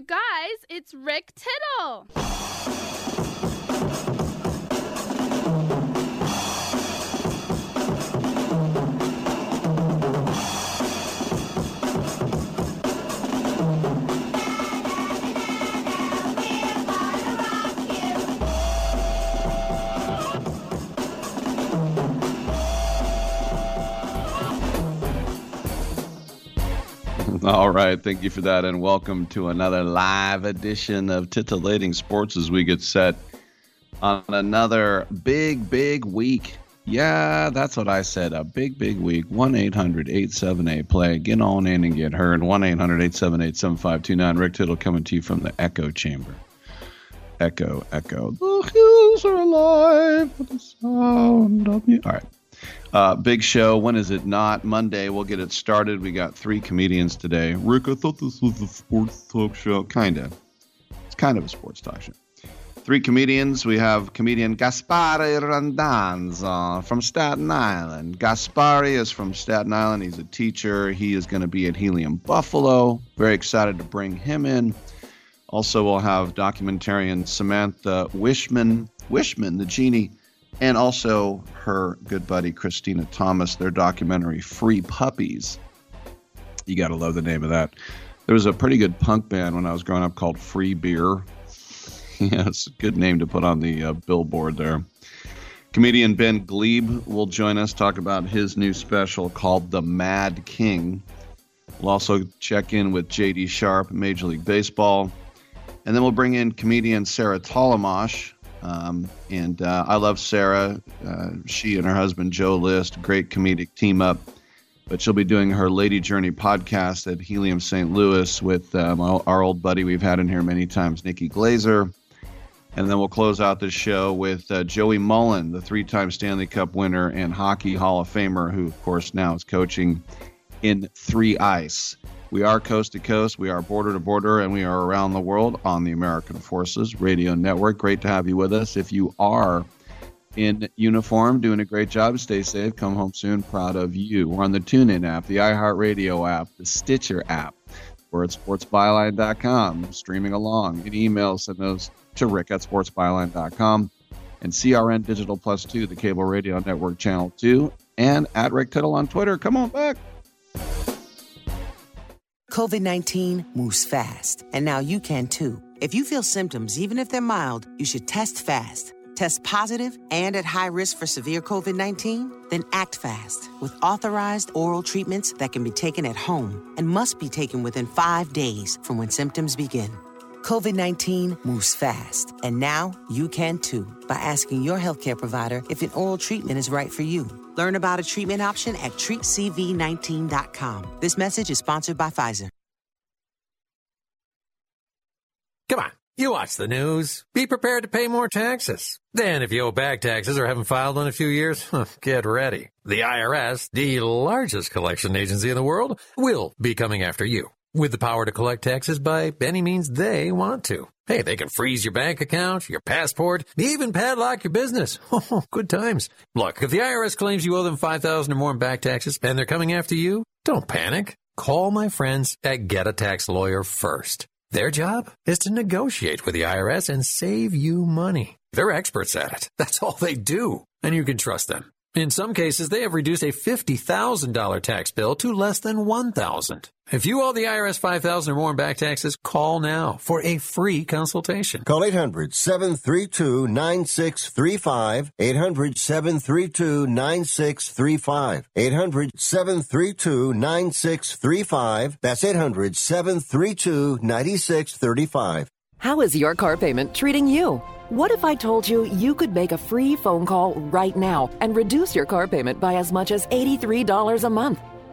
You guys, it's Rick Tittle. All right. Thank you for that. And welcome to another live edition of Titillating Sports as we get set on another big, big week. Yeah, that's what I said. A big, big week. 1 800 878 play. Get on in and get heard. 1 800 878 7529. Rick Tittle coming to you from the Echo Chamber. Echo, echo. The hills are alive with the sound of. All right. Uh, big show. When is it not? Monday. We'll get it started. We got three comedians today. Rick, I thought this was a sports talk show. Kind of. It's kind of a sports talk show. Three comedians. We have comedian Gaspare Randazzo from Staten Island. Gaspari is from Staten Island. He's a teacher. He is going to be at Helium Buffalo. Very excited to bring him in. Also, we'll have documentarian Samantha Wishman, Wishman, the genie, and also her good buddy Christina Thomas, their documentary Free Puppies. You got to love the name of that. There was a pretty good punk band when I was growing up called Free Beer. yeah, it's a good name to put on the uh, billboard there. Comedian Ben Gleib will join us, talk about his new special called The Mad King. We'll also check in with JD Sharp, Major League Baseball. And then we'll bring in comedian Sarah Tollemache, um, and uh, I love Sarah. Uh, she and her husband Joe List, great comedic team up. But she'll be doing her Lady Journey podcast at Helium St. Louis with um, our old buddy we've had in here many times, Nikki Glazer. And then we'll close out the show with uh, Joey Mullen, the three time Stanley Cup winner and Hockey Hall of Famer, who, of course, now is coaching in Three Ice. We are coast to coast, we are border to border, and we are around the world on the American Forces Radio Network. Great to have you with us. If you are in uniform, doing a great job, stay safe, come home soon, proud of you. We're on the TuneIn app, the iHeartRadio app, the Stitcher app. We're at sportsbyline.com, streaming along. Any emails, send those to rick at sportsbyline.com. And CRN Digital Plus 2, the cable radio network channel 2, and at Rick Tittle on Twitter. Come on back. COVID 19 moves fast, and now you can too. If you feel symptoms, even if they're mild, you should test fast. Test positive and at high risk for severe COVID 19? Then act fast with authorized oral treatments that can be taken at home and must be taken within five days from when symptoms begin. COVID 19 moves fast, and now you can too by asking your healthcare provider if an oral treatment is right for you. Learn about a treatment option at treatcv19.com. This message is sponsored by Pfizer. Come on, you watch the news. Be prepared to pay more taxes. Then, if you owe back taxes or haven't filed in a few years, get ready. The IRS, the largest collection agency in the world, will be coming after you with the power to collect taxes by any means they want to. Hey, they can freeze your bank account, your passport, even padlock your business. Oh, good times. Look, if the IRS claims you owe them 5000 or more in back taxes and they're coming after you, don't panic. Call my friends at Get a Tax Lawyer first. Their job is to negotiate with the IRS and save you money. They're experts at it. That's all they do. And you can trust them. In some cases, they have reduced a $50,000 tax bill to less than $1,000. If you owe the IRS 5,000 or more in back taxes, call now for a free consultation. Call 800 732 9635. 800 732 9635. 800 732 9635. That's 800 732 9635. How is your car payment treating you? What if I told you you could make a free phone call right now and reduce your car payment by as much as $83 a month?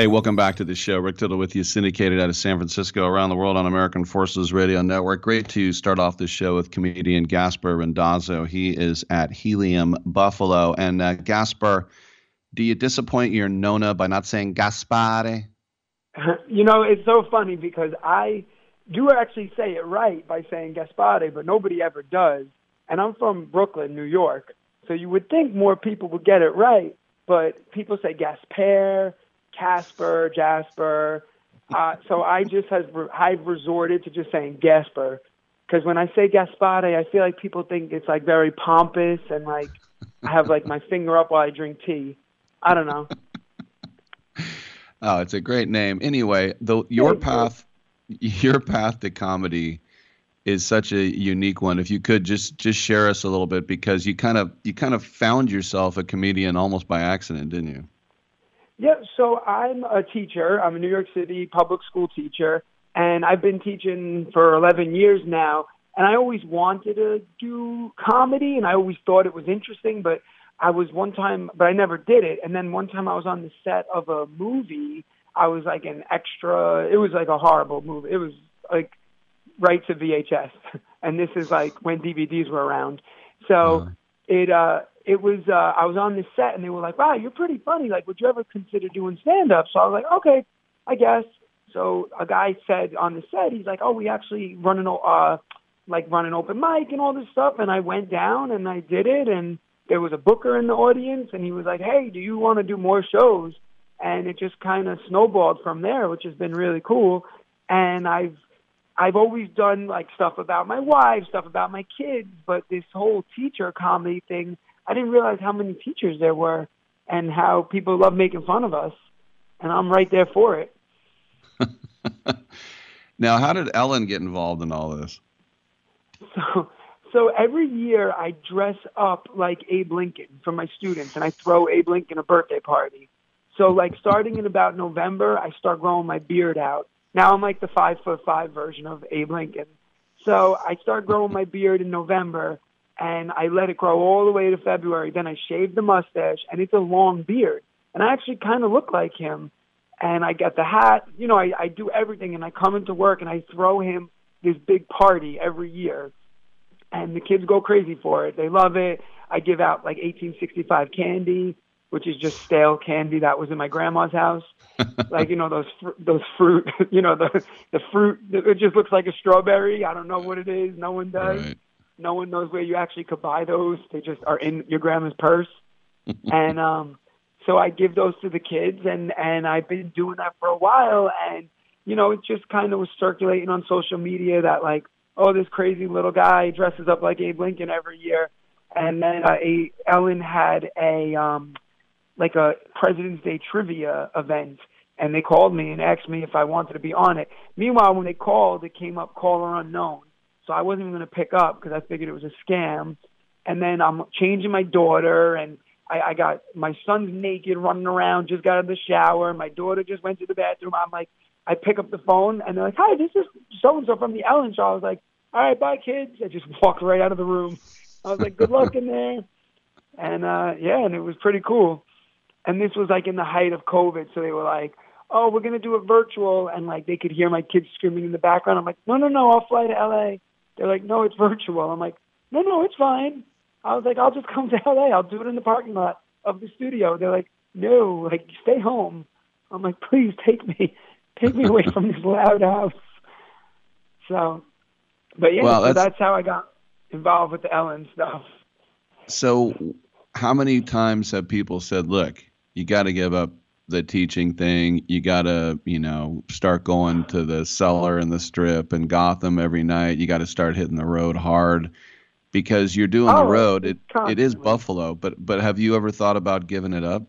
Hey, welcome back to the show. Rick Tittle with you, syndicated out of San Francisco, around the world on American Forces Radio Network. Great to start off the show with comedian Gaspar Randazzo. He is at Helium Buffalo. And uh, Gaspar, do you disappoint your Nona by not saying Gaspare? You know, it's so funny because I do actually say it right by saying Gaspare, but nobody ever does. And I'm from Brooklyn, New York, so you would think more people would get it right, but people say Gaspare Casper, Jasper. Uh, so I just has I've resorted to just saying Gasper because when I say Gaspare, I feel like people think it's like very pompous and like I have like my finger up while I drink tea. I don't know. oh, it's a great name. Anyway, the your path, your path to comedy is such a unique one. If you could just just share us a little bit because you kind of you kind of found yourself a comedian almost by accident, didn't you? Yeah, so I'm a teacher. I'm a New York City public school teacher, and I've been teaching for 11 years now. And I always wanted to do comedy, and I always thought it was interesting. But I was one time, but I never did it. And then one time I was on the set of a movie. I was like an extra. It was like a horrible movie. It was like right to VHS, and this is like when DVDs were around. So uh-huh. it uh it was uh, I was on the set and they were like, "Wow, you're pretty funny. Like, would you ever consider doing stand up?" So I was like, "Okay, I guess." So a guy said on the set, he's like, "Oh, we actually run an uh like run an open mic and all this stuff." And I went down and I did it, and there was a booker in the audience, and he was like, "Hey, do you want to do more shows?" And it just kind of snowballed from there, which has been really cool. And I've I've always done like stuff about my wife, stuff about my kids, but this whole teacher comedy thing I didn't realize how many teachers there were and how people love making fun of us. And I'm right there for it. now, how did Ellen get involved in all this? So, so every year I dress up like Abe Lincoln for my students, and I throw Abe Lincoln a birthday party. So, like starting in about November, I start growing my beard out. Now I'm like the five foot five version of Abe Lincoln. So I start growing my beard in November, and I let it grow all the way to February. Then I shaved the mustache, and it's a long beard, and I actually kind of look like him. And I get the hat, you know, I, I do everything, and I come into work and I throw him this big party every year, and the kids go crazy for it. They love it. I give out like 1865 candy, which is just stale candy that was in my grandma's house. like you know those fr- those fruit, you know the the fruit. It just looks like a strawberry. I don't know what it is. No one does. Right. No one knows where you actually could buy those. They just are in your grandma's purse. and um so I give those to the kids and and I've been doing that for a while and you know it just kind of was circulating on social media that like oh this crazy little guy dresses up like Abe Lincoln every year and then uh, a Ellen had a um like a President's Day trivia event and they called me and asked me if I wanted to be on it. Meanwhile, when they called, it came up caller unknown. So I wasn't even going to pick up because I figured it was a scam. And then I'm changing my daughter and I, I got my son's naked running around, just got out of the shower. And my daughter just went to the bathroom. I'm like, I pick up the phone and they're like, hi, this is so and so from the Ellen show. I was like, all right, bye kids. I just walked right out of the room. I was like, good luck in there. And uh yeah, and it was pretty cool. And this was like in the height of COVID, so they were like, "Oh, we're gonna do it virtual," and like they could hear my kids screaming in the background. I'm like, "No, no, no, I'll fly to LA." They're like, "No, it's virtual." I'm like, "No, no, it's fine." I was like, "I'll just come to LA. I'll do it in the parking lot of the studio." They're like, "No, like stay home." I'm like, "Please take me, take me away from this loud house." So, but yeah, Well, so that's- that's how I got involved with the Ellen stuff. So, how many times have people said, "Look, you got to give up the teaching thing. You got to, you know, start going to the cellar and the strip and Gotham every night. You got to start hitting the road hard because you're doing the Oh, road. It it is. Buffalo, but but have you ever thought about giving it up?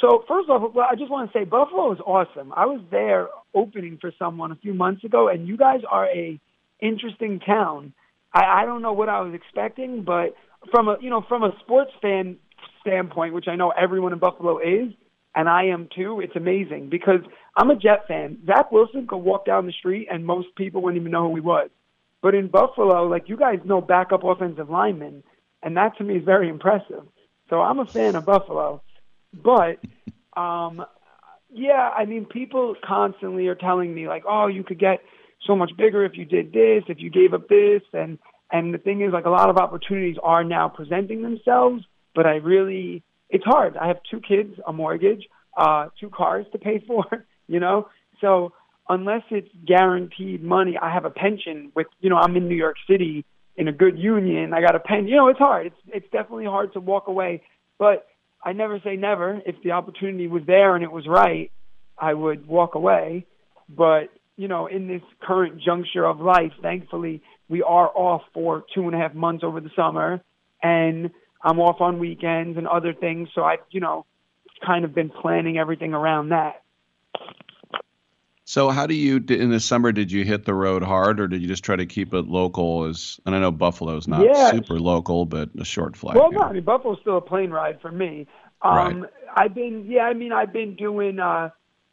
So first off, well, I just want to say Buffalo is awesome. I was there opening for someone a few months ago, and you guys are a interesting town. I, I don't know what I was expecting, but from a you know from a sports fan standpoint, which I know everyone in Buffalo is, and I am too, it's amazing because I'm a Jet fan. Zach Wilson could walk down the street, and most people wouldn't even know who he was. But in Buffalo, like you guys know backup offensive linemen, and that to me is very impressive. So I'm a fan of Buffalo. But um yeah, I mean people constantly are telling me like, "Oh, you could get so much bigger if you did this, if you gave up this." And and the thing is like a lot of opportunities are now presenting themselves, but I really it's hard. I have two kids, a mortgage, uh two cars to pay for, you know? So unless it's guaranteed money, I have a pension with, you know, I'm in New York City in a good union. I got a pen. You know, it's hard. It's it's definitely hard to walk away, but I never say never. If the opportunity was there and it was right, I would walk away. But you know, in this current juncture of life, thankfully, we are off for two and a half months over the summer, and I'm off on weekends and other things. So I've, you know, kind of been planning everything around that. So how do you in the summer? Did you hit the road hard, or did you just try to keep it local? As and I know Buffalo's not super local, but a short flight. Well, yeah. no, I mean Buffalo's still a plane ride for me. Um, I've been, yeah, I mean, I've been doing, uh,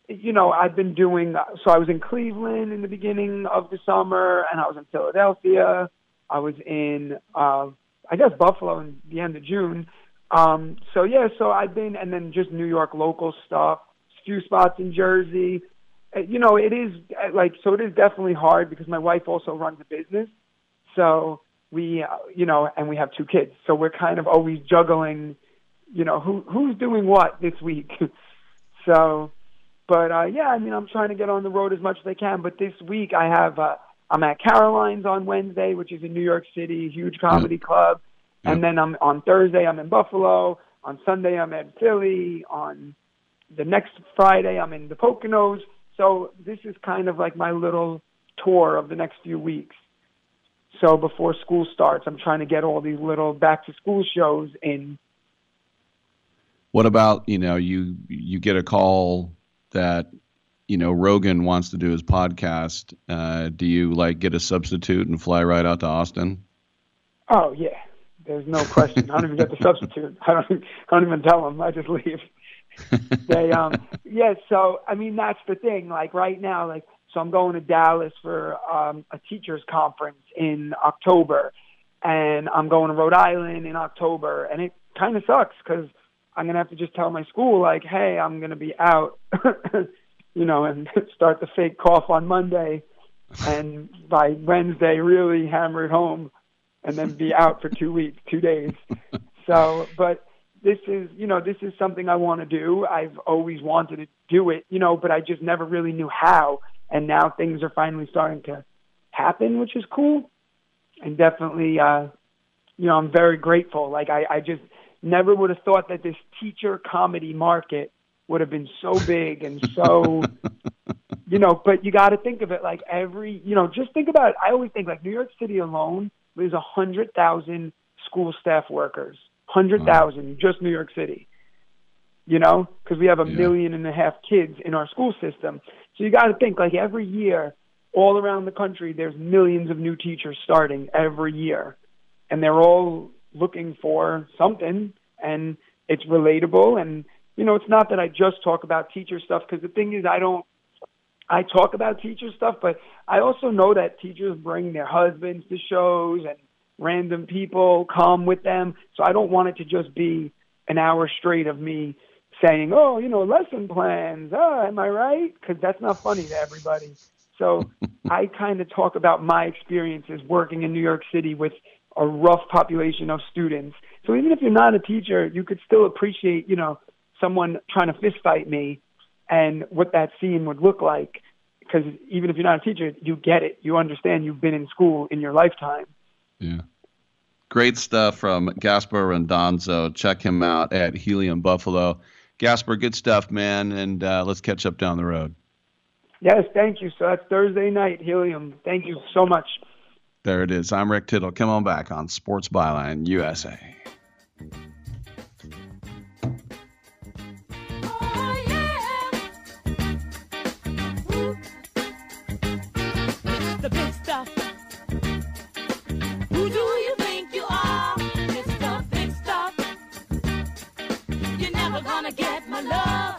you know, I've been doing. Uh, so I was in Cleveland in the beginning of the summer, and I was in Philadelphia. I was in, uh, I guess Buffalo in the end of June. Um, so yeah, so I've been, and then just New York local stuff, few spots in Jersey. Uh, You know, it is uh, like so. It is definitely hard because my wife also runs a business. So we, uh, you know, and we have two kids. So we're kind of always juggling, you know, who who's doing what this week. so, but uh, yeah, I mean, I'm trying to get on the road as much as I can. But this week I have, uh, I'm at Caroline's on Wednesday, which is in New York City, huge comedy club. And then I'm on Thursday I'm in Buffalo. On Sunday I'm in Philly. On the next Friday I'm in the Poconos. So this is kind of like my little tour of the next few weeks. So before school starts, I'm trying to get all these little back to school shows in. What about you know you you get a call that you know Rogan wants to do his podcast? Uh, do you like get a substitute and fly right out to Austin? Oh yeah, there's no question. I don't even get the substitute. I don't. I don't even tell them. I just leave. they um yeah. So I mean that's the thing. Like right now, like so I'm going to Dallas for um a teachers conference in October, and I'm going to Rhode Island in October, and it kind of sucks because I'm gonna have to just tell my school like, hey, I'm gonna be out, you know, and start the fake cough on Monday, and by Wednesday really hammer it home, and then be out for two weeks, two days. So, but this is, you know, this is something I want to do. I've always wanted to do it, you know, but I just never really knew how. And now things are finally starting to happen, which is cool. And definitely, uh, you know, I'm very grateful. Like I, I just never would have thought that this teacher comedy market would have been so big and so, you know, but you got to think of it like every, you know, just think about it. I always think like New York City alone, is a hundred thousand school staff workers, hundred thousand, just New York City. You know, because we have a Yeah. million and a half kids in our school system. So you got to think like every year, all around the country, there's millions of new teachers starting every year, and they're all looking for something, and it's relatable. And you know, it's not that I just talk about teacher stuff because the thing is, I don't. I talk about teacher stuff, but I also know that teachers bring their husbands to shows and random people come with them. So I don't want it to just be an hour straight of me saying, "Oh, you know, lesson plans." Ah, am I right? Because that's not funny to everybody. So I kind of talk about my experiences working in New York City with a rough population of students. So even if you're not a teacher, you could still appreciate, you know, someone trying to fist fight me and what that scene would look like. Because even if you're not a teacher, you get it. You understand. You've been in school in your lifetime. Yeah. Great stuff from Gasper Randazzo. Check him out at Helium Buffalo. Gasper, good stuff, man, and uh, let's catch up down the road. Yes, thank you. So that's Thursday night, Helium. Thank you so much. There it is. I'm Rick Tittle. Come on back on Sports Byline USA. Love.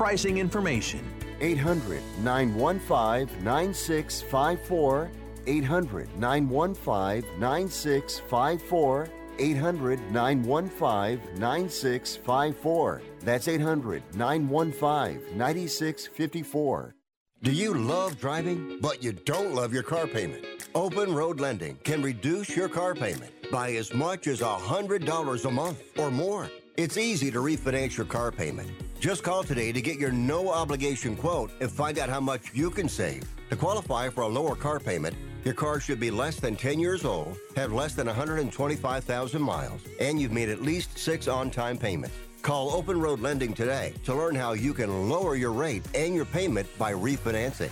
pricing information. 800 915 9654. 800 915 9654. 800 915 9654. That's 800 915 9654. Do you love driving, but you don't love your car payment? Open Road Lending can reduce your car payment by as much as $100 a month or more. It's easy to refinance your car payment. Just call today to get your no obligation quote and find out how much you can save. To qualify for a lower car payment, your car should be less than 10 years old, have less than 125,000 miles, and you've made at least six on time payments. Call Open Road Lending today to learn how you can lower your rate and your payment by refinancing.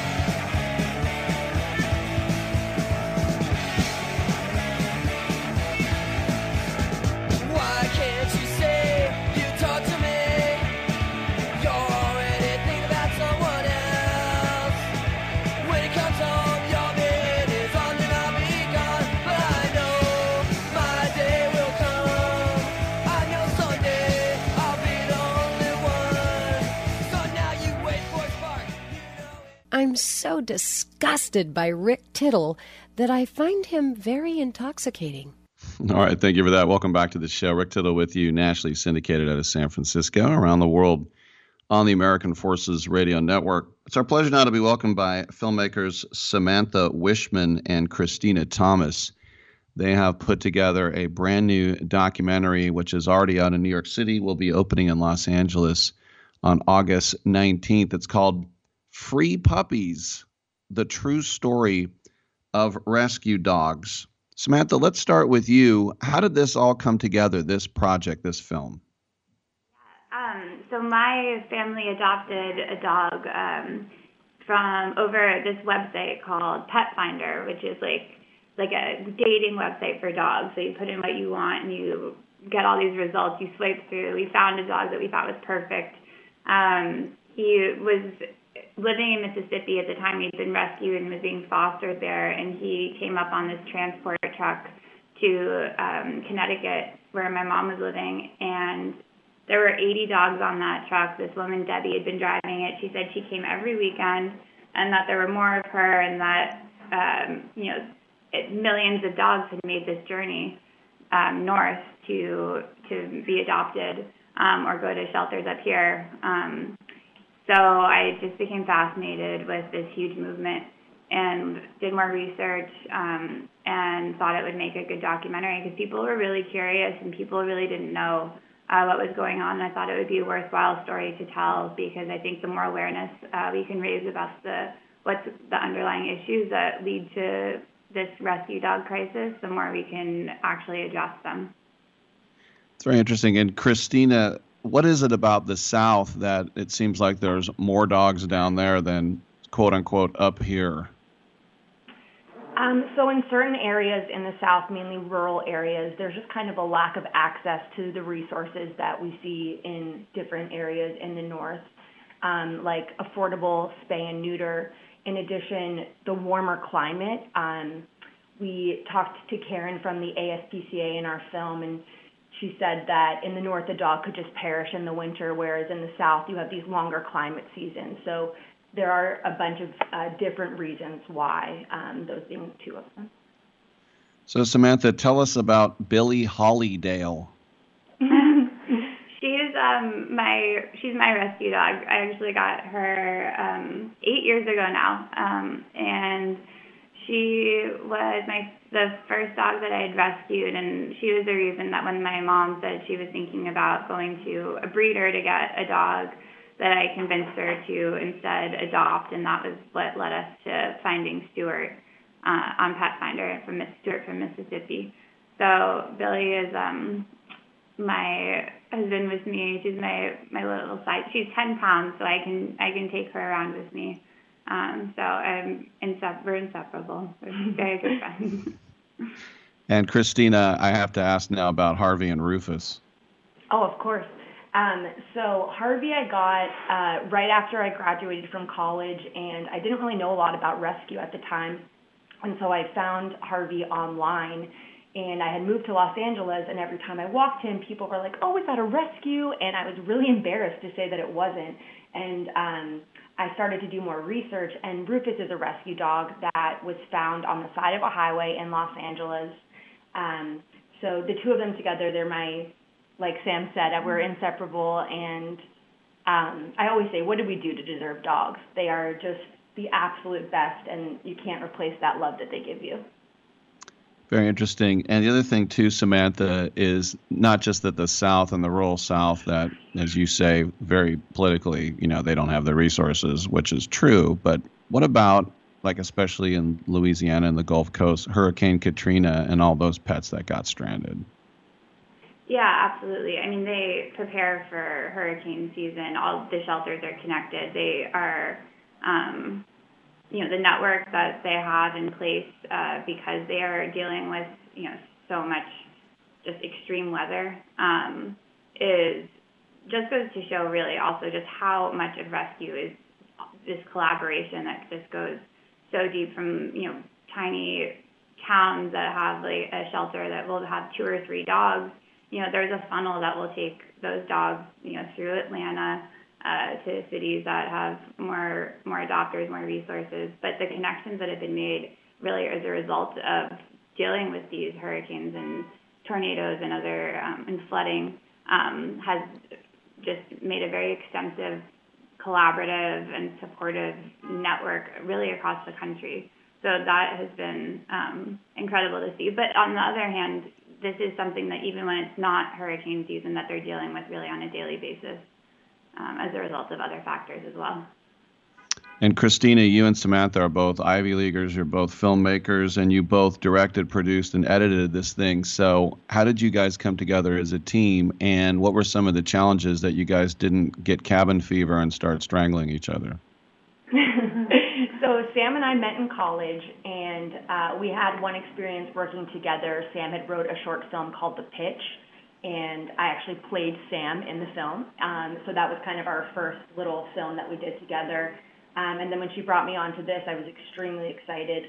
I'm so disgusted by Rick Tittle that I find him very intoxicating. All right, thank you for that. Welcome back to the show. Rick Tittle with you, nationally syndicated out of San Francisco, around the world on the American Forces Radio Network. It's our pleasure now to be welcomed by filmmakers Samantha Wishman and Christina Thomas. They have put together a brand new documentary, which is already out in New York City, will be opening in Los Angeles on August 19th. It's called Free Puppies The True Story of Rescue Dogs. Samantha, let's start with you. How did this all come together, this project, this film? Um, so my family adopted a dog um, from over this website called Pet Finder, which is like like a dating website for dogs. So you put in what you want and you get all these results. You swipe through. We found a dog that we thought was perfect. Um, he was living in Mississippi at the time. He'd been rescued and was being fostered there, and he came up on this transport truck to um, Connecticut, where my mom was living, and there were 80 dogs on that truck. This woman, Debbie, had been driving it. She said she came every weekend and that there were more of her and that, um, you know, it, millions of dogs had made this journey um, north to to be adopted um, or go to shelters up here. Um, so I just became fascinated with this huge movement and did more research um, and thought it would make a good documentary because people were really curious and people really didn't know uh, what was going on. And I thought it would be a worthwhile story to tell because I think the more awareness uh, we can raise about the what's the underlying issues that lead to this rescue dog crisis, the more we can actually address them. It's very interesting. And Christina, what is it about the South that it seems like there's more dogs down there than quote unquote up here? Um, so in certain areas in the South, mainly rural areas, there's just kind of a lack of access to the resources that we see in different areas in the North, um, like affordable spay and neuter. In addition, the warmer climate. Um, we talked to Karen from the ASPCA in our film, and she said that in the north a dog could just perish in the winter, whereas in the south you have these longer climate seasons. So there are a bunch of uh, different reasons why, um, those being two of them. So, Samantha, tell us about Billie Hollydale. she's um my she's my rescue dog. I actually got her um eight years ago now. Um and she was my the first dog that I had rescued and she was the reason that when my mom said she was thinking about going to a breeder to get a dog that I convinced her to instead adopt and that was what led us to finding Stuart uh, on Pet Finder from Miss Stuart from Mississippi. So Billie is um my husband with me. She's my my little side. She's ten pounds, so I can I can take her around with me. Um, so I'm insep- we're inseparable. We're very good friends. And Christina, I have to ask now about Harvey and Rufus. Oh, of course. Um, so Harvey, I got uh, right after I graduated from college, and I didn't really know a lot about rescue at the time, and so I found Harvey online, and I had moved to Los Angeles, and every time I walked him, people were like, "Oh, is that a rescue?" And I was really embarrassed to say that it wasn't. And um, I started to do more research, and Rufus is a rescue dog that was found on the side of a highway in Los Angeles. Um, so the two of them together, they're my, like Sam said, we're inseparable. And um, I always say, what do we do to deserve dogs? They are just the absolute best, and you can't replace that love that they give you. Very interesting. And the other thing too, Samantha, is not just that the South and the rural South that, as you say, very politically, you know, they don't have the resources, which is true. But what about like especially in Louisiana and the Gulf Coast, Hurricane Katrina and all those pets that got stranded? Yeah, absolutely. I mean, they prepare for hurricane season. All the shelters are connected. They are um, you know, the network that they have in place uh, because they are dealing with, you know, so much just extreme weather um, is just goes to show really also just how much of rescue is this collaboration that just goes so deep from, you know, tiny towns that have like a shelter that will have two or three dogs. You know, there's a funnel that will take those dogs, you know, through Atlanta uh, to cities that have more more adopters, more resources. But the connections that have been made really as a result of dealing with these hurricanes and tornadoes and other um, and flooding um, has just made a very extensive collaborative and supportive network really across the country. So that has been um, incredible to see. But on the other hand, this is something that even when it's not hurricane season, that they're dealing with really on a daily basis um, as a result of other factors as well. And Christina, you and Samantha are both Ivy Leaguers. You're both filmmakers, and you both directed, produced, and edited this thing. So, how did you guys come together as a team? And what were some of the challenges that you guys didn't get cabin fever and start strangling each other? so, Sam and I met in college, and uh, we had one experience working together. Sam had wrote a short film called The Pitch, and I actually played Sam in the film. Um, so that was kind of our first little film that we did together. Um, and then when she brought me onto this, I was extremely excited.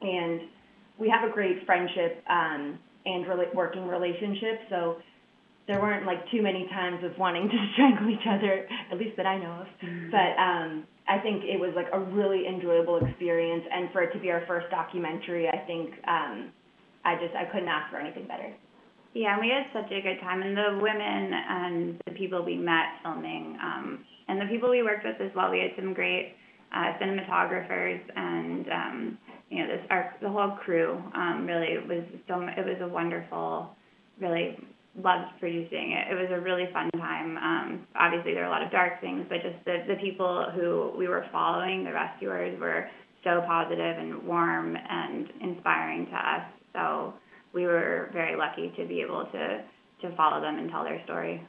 And we have a great friendship um, and re- working relationship. So there weren't like too many times of wanting to strangle each other, at least that I know of. Mm-hmm. But um, I think it was like a really enjoyable experience. And for it to be our first documentary, I think um, I just I couldn't ask for anything better. Yeah, and we had such a good time, and the women and the people we met filming, um, and the people we worked with as well. We had some great uh, cinematographers, and um, you know, this our the whole crew um, really was so. It was a wonderful, really loved producing it. It was a really fun time. Um, obviously, there were a lot of dark things, but just the the people who we were following, the rescuers, were so positive and warm and inspiring to us. So we were very lucky to be able to to follow them and tell their story.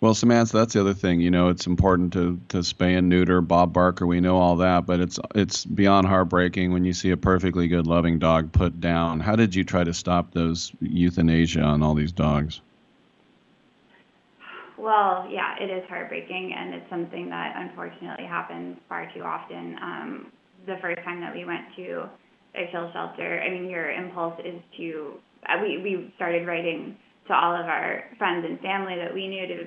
Well, Samantha, that's the other thing. You know, it's important to to spay and neuter. Bob Barker, we know all that, but it's it's beyond heartbreaking when you see a perfectly good, loving dog put down. How did you try to stop those euthanasia on all these dogs? Well, yeah, it is heartbreaking, and it's something that unfortunately happens far too often. Um, the first time that we went to kill shelter, I mean, your impulse is to. Uh, we we started writing to all of our friends and family that we knew to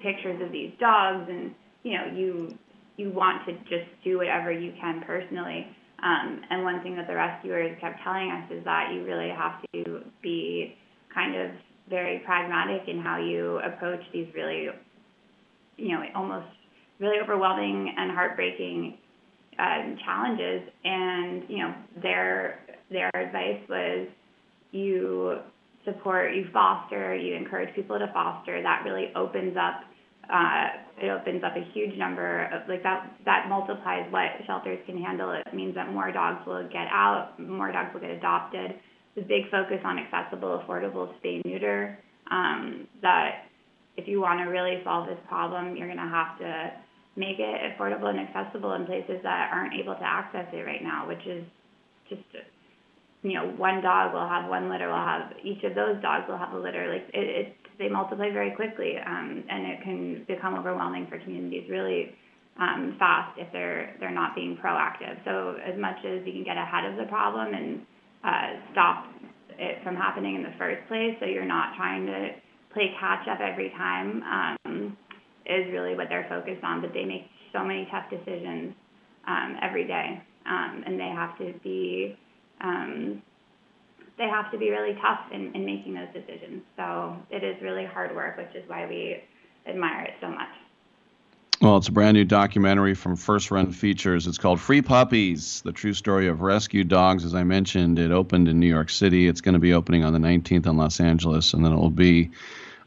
pictures of these dogs, and you know, you you want to just do whatever you can personally. Um, and one thing that the rescuers kept telling us is that you really have to be kind of very pragmatic in how you approach these really, you know, almost really overwhelming and heartbreaking um, challenges, and you know their their advice was you support, you foster, you encourage people to foster. That really opens up. Uh, it opens up a huge number of like that. That multiplies what shelters can handle. It means that more dogs will get out, more dogs will get adopted. The big focus on accessible, affordable spay neuter. Um, that if you want to really solve this problem, you're going to have to make it affordable and accessible in places that aren't able to access it right now, which is just you know one dog will have one litter will have each of those dogs will have a litter like it, it they multiply very quickly um, and it can become overwhelming for communities really um, fast if they're they're not being proactive so as much as you can get ahead of the problem and uh, stop it from happening in the first place, so you're not trying to play catch up every time. Um, is really what they're focused on, but they make so many tough decisions um, every day, um, and they have to be um, they have to be really tough in, in making those decisions. So it is really hard work, which is why we admire it so much. Well, it's a brand new documentary from First Run Features. It's called Free Puppies, the true story of rescue dogs. As I mentioned, it opened in New York City. It's going to be opening on the 19th in Los Angeles, and then it will be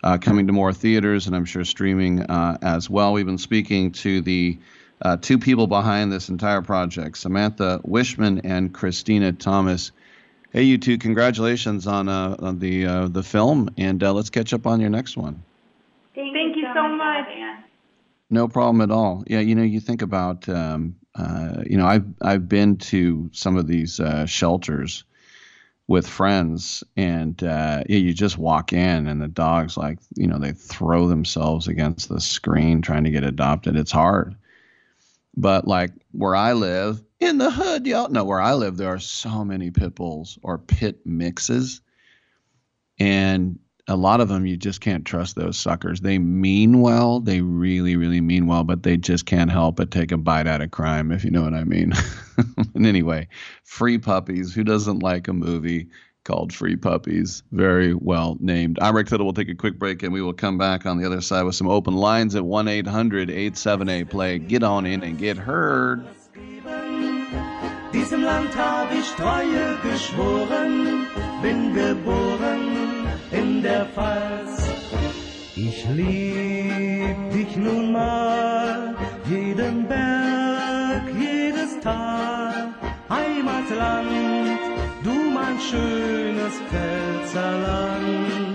uh, coming to more theaters and I'm sure streaming uh, as well. We've been speaking to the uh, two people behind this entire project, Samantha Wishman and Christina Thomas. Hey, you two! Congratulations on, uh, on the uh, the film, and uh, let's catch up on your next one. Thank, Thank you so much. No problem at all. Yeah, you know, you think about, um, you know, I've I've been to some of these shelters with friends and uh, you just walk in and the dogs like you know they throw themselves against the screen trying to get adopted. It's hard. But like where i live in the hood y'all know where i live there are so many pit bulls or pit mixes. And a lot of them you just can't trust those suckers. They mean well, they really, really mean well, but they just can't help but take a bite out of crime, if you know what I mean. and anyway, Free Puppies. Who doesn't like a movie called Free Puppies? Very well named. I'm Rick Tittle. We'll take a quick break and we will come back on the other side with some open lines at 1 800 878 Play. Get on in and get heard. Diesem Land ich Treue geschworen, bin geboren in der Pfalz. Ich lieb dich nun mal, jeden Berg, jedes Tal, Heimatland, du mein schönes Pfälzerland.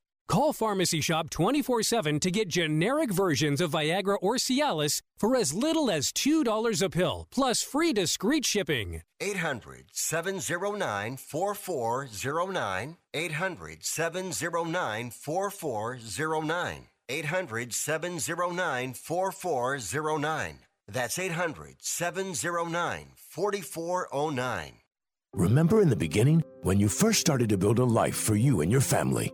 Call Pharmacy Shop 24 7 to get generic versions of Viagra or Cialis for as little as $2 a pill, plus free discreet shipping. 800 709 4409. 800 709 4409. 800 709 4409. That's 800 709 4409. Remember in the beginning when you first started to build a life for you and your family?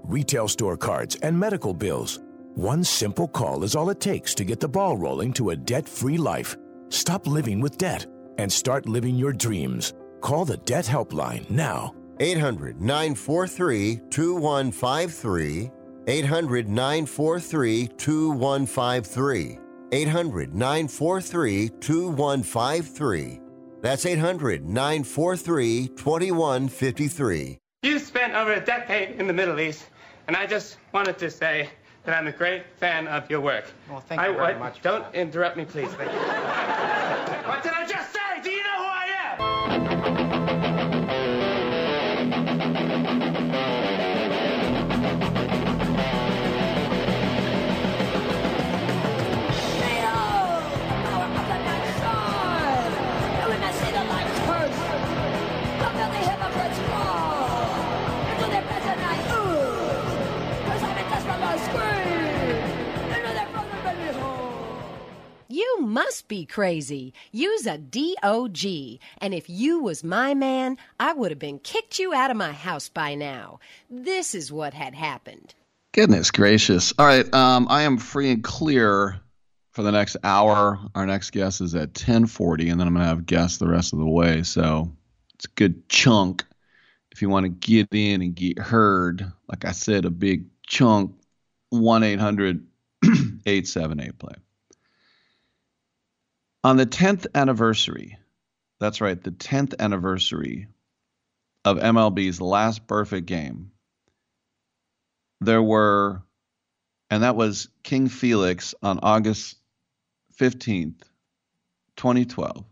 retail store cards, and medical bills. One simple call is all it takes to get the ball rolling to a debt free life. Stop living with debt and start living your dreams. Call the Debt Helpline now. 800 943 2153. 800 943 2153. 800 943 2153. That's 800 943 2153. You spent over a decade in the Middle East, and I just wanted to say that I'm a great fan of your work. Well, thank I, you very I- much. Don't interrupt me, please. Thank you. what did I just say? You must be crazy. Use a DOG. And if you was my man, I would have been kicked you out of my house by now. This is what had happened. Goodness gracious. All right. Um, I am free and clear for the next hour. Our next guest is at 1040, and then I'm going to have guests the rest of the way. So it's a good chunk. If you want to get in and get heard, like I said, a big chunk, 1 800 878 play. On the 10th anniversary, that's right, the 10th anniversary of MLB's last perfect game, there were, and that was King Felix on August 15th, 2012.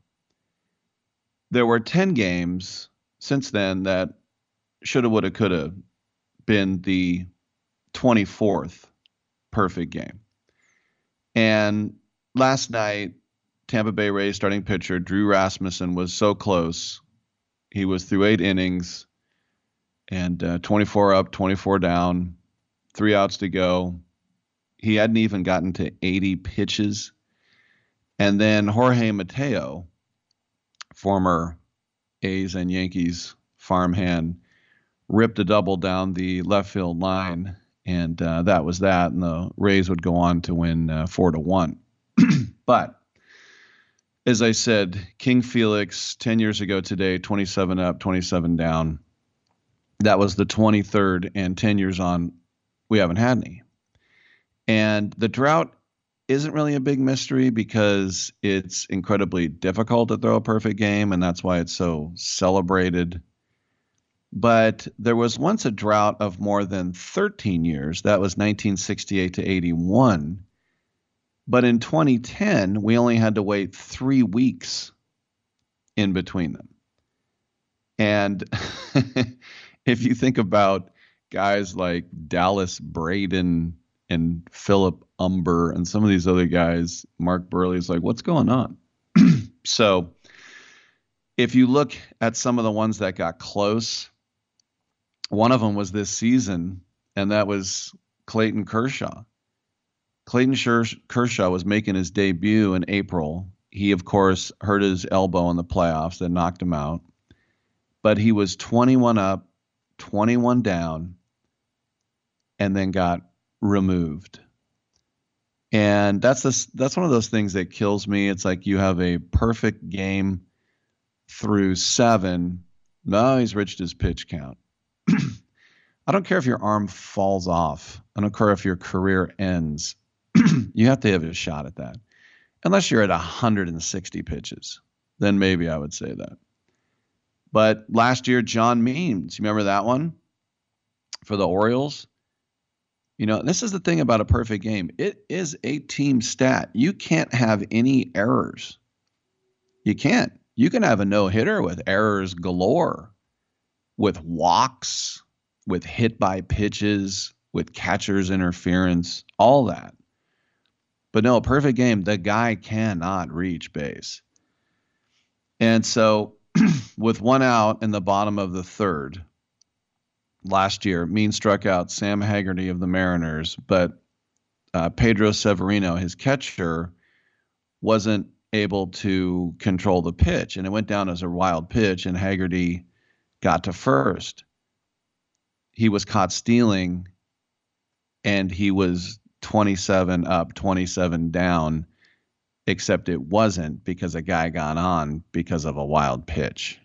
There were 10 games since then that shoulda, woulda, coulda been the 24th perfect game. And last night, Tampa Bay Rays starting pitcher Drew Rasmussen was so close. He was through eight innings and uh, 24 up, 24 down, three outs to go. He hadn't even gotten to 80 pitches. And then Jorge Mateo, former A's and Yankees farmhand, ripped a double down the left field line. And uh, that was that. And the Rays would go on to win uh, four to one. but as I said, King Felix 10 years ago today, 27 up, 27 down. That was the 23rd, and 10 years on, we haven't had any. And the drought isn't really a big mystery because it's incredibly difficult to throw a perfect game, and that's why it's so celebrated. But there was once a drought of more than 13 years. That was 1968 to 81. But in 2010, we only had to wait three weeks in between them. And if you think about guys like Dallas Braden and Philip Humber and some of these other guys, Mark Buehrle is like, what's going on? so if you look at some of the ones that got close, one of them was this season, and that was Clayton Kershaw. Clayton Kershaw was making his debut in April. He, of course, hurt his elbow in the playoffs that knocked him out. But he was 21 up, 21 down, and then got removed. And that's this that's one of those things that kills me. It's like you have a perfect game through seven. No, he's reached his pitch count. I don't care if your arm falls off. I don't care if your career ends. you have to have a shot at that. Unless you're at 160 pitches, then maybe I would say that. But last year, John Means, you remember that one for the Orioles? You know, this is the thing about a perfect game. It is a team stat. You can't have any errors. You can't. You can have a no hitter with errors galore, with walks, with hit by pitches, with catcher's interference, all that. But no, perfect game, the guy cannot reach base. And so, with one out in the bottom of the third, last year, Mean struck out Sam Haggerty of the Mariners, but uh, Pedro Severino, his catcher, wasn't able to control the pitch, and it went down as a wild pitch, and Haggerty got to first. He was caught stealing, and he was 27 up, 27 down, except it wasn't because a guy got on because of a wild pitch.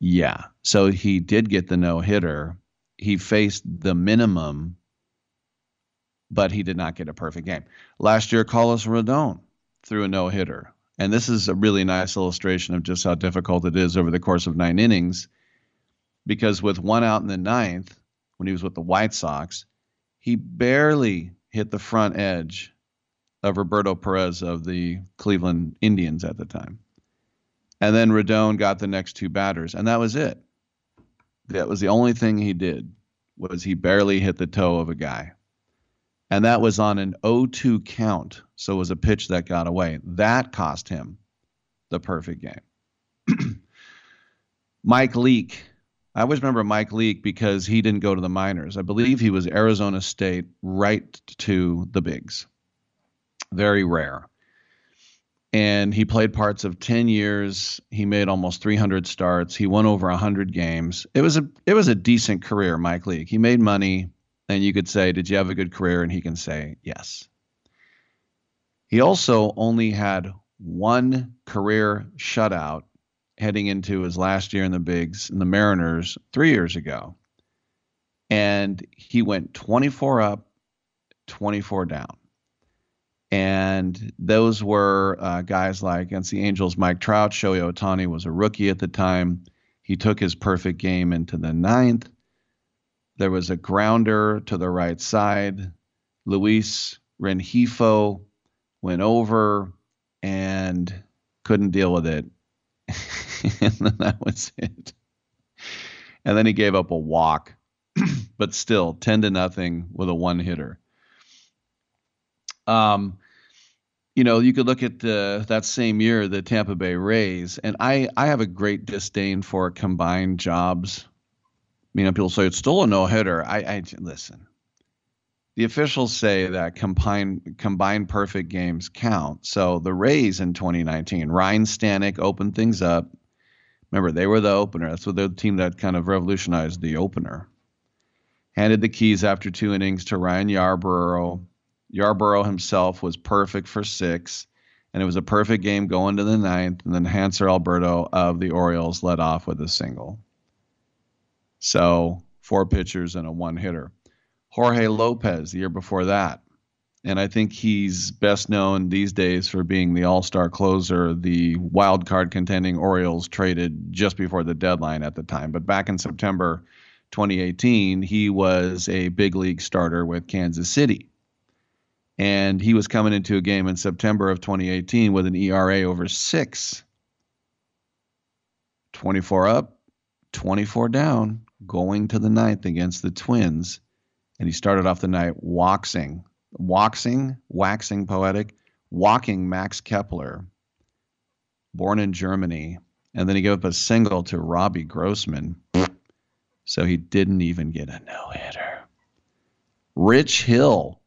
Yeah. So he did get the no hitter. He faced the minimum but he did not get a perfect game. Last year, Carlos Rodon threw a no hitter. And this is a really nice illustration of just how difficult it is over the course of nine innings. Because with one out in the ninth, when he was with the White Sox, he barely hit the front edge of Roberto Perez of the Cleveland Indians at the time. And then Rodon got the next two batters, and that was it. That was the only thing he did was he barely hit the toe of a guy. And that was on an 0-2 count, so it was a pitch that got away. That cost him the perfect game. Mike Leake. I always remember Mike Leake because he didn't go to the minors. I believe he was Arizona State right to the bigs. Very rare. And he played parts of 10 years. He made almost 300 starts. He won over 100 games. It was a it was a decent career mike leake. He made money and you could say did you have a good career? And he can say yes. He also only had one career shutout heading into his last year in the bigs in the mariners three years ago and he went 24 up 24 down and those were uh, guys like against the Angels, Mike Trout. Shohei Ohtani was a rookie at the time. He took his perfect game into the ninth. There was a grounder to the right side. Luis Rengifo went over and couldn't deal with it. and then that was it. And then he gave up a walk, but still 10 to nothing with a one hitter. Um, you know, you could look at the, that same year, the Tampa Bay Rays, and I, I have a great disdain for combined jobs. You know, people say it's still a no hitter. I, I listen. The officials say that combined combined perfect games count. So the Rays in 2019, Ryan Stanek opened things up. Remember, they were the opener. That's what the team that kind of revolutionized the opener. Handed the keys after two innings to Ryan Yarbrough Yarbrough himself was perfect for six, and it was a perfect game going to the ninth. And then Hanser Alberto of the Orioles led off with a single. So four pitchers and a one hitter. Jorge Lopez the year before that. And I think he's best known these days for being the all star closer the wild card contending Orioles traded just before the deadline at the time. But back in September 2018, he was a big league starter with Kansas City and he was coming into a game in September of 2018 with an ERA over six. 24 up, 24 down, going to the ninth against the Twins. And he started off the night waxing, waxing, waxing poetic, walking Max Kepler, born in Germany. And then he gave up a single to Robbie Grossman. So he didn't even get a no hitter. Rich Hill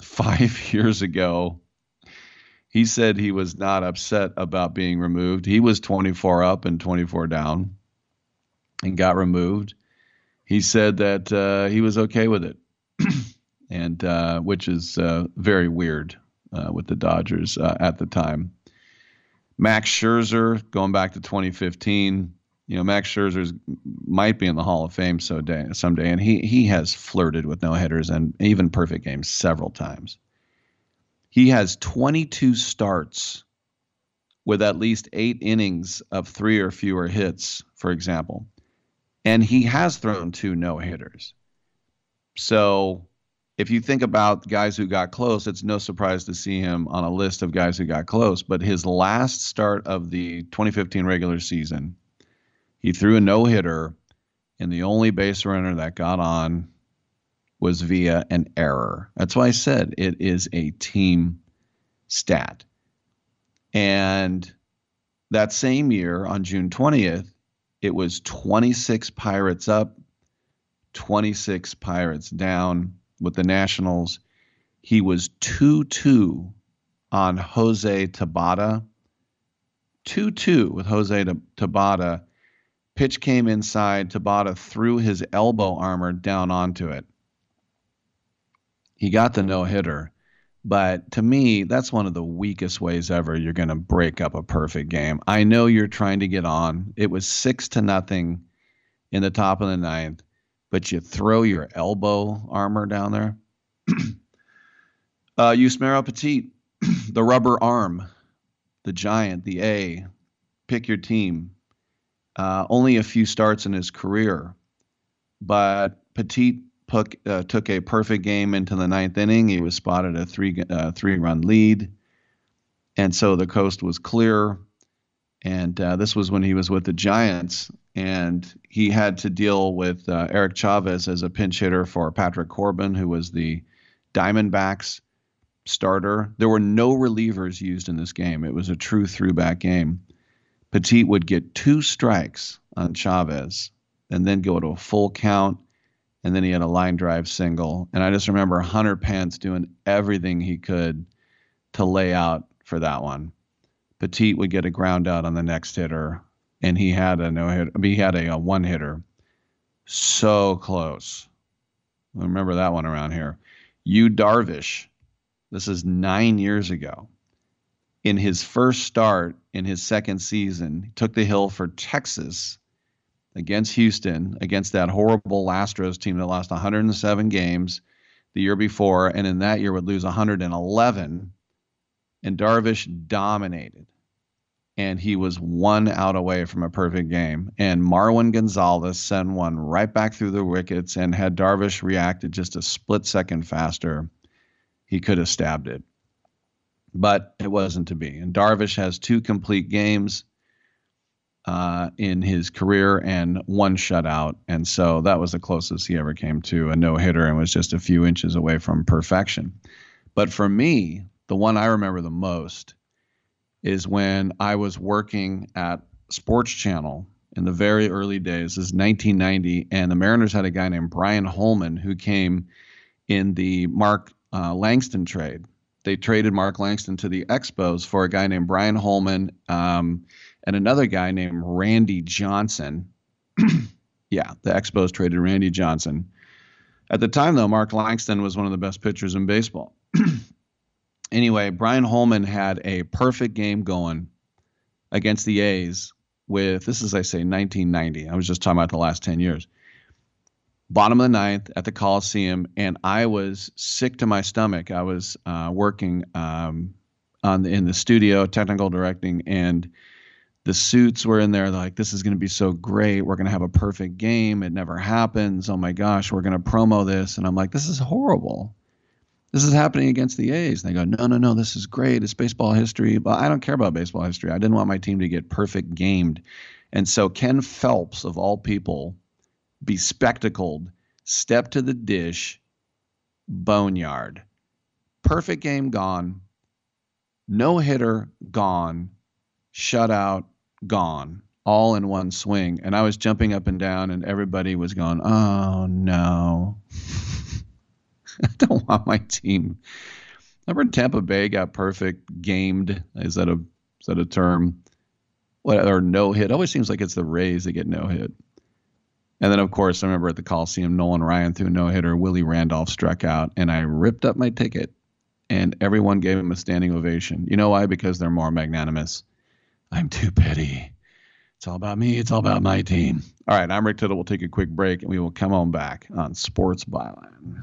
five years ago, he said he was not upset about being removed. He was 24 up and 24 down and got removed. He said that uh, he was okay with it, and uh, which is uh, very weird uh, with the Dodgers uh, at the time. Max Scherzer, going back to 2015, you know, Max Scherzer might be in the Hall of Fame so day, someday, and he he has flirted with no hitters and even perfect games several times. He has 22 starts with at least eight innings of three or fewer hits, for example, and he has thrown two no hitters. So, if you think about guys who got close, it's no surprise to see him on a list of guys who got close. But his last start of the 2015 regular season he threw a no hitter, and the only base runner that got on was via an error. That's why I said it is a team stat. And that same year, on June 20th, it was 26 Pirates up, 26 Pirates down with the Nationals. He was 2 2 on Jose Tabata. 2 2 with Jose Tabata Pitch came inside. Tabata threw his elbow armor down onto it. He got the no hitter. But to me, that's one of the weakest ways ever you're going to break up a perfect game. I know you're trying to get on. It was six to nothing in the top of the ninth, but you throw your elbow armor down there. uh, Yusmeiro Petit, the rubber arm, the giant, the A. Pick your team. Uh, only a few starts in his career, but Petit took, uh, took a perfect game into the ninth inning. He was spotted a three uh, three run lead, and so the coast was clear. And uh, this was when he was with the Giants, and he had to deal with uh, Eric Chavez as a pinch hitter for Patrick Corbin, who was the Diamondbacks starter. There were no relievers used in this game. It was a true throughback game. Petit would get two strikes on Chavez and then go to a full count. And then he had a line drive single. And I just remember Hunter Pence doing everything he could to lay out for that one. Petit would get a ground out on the next hitter, and he had a no hit. He had a, a one hitter. So close. I remember that one around here. Yu Darvish. This is nine years ago. In his first start in his second season, he took the hill for Texas against Houston, against that horrible Astros team that lost 107 games the year before, and in that year would lose 111. And Darvish dominated. And he was one out away from a perfect game. And Marwin Gonzalez sent one right back through the wickets. And had Darvish reacted just a split second faster, he could have stabbed it. But it wasn't to be. And Darvish has two complete games uh, in his career and one shutout. And so that was the closest he ever came to a no hitter and was just a few inches away from perfection. But for me, the one I remember the most is when I was working at Sports Channel in the very early days. This is 1990, and the Mariners had a guy named Brian Holman who came in the Mark uh, Langston trade. They traded Mark Langston to the Expos for a guy named Brian Holman um, and another guy named Randy Johnson. yeah, the Expos traded Randy Johnson. At the time, though, Mark Langston was one of the best pitchers in baseball. anyway, Brian Holman had a perfect game going against the A's with this is I say 1990. I was just talking about the last 10 years. Bottom of the ninth at the Coliseum, and I was sick to my stomach. I was uh, working um, on the, in the studio, technical directing, and the suits were in there like this is going to be so great. We're going to have a perfect game. It never happens. Oh my gosh we're going to promo this. And i'm like this is horrible. This is happening against the a's. And they go no no no this is great. It's baseball history. But i don't care about baseball history. I didn't want my team to get perfect gamed. And so ken phelps of all people bespectacled step to the dish boneyard. Perfect game gone. No hitter gone. Shutout gone all in one swing. And I was jumping up and down, and everybody was going, Oh no. I don't want my team. Remember Tampa Bay got perfect gamed? Is that a is that a term? What or no hit? Always seems like it's the Rays that get no hit. And then of course I remember at the Coliseum, Nolan Ryan threw a no hitter, Willie Randolph struck out, and I ripped up my ticket and everyone gave him a standing ovation. You know why? Because they're more magnanimous. I'm too petty. It's all about me. It's all about my team. All right, I'm Rick Tittle. We'll take a quick break and we will come on back on Sports Byline.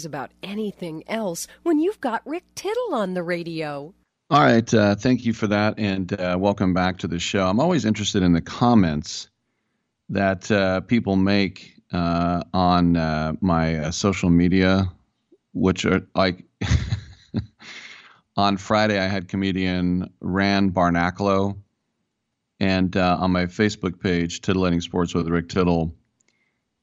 Cares about anything else when you've got Rick Tittle on the radio? All right. Uh, thank you for that. And uh, welcome back to the show. I'm always interested in the comments that uh, people make uh, on uh, my uh, social media, which are like on Friday, I had comedian Rand Barnaculo. And on my Facebook page, Titillating Sports with Rick Tittle,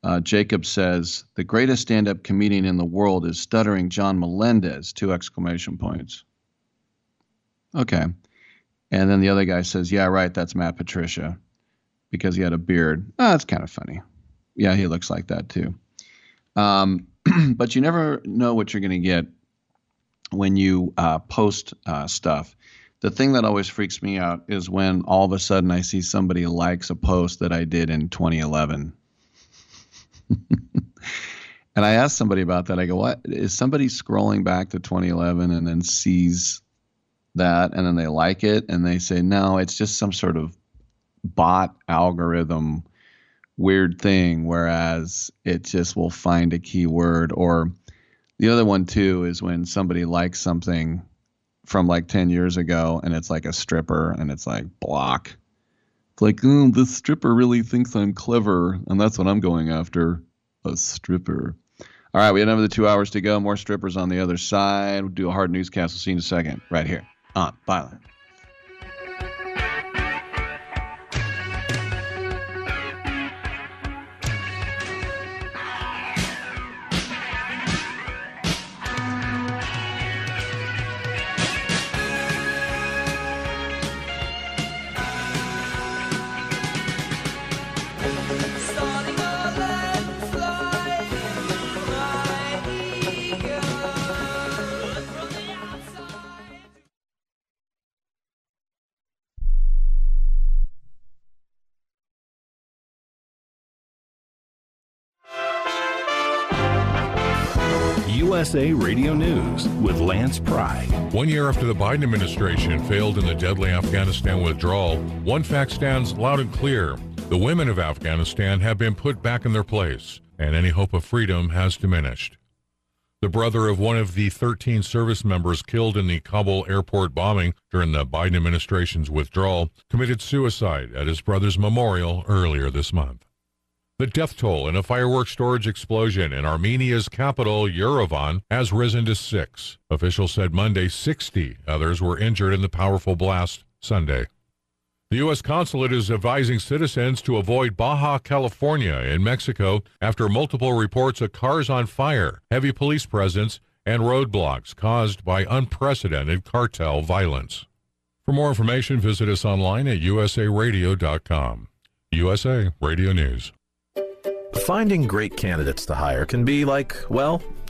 uh, Jacob says the greatest stand-up comedian in the world is stuttering John Melendez. Two exclamation points. Okay, and then the other guy says, "Yeah, right. That's Matt Patricia, because he had a beard. Oh, that's kind of funny. Yeah, he looks like that too. Um, but you never know what you're going to get when you uh, post uh, stuff. The thing that always freaks me out is when all of a sudden I see somebody likes a post that I did in 2011. and I asked somebody about that. I go, "What? Is somebody scrolling back to 2011 and then sees that and then they like it and they say, "No, it's just some sort of bot algorithm weird thing whereas it just will find a keyword? Or the other one too is when somebody likes something from like 10 years ago and it's like a stripper and it's like block like, mm, this stripper really thinks I'm clever, and that's what I'm going after a stripper. All right, we have another two hours to go. More strippers on the other side. We'll do a hard newscast. We'll see you in a second, right here on Byline. USA Radio News with Lance Pry. One year after the Biden administration failed in the deadly Afghanistan withdrawal, one fact stands loud and clear. The women of Afghanistan have been put back in their place, and any hope of freedom has diminished. The brother of one of the 13 service members killed in the Kabul airport bombing during the Biden administration's withdrawal committed suicide at his brother's memorial earlier this month. The death toll in a fireworks storage explosion in Armenia's capital, Yerevan, has risen to six. Officials said Monday 60 others were injured in the powerful blast Sunday. The U.S. consulate is advising citizens to avoid Baja California in Mexico after multiple reports of cars on fire, heavy police presence, and roadblocks caused by unprecedented cartel violence. For more information, visit us online at usaradio.com. USA Radio News. Finding great candidates to hire can be like, well,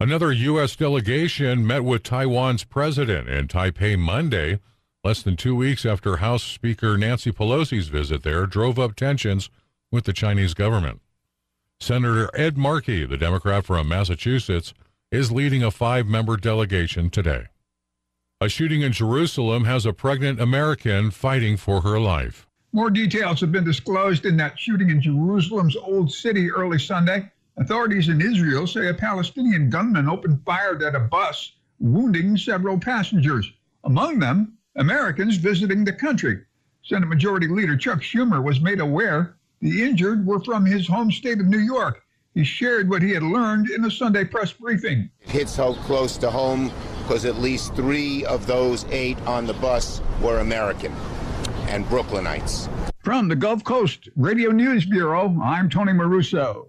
Another U.S. delegation met with Taiwan's president in Taipei Monday, less than two weeks after House Speaker Nancy Pelosi's visit there drove up tensions with the Chinese government. Senator Ed Markey, the Democrat from Massachusetts, is leading a five member delegation today. A shooting in Jerusalem has a pregnant American fighting for her life. More details have been disclosed in that shooting in Jerusalem's Old City early Sunday. Authorities in Israel say a Palestinian gunman opened fire at a bus, wounding several passengers, among them Americans visiting the country. Senate Majority Leader Chuck Schumer was made aware the injured were from his home state of New York. He shared what he had learned in a Sunday press briefing. It hits so close to home because at least three of those eight on the bus were American and Brooklynites. From the Gulf Coast Radio News Bureau, I'm Tony Maruso.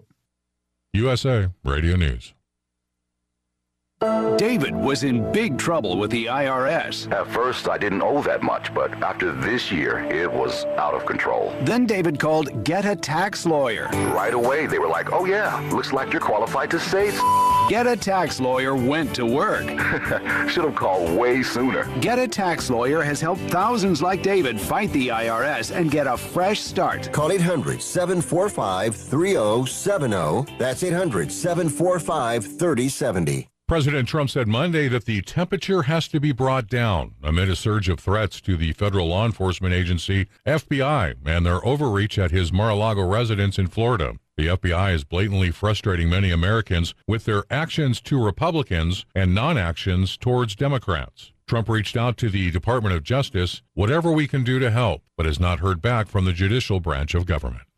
USA Radio News. David was in big trouble with the IRS. At first, I didn't owe that much, but after this year, it was out of control. Then David called Get a Tax Lawyer. Right away, they were like, oh, yeah, looks like you're qualified to save. Get a Tax Lawyer went to work. Should have called way sooner. Get a Tax Lawyer has helped thousands like David fight the IRS and get a fresh start. Call 800 745 3070. That's 800 745 3070. President Trump said Monday that the temperature has to be brought down amid a surge of threats to the federal law enforcement agency, FBI, and their overreach at his Mar a Lago residence in Florida. The FBI is blatantly frustrating many Americans with their actions to Republicans and non actions towards Democrats. Trump reached out to the Department of Justice, whatever we can do to help, but has not heard back from the judicial branch of government.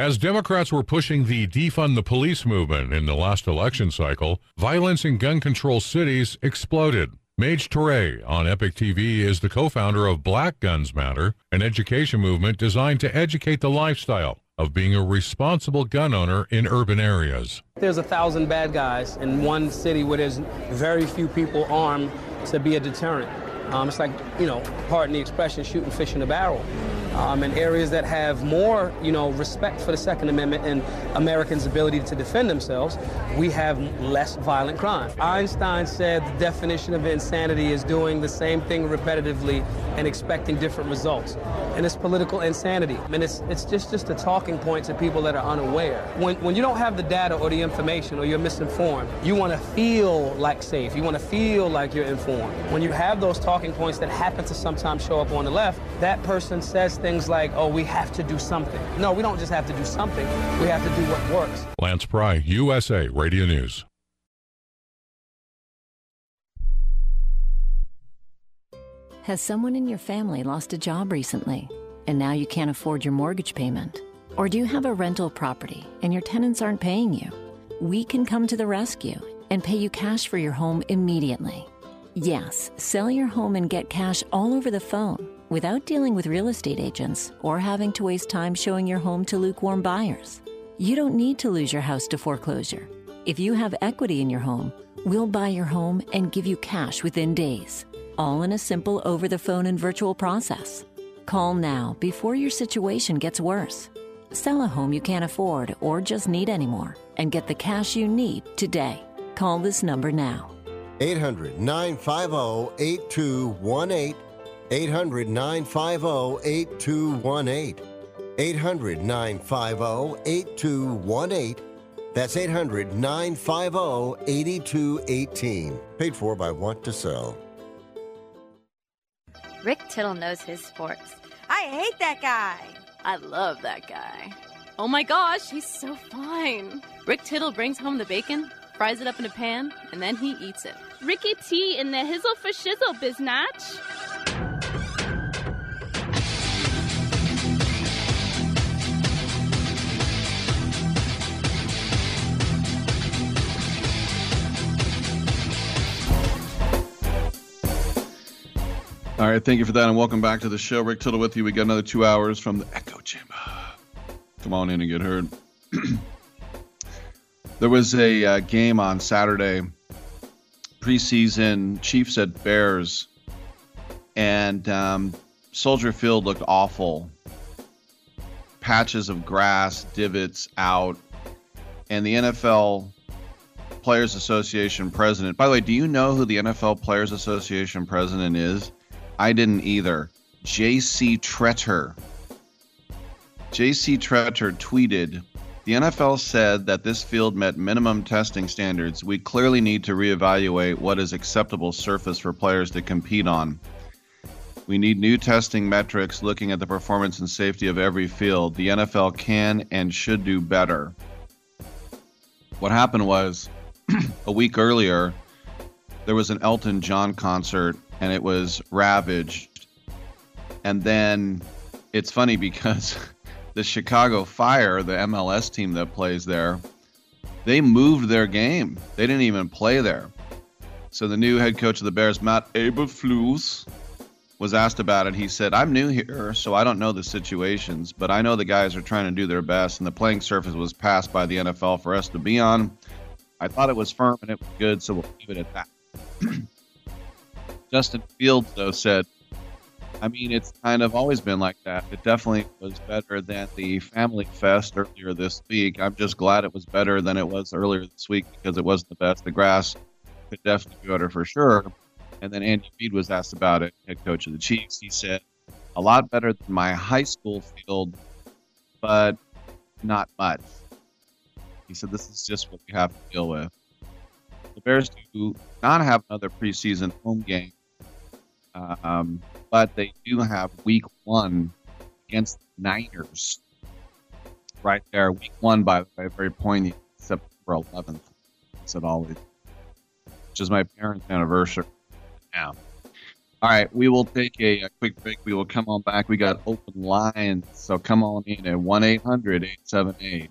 As Democrats were pushing the defund the police movement in the last election cycle, violence in gun control cities exploded. Maj Toure on Epic TV is the co founder of Black Guns Matter, an education movement designed to educate the lifestyle of being a responsible gun owner in urban areas. There's a thousand bad guys in one city where there's very few people armed to be a deterrent. Um, it's like, you know, pardon the expression, shooting fish in a barrel. Um, in areas that have more, you know, respect for the Second Amendment and Americans' ability to defend themselves, we have less violent crime. Einstein said the definition of insanity is doing the same thing repetitively and expecting different results. And it's political insanity. I mean, it's, it's just, just a talking point to people that are unaware. When, when you don't have the data or the information or you're misinformed, you want to feel like safe. You want to feel like you're informed. When you have those talking points that happen to sometimes show up on the left, that person says things like, oh, we have to do something. No, we don't just have to do something. We have to do what works. Lance Pry, USA Radio News. Has someone in your family lost a job recently and now you can't afford your mortgage payment? Or do you have a rental property and your tenants aren't paying you? We can come to the rescue and pay you cash for your home immediately. Yes, sell your home and get cash all over the phone without dealing with real estate agents or having to waste time showing your home to lukewarm buyers. You don't need to lose your house to foreclosure. If you have equity in your home, we'll buy your home and give you cash within days, all in a simple over the phone and virtual process. Call now before your situation gets worse. Sell a home you can't afford or just need anymore and get the cash you need today. Call this number now. 800 950 8218. 800 950 8218. 800 950 8218. That's 800 950 8218. Paid for by Want to Sell. Rick Tittle knows his sports. I hate that guy. I love that guy. Oh my gosh, he's so fine. Rick Tittle brings home the bacon, fries it up in a pan, and then he eats it. Ricky T in the hizzle for shizzle, biznatch. All right, thank you for that, and welcome back to the show. Rick Tittle with you. We got another two hours from the Echo Chamber. Come on in and get heard. there was a uh, game on Saturday, preseason Chiefs at Bears, and um, Soldier Field looked awful. Patches of grass, divots out, and the NFL Players Association president. By the way, do you know who the NFL Players Association president is? I didn't either. J.C. Tretter. J.C. Tretter tweeted The NFL said that this field met minimum testing standards. We clearly need to reevaluate what is acceptable surface for players to compete on. We need new testing metrics looking at the performance and safety of every field. The NFL can and should do better. What happened was a week earlier, there was an Elton John concert and it was ravaged. And then it's funny because the Chicago Fire, the MLS team that plays there, they moved their game. They didn't even play there. So the new head coach of the Bears, Matt Eberflus, was asked about it. He said, I'm new here, so I don't know the situations, but I know the guys are trying to do their best, and the playing surface was passed by the NFL for us to be on. I thought it was firm and it was good, so we'll leave it at that. Justin Fields, though, said, I mean, it's kind of always been like that. It definitely was better than the Family Fest earlier this week. I'm just glad it was better than it was earlier this week because it wasn't the best. The grass could definitely be better for sure. And then Andy Reid was asked about it, head coach of the Chiefs. He said, a lot better than my high school field, but not much. He said, this is just what we have to deal with. The Bears do not have another preseason home game um, but they do have week one against the Niners right there. Week one, by the way, very poignant, September 11th, as it always, which is my parents' anniversary now. All right, we will take a, a, quick break. We will come on back. We got open lines, so come on in at 1 800 878.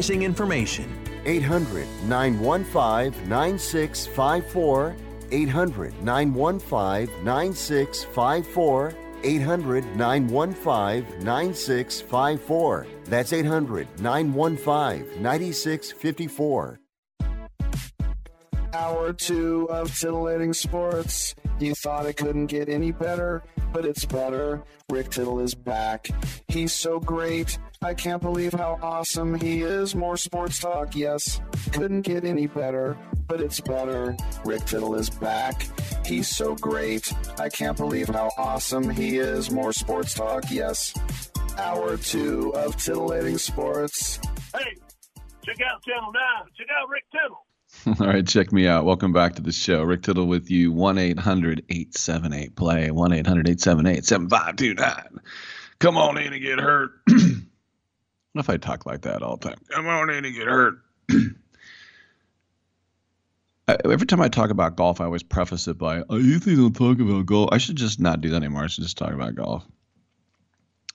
information. 800 915 9654. 800 915 9654. 800 915 9654. That's 800 915 9654. Hour two of titillating sports. You thought it couldn't get any better, but it's better. Rick Tittle is back. He's so great. I can't believe how awesome he is. More sports talk, yes. Couldn't get any better, but it's better. Rick Tittle is back. He's so great. I can't believe how awesome he is. More sports talk, yes. Hour two of titillating sports. Hey, check out Channel 9. Check out Rick Tittle. All right, check me out. Welcome back to the show. Rick Tittle with you, 1 800 878 play, 1 800 878 7529. Come on in and get hurt. what if I talk like that all the time? Come on in and get hurt. I- Every time I talk about golf, I always preface it by, I usually don't talk about golf. I should just not do that anymore. I should just talk about golf.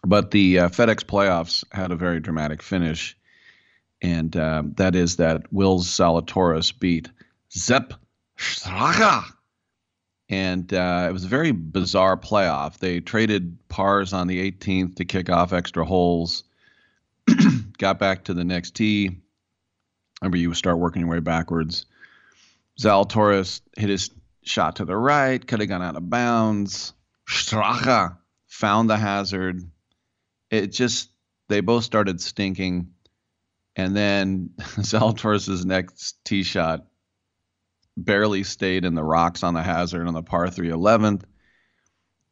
But the uh, FedEx playoffs had a very dramatic finish and uh, that is that Will Zalatoris beat Zep Straka. And uh, it was a very bizarre playoff. They traded pars on the 18th to kick off extra holes, got back to the next tee. Remember, you start working your way backwards. Zalatoris hit his shot to the right, could have gone out of bounds. Straka found the hazard. It just, they both started stinking. And then Zalatoris' next tee shot barely stayed in the rocks on the hazard on the par 3 11th.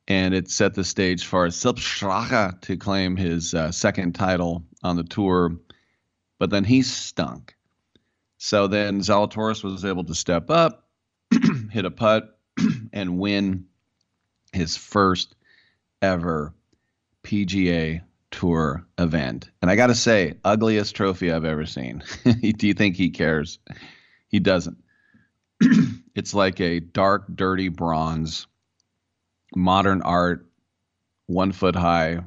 And it set the stage for Straka to claim his uh, second title on the tour. But then he stunk. So then Zalatoris was able to step up, hit a putt, and win his first ever PGA Tour event. And I got to say, ugliest trophy I've ever seen. Do you think he cares? He doesn't. it's like a dark, dirty bronze, modern art, one foot high,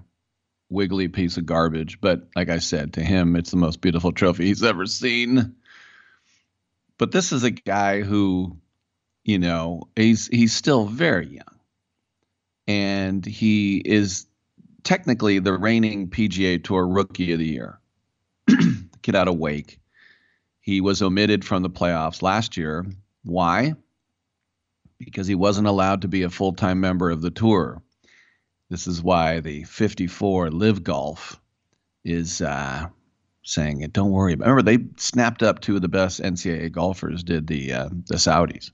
wiggly piece of garbage. But like I said, to him, it's the most beautiful trophy he's ever seen. But this is a guy who, you know, he's he's still very young. And he is technically the reigning PGA Tour Rookie of the Year. Kid out of Wake. He was omitted from the playoffs last year. Why? Because he wasn't allowed to be a full time member of the tour. This is why the 54 LIV Golf is uh, saying it. Don't worry. Remember, they snapped up two of the best NCAA golfers. Did the uh, the Saudis?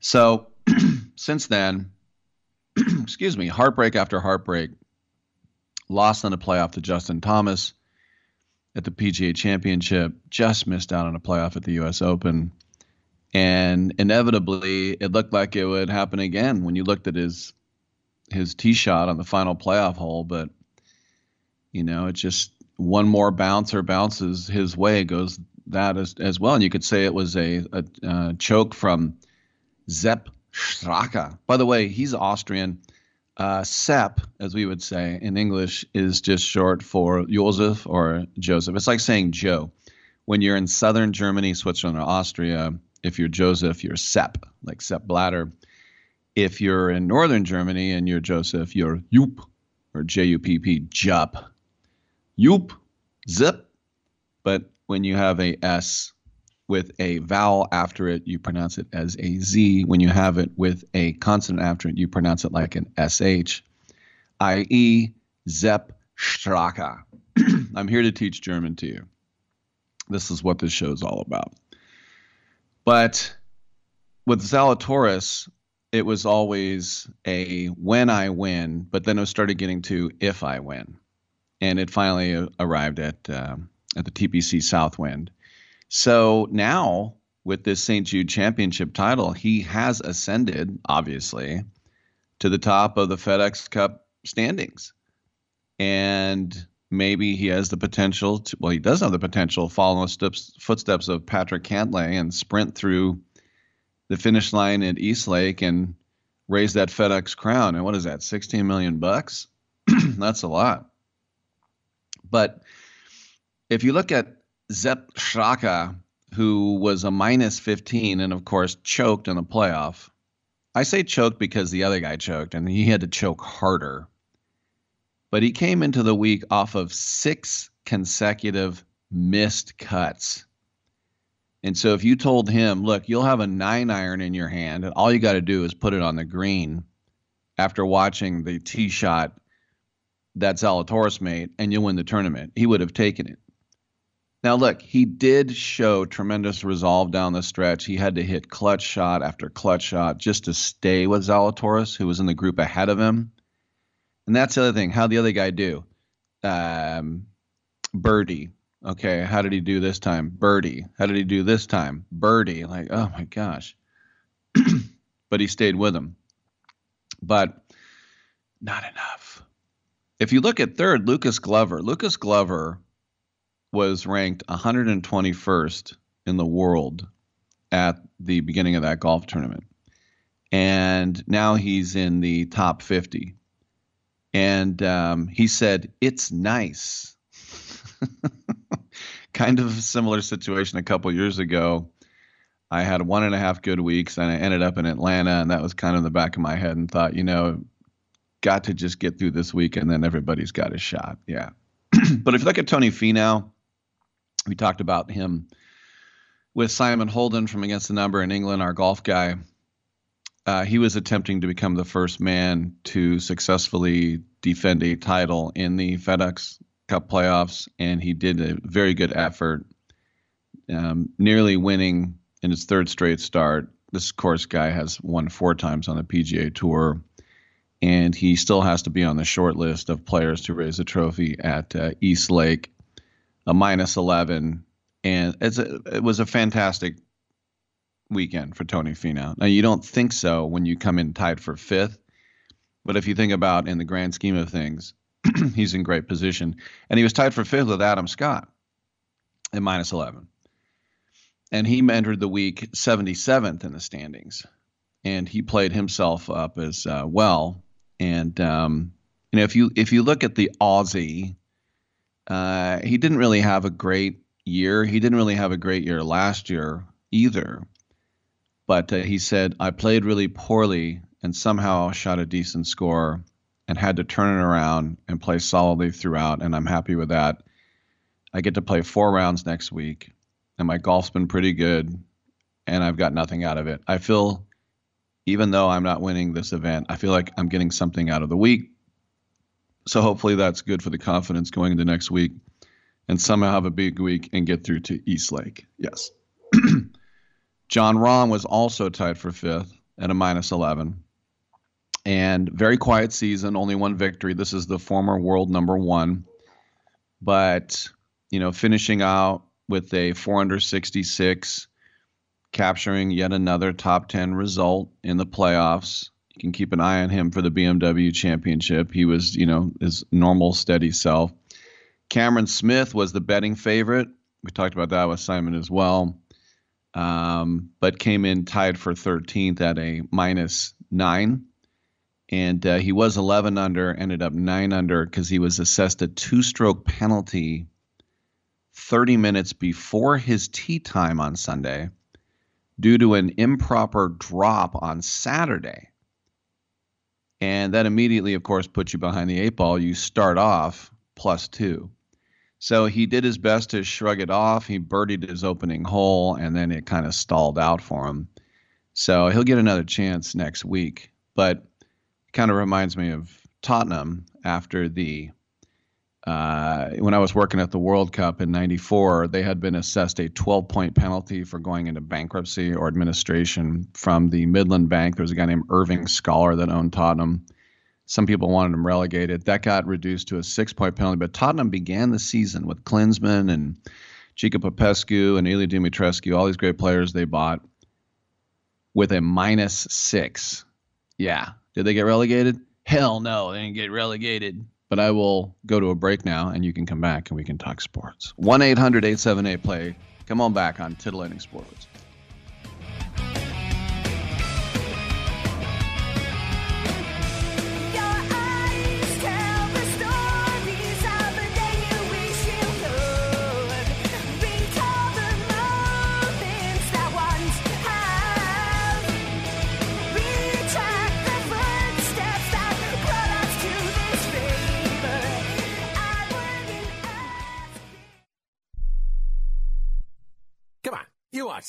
So since then, excuse me, heartbreak after heartbreak, lost in a playoff to Justin Thomas. at the PGA Championship, just missed out on a playoff at the U.S. Open. And inevitably, it looked like it would happen again when you looked at his his tee shot on the final playoff hole. But you know, it just one more bouncer bounces his way goes that as, as well. And you could say it was a, a uh, choke from Sepp Straka. By the way, he's Austrian. Uh, Sepp, as we would say in English, is just short for Joseph or Joseph. It's like saying Joe. When you're in southern Germany, Switzerland, or Austria, if you're Joseph, you're Sepp, like Sepp Blatter. If you're in northern Germany and you're Joseph, you're Jupp or J U P P, Jupp. Jupp, Zip. But when you have a S with a vowel after it, you pronounce it as a Z. When you have it with a consonant after it, you pronounce it like an SH, i.e., Zepp Straka. I'm here to teach German to you. This is what this show is all about. But with Zalatoris, it was always a when I win, but then it started getting to if I win. And it finally arrived at, uh, at the TPC Southwind so now with this St. Jude Championship title, he has ascended, obviously, to the top of the FedEx Cup standings. And maybe he has the potential to, well, he does have the potential, follow the steps, footsteps of Patrick Cantlay and sprint through the finish line at East Lake and raise that FedEx crown. And what is that, 16 million bucks? That's a lot. But if you look at Sepp Straka, who was a minus 15 and, of course, choked in the playoff. I say choked because the other guy choked and he had to choke harder. But he came into the week off of six consecutive missed cuts. And so if you told him, look, you'll have a nine iron in your hand, and all you got to do is put it on the green after watching the tee shot that Zalatoris made, and you'll win the tournament, he would have taken it. Now, look, he did show tremendous resolve down the stretch. He had to hit clutch shot after clutch shot just to stay with Zalatoris, who was in the group ahead of him. And that's the other thing. How'd the other guy do? Um, birdie. Okay, how did he do this time? Birdie. How did he do this time? Birdie. Like, oh my gosh. but he stayed with him. But not enough. If you look at third, Lucas Glover. Lucas Glover was ranked 121st in the world at the beginning of that golf tournament. And now he's in the top 50. And um, he said, It's nice. kind of a similar situation a couple years ago. I had one and a half good weeks and I ended up in Atlanta. And that was kind of in the back of my head and thought, you know, got to just get through this week and then everybody's got a shot. Yeah. but if you look at Tony Finau, we talked about him with Simon Holden from Against the Number in England, our golf guy. Uh, he was attempting to become the first man to successfully defend a title in the FedEx Cup playoffs, and he did a very good effort, um, nearly winning in his third straight start. This course guy has won four times on the PGA Tour, and he still has to be on the short list of players to raise a trophy at uh, East Lake a minus 11. And it's a, it was a fantastic weekend for Tony Finau. Now, you don't think so when you come in tied for fifth, but if you think about in the grand scheme of things, he's in great position. And he was tied for fifth with Adam Scott at minus 11. And he entered the week 77th in the standings. And he played himself up as uh, well. And um, you know, if you if you look at the Aussie uh, he didn't really have a great year. He didn't really have a great year last year either. But uh, he said, I played really poorly and somehow shot a decent score and had to turn it around and play solidly throughout. And I'm happy with that. I get to play four rounds next week, and my golf's been pretty good, and I've got nothing out of it. I feel, even though I'm not winning this event, I feel like I'm getting something out of the week so hopefully that's good for the confidence going into next week and somehow have a big week and get through to East Lake. Yes. Jon Rahm was also tied for fifth at a minus 11. And very quiet season, only one victory. This is the former world number one. But you know, finishing out with a 466, capturing yet another top 10 result in the playoffs. You can keep an eye on him for the BMW championship. He was, you know, his normal steady self. Cameron Smith was the betting favorite. We talked about that with Simon as well. Um, but came in tied for 13th at a minus nine. And uh, he was 11 under, ended up nine under because he was assessed a two stroke penalty 30 minutes before his tee time on Sunday due to an improper drop on Saturday. And that immediately, of course, puts you behind the eight ball. You start off plus two. So he did his best to shrug it off. He birdied his opening hole, and then it kind of stalled out for him. So he'll get another chance next week. But it kind of reminds me of Tottenham after the uh, when I was working at the World Cup in '94, they had been assessed a 12-point penalty for going into bankruptcy or administration from the Midland Bank. There was a guy named Irving Scholar that owned Tottenham. Some people wanted him relegated. That got reduced to a six-point penalty. But Tottenham began the season with Klinsmann and Gica Popescu and Ilie Dumitrescu, all these great players they bought, with a minus six. Yeah. Did they get relegated? Hell no, they didn't get relegated. But I will go to a break now, and you can come back and we can talk sports. 1 800 878 play. Come on back on Titillating Sports.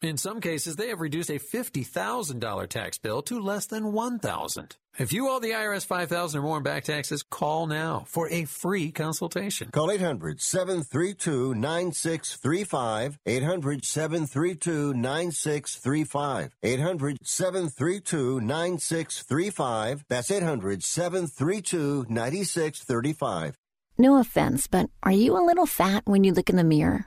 In some cases, they have reduced a $50,000 tax bill to less than 1,000. If you owe the IRS 5000 or more in back taxes, call now for a free consultation. Call 800 732 9635. 800 732 9635. 800 732 9635. That's 800 732 9635. No offense, but are you a little fat when you look in the mirror?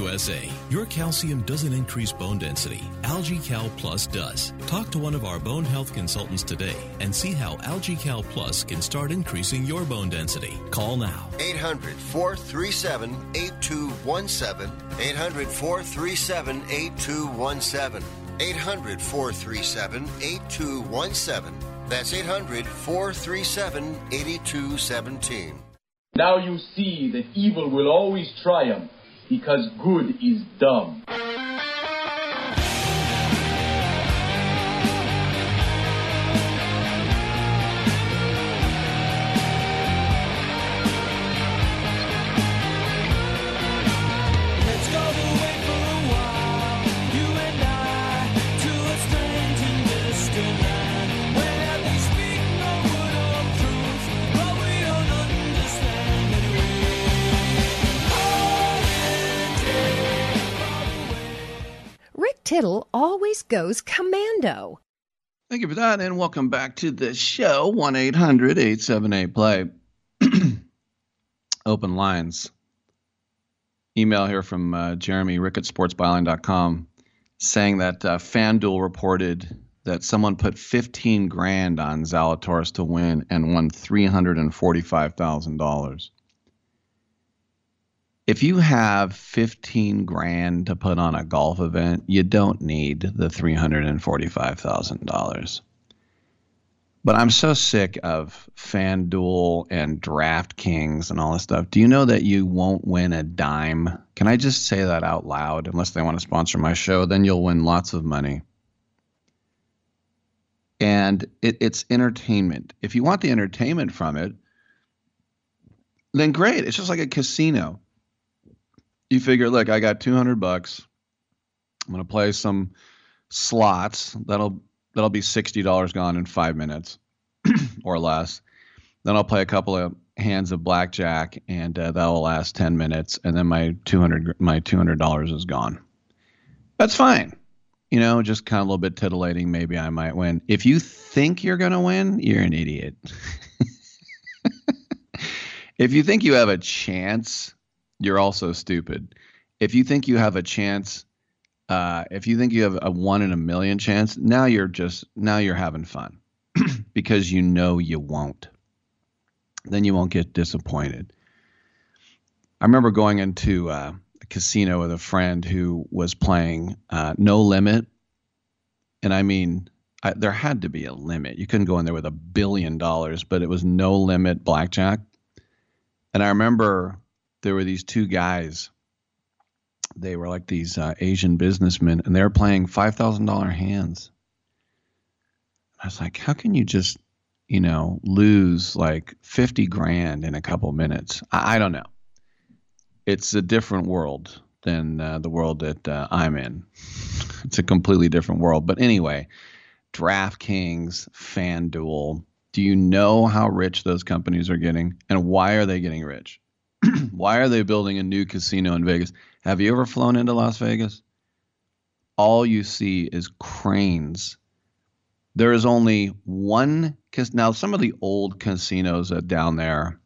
USA. Your calcium doesn't increase bone density. AlgaeCal Plus does. Talk to one of our bone health consultants today and see how AlgaeCal Plus can start increasing your bone density. Call now. 800 437 8217. 800 437 8217. 800 437 8217. That's 800 437 8217. Now you see that evil will always triumph because good is dumb. Tittle always goes commando. Thank you for that, and welcome back to the show. 1 800 878 Play. Open lines. Email here from uh, Jeremy Rick at sportsbyline.com saying that uh, FanDuel reported that someone put 15 grand on Zalatoris to win and won $345,000. If you have 15 grand to put on a golf event, you don't need the $345,000. But I'm so sick of FanDuel and DraftKings and all this stuff. Do you know that you won't win a dime? Can I just say that out loud? Unless they want to sponsor my show, then you'll win lots of money. And it, it's entertainment. If you want the entertainment from it, then great. It's just like a casino. You figure, look, I got 200 bucks. I'm going to play some slots. That'll that'll be $60 gone in 5 minutes or less. Then I'll play a couple of hands of blackjack and uh, that'll last 10 minutes and then my 200 my $200 is gone. That's fine. You know, just kind of a little bit titillating maybe I might win. If you think you're going to win, you're an idiot. if you think you have a chance, you're also stupid. If you think you have a chance uh, if you think you have a one in a million chance, now you're just now you're having fun because you know you won't. Then you won't get disappointed. I remember going into uh, a casino with a friend who was playing uh, No Limit, and I mean, I, there had to be a limit. You couldn't go in there with a billion dollars, but it was No Limit blackjack. And I remember there were these two guys they were like these uh, Asian businessmen, and they were playing five thousand dollar hands. I was like, how can you just, you know, lose like fifty grand in a couple minutes? I, I don't know. It's a different world than uh, the world that uh, I'm in. it's a completely different world. But anyway, DraftKings, FanDuel. Do you know how rich those companies are getting, and why are they getting rich? why are they building a new casino in Vegas? Have you ever flown into Las Vegas? All you see is cranes. There is only one. Now, some of the old casinos down there,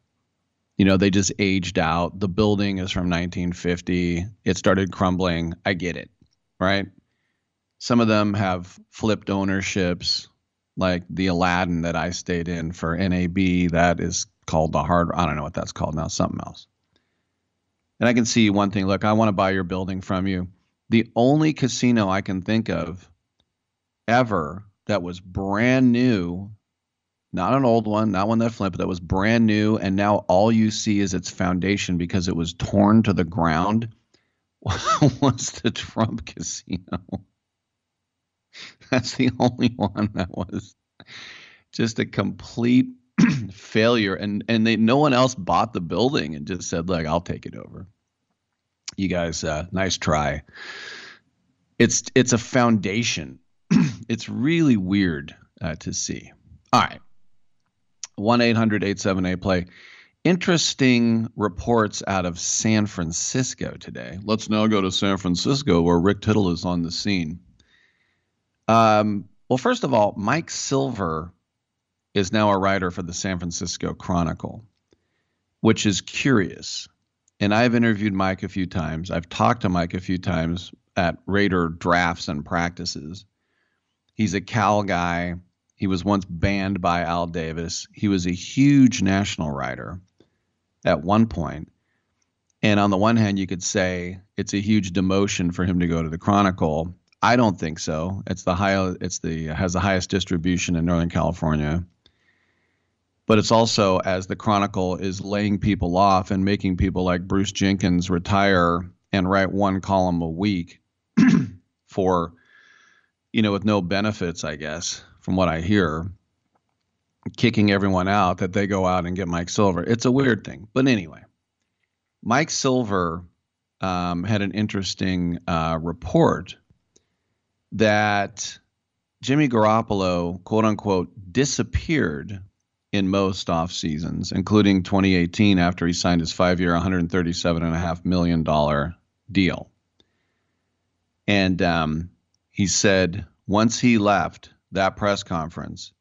you know, they just aged out. The building is from 1950. It started crumbling. I get it, right? Some of them have flipped ownerships, like the Aladdin that I stayed in for NAB. That is called the hard. I don't know what that's called now. Something else. And I can see one thing. Look, I want to buy your building from you. The only casino I can think of ever that was brand new, not an old one, not one that flipped, but that was brand new, and now all you see is its foundation because it was torn to the ground, was the Trump Casino. That's the only one that was just a complete failure and and they no one else bought the building and just said look i'll take it over you guys uh, nice try. It's it's a foundation. It's really weird uh, to see. All right. 1-800-878 play. Interesting reports out of san francisco today. Let's now go to san francisco where rick tittle is on the scene. Um, well first of all mike silver is now a writer for the San Francisco Chronicle, which is curious. And I've interviewed Mike a few times. I've talked to Mike a few times at Raider drafts and practices. He's a Cal guy. He was once banned by Al Davis. He was a huge national writer at one point. And on the one hand, you could say it's a huge demotion for him to go to the Chronicle. I don't think so. It's the high. It's the has the highest distribution in Northern California. But it's also as the Chronicle is laying people off and making people like Bruce Jenkins retire and write one column a week for, you know, with no benefits, I guess, from what I hear, kicking everyone out that they go out and get Mike Silver. It's a weird thing. But anyway, Mike Silver um, had an interesting uh, report that Jimmy Garoppolo, quote unquote, disappeared in most off seasons, including 2018 after he signed his five year, $137.5 million deal. And um, he said once he left that press conference,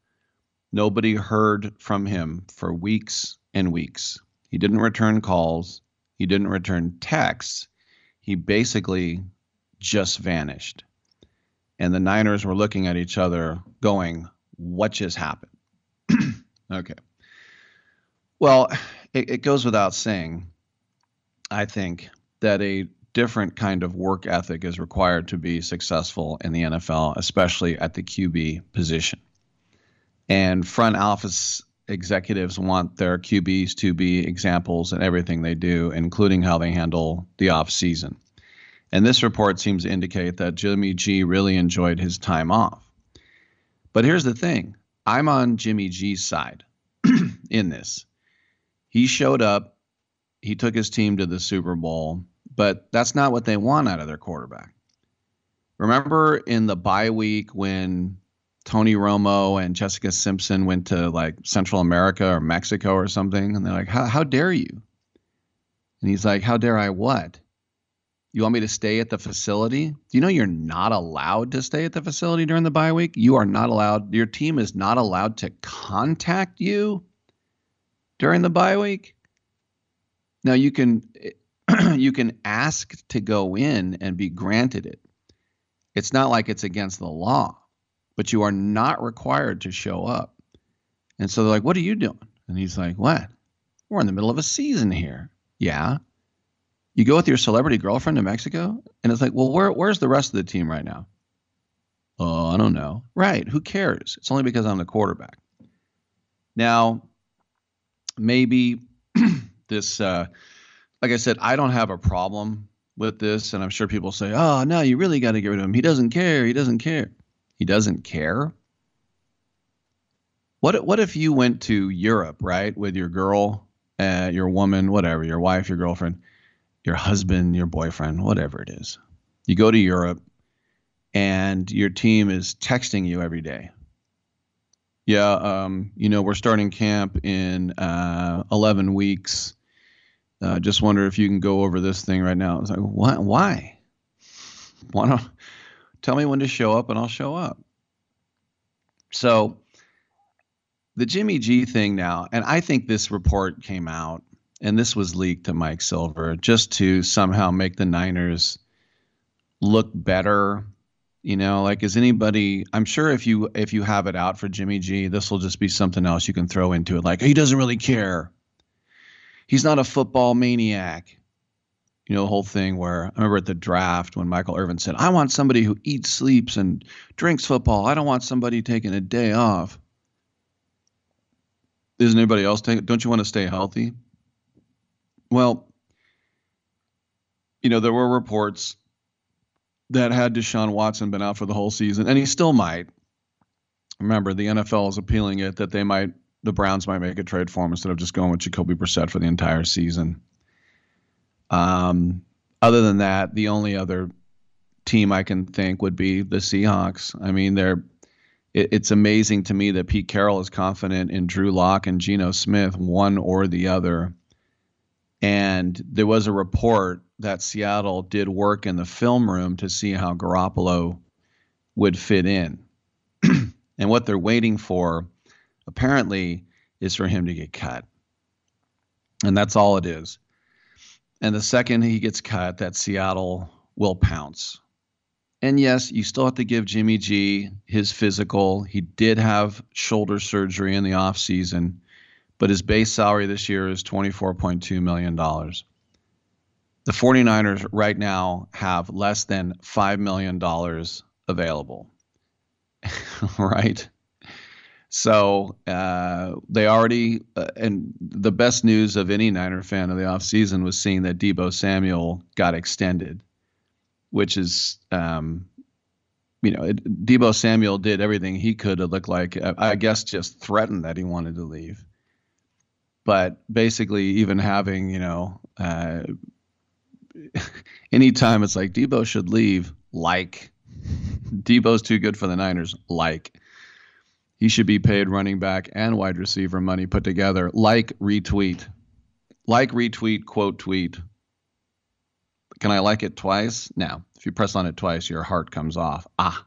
nobody heard from him for weeks and weeks. He didn't return calls, he didn't return texts. He basically just vanished and the Niners were looking at each other going, What just happened? okay. Well, it, it, goes without saying, I think, that a different kind of work ethic is required to be successful in the NFL, especially at the QB position. And front office executives want their QBs to be examples in everything they do, including how they handle the off season. And this report seems to indicate that Jimmy G really enjoyed his time off. But here's the thing I'm on Jimmy G's side in this. He showed up, he took his team to the Super Bowl, but that's not what they want out of their quarterback. Remember in the bye week when Tony Romo and Jessica Simpson went to like Central America or Mexico or something, and they're like, "How, how dare you?" And he's like, "How dare I what?" You want me to stay at the facility? Do you know you're not allowed to stay at the facility during the bye week? You are not allowed, your team is not allowed to contact you during the bye week. Now you can you can ask to go in and be granted it. It's not like it's against the law, but you are not required to show up. And so they're like, "What are you doing?" And he's like, "What? We're in the middle of a season here." Yeah. You go with your celebrity girlfriend to Mexico, and it's like, well, where, where's the rest of the team right now? Oh, I don't know. Right. Who cares? It's only because I'm the quarterback. Now, maybe this, uh, like I said, I don't have a problem with this. And I'm sure people say, oh, no, you really got to get rid of him. He doesn't care. He doesn't care. He doesn't care. What, what if you went to Europe, right, with your girl, uh, your woman, whatever, your wife, your girlfriend, your husband, your boyfriend, whatever it is. You go to Europe and your team is texting you every day. Yeah, um, you know, we're starting camp in uh, 11 weeks. Uh, just wonder if you can go over this thing right now. It's like, what? Why? Why don't tell me when to show up and I'll show up. So the Jimmy G thing now, and I think this report came out and this was leaked to Mike Silver just to somehow make the Niners look better. You know, like is anybody? I'm sure if you if you have it out for Jimmy G, this will just be something else you can throw into it. Like he doesn't really care. He's not a football maniac. You know, the whole thing where I remember at the draft when Michael Irvin said, I want somebody who eats, sleeps, and drinks football. I don't want somebody taking a day off. Isn't anybody else taking? Don't you want to stay healthy? Well, you know, there were reports that had Deshaun Watson been out for the whole season, and he still might. Remember, the NFL is appealing it that they might, the Browns might make a trade for him instead of just going with Jacoby Brissett for the entire season. Um, other than that, the only other team I can think would be the Seahawks. I mean, they're it, it's amazing to me that Pete Carroll is confident in Drew Lock and Geno Smith, one or the other. And there was a report that Seattle did work in the film room to see how Garoppolo would fit in. and what they're waiting for, apparently, is for him to get cut. And that's all it is. And the second he gets cut, that Seattle will pounce. And yes, you still have to give Jimmy G his physical. He did have shoulder surgery in the offseason but his base salary this year is $24.2 million. The 49ers right now have less than $5 million available. right? So uh, they already, uh, and the best news of any Niner fan of the offseason was seeing that Deebo Samuel got extended, which is, um, you know, it, Deebo Samuel did everything he could to look like, I guess, just threatened that he wanted to leave. But basically, even having, you know, uh, anytime it's like Deebo should leave, like Deebo's too good for the Niners, like he should be paid running back and wide receiver money put together. Like retweet. Like retweet, quote tweet. Can I like it twice? No. If you press on it twice, your heart comes off. Ah.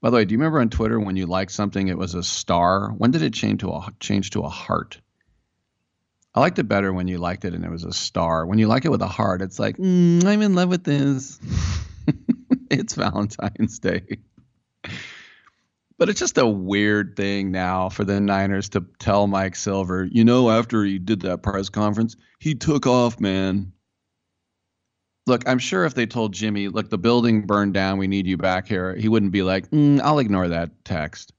By the way, do you remember on Twitter when you liked something, it was a star? When did it change to a change to a heart? I liked it better when you liked it and it was a star. When you like it with a heart, it's like, mm, I'm in love with this. it's Valentine's Day. But it's just a weird thing now for the Niners to tell Mike Silver, you know, after he did that press conference, he took off, man. Look, I'm sure if they told Jimmy, look, the building burned down, we need you back here, he wouldn't be like, mm, I'll ignore that text.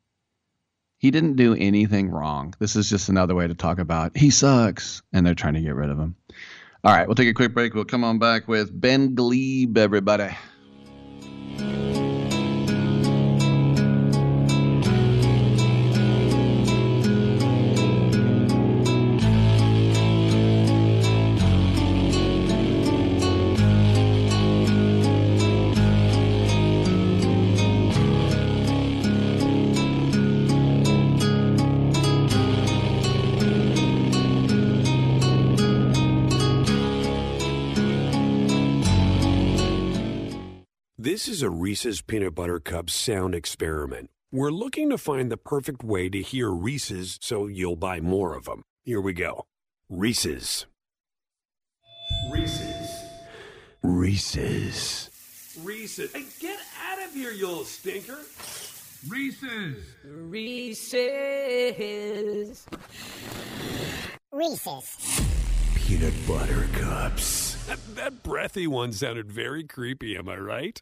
He didn't do anything wrong. This is just another way to talk about he sucks, and they're trying to get rid of him. All right, we'll take a quick break. We'll come on back with Ben Gleib, everybody. This is a Reese's Peanut Butter Cup sound experiment. We're looking to find the perfect way to hear Reese's so you'll buy more of them. Here we go. Reese's. Reese's. Reese's. Reese's. Hey, get out of here, you little stinker. Reese's. Reese's. Reese's. Peanut Butter Cups. That, that breathy one sounded very creepy, am I right?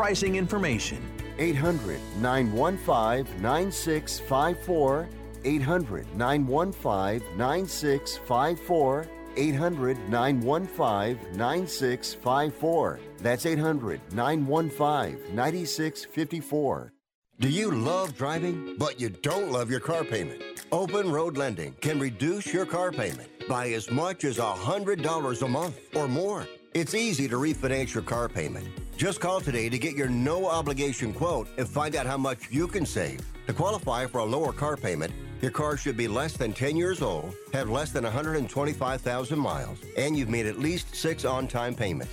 pricing information. 800 915 9654. 800 915 9654. 800 915 9654. That's 800 915 9654. Do you love driving, but you don't love your car payment? Open Road Lending can reduce your car payment by as much as $100 a month or more. It's easy to refinance your car payment. Just call today to get your no obligation quote and find out how much you can save. To qualify for a lower car payment, your car should be less than 10 years old, have less than 125,000 miles, and you've made at least six on time payments.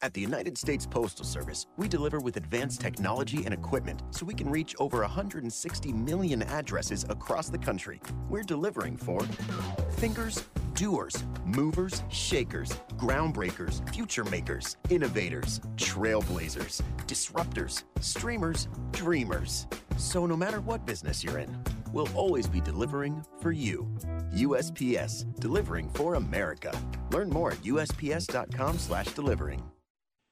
At the United States Postal Service, we deliver with advanced technology and equipment so we can reach over 160 million addresses across the country. We're delivering for thinkers, doers, movers, shakers, groundbreakers, future makers, innovators, trailblazers, disruptors, streamers, dreamers. So no matter what business you're in, we'll always be delivering for you. USPS, delivering for America. Learn more at usps.com/delivering.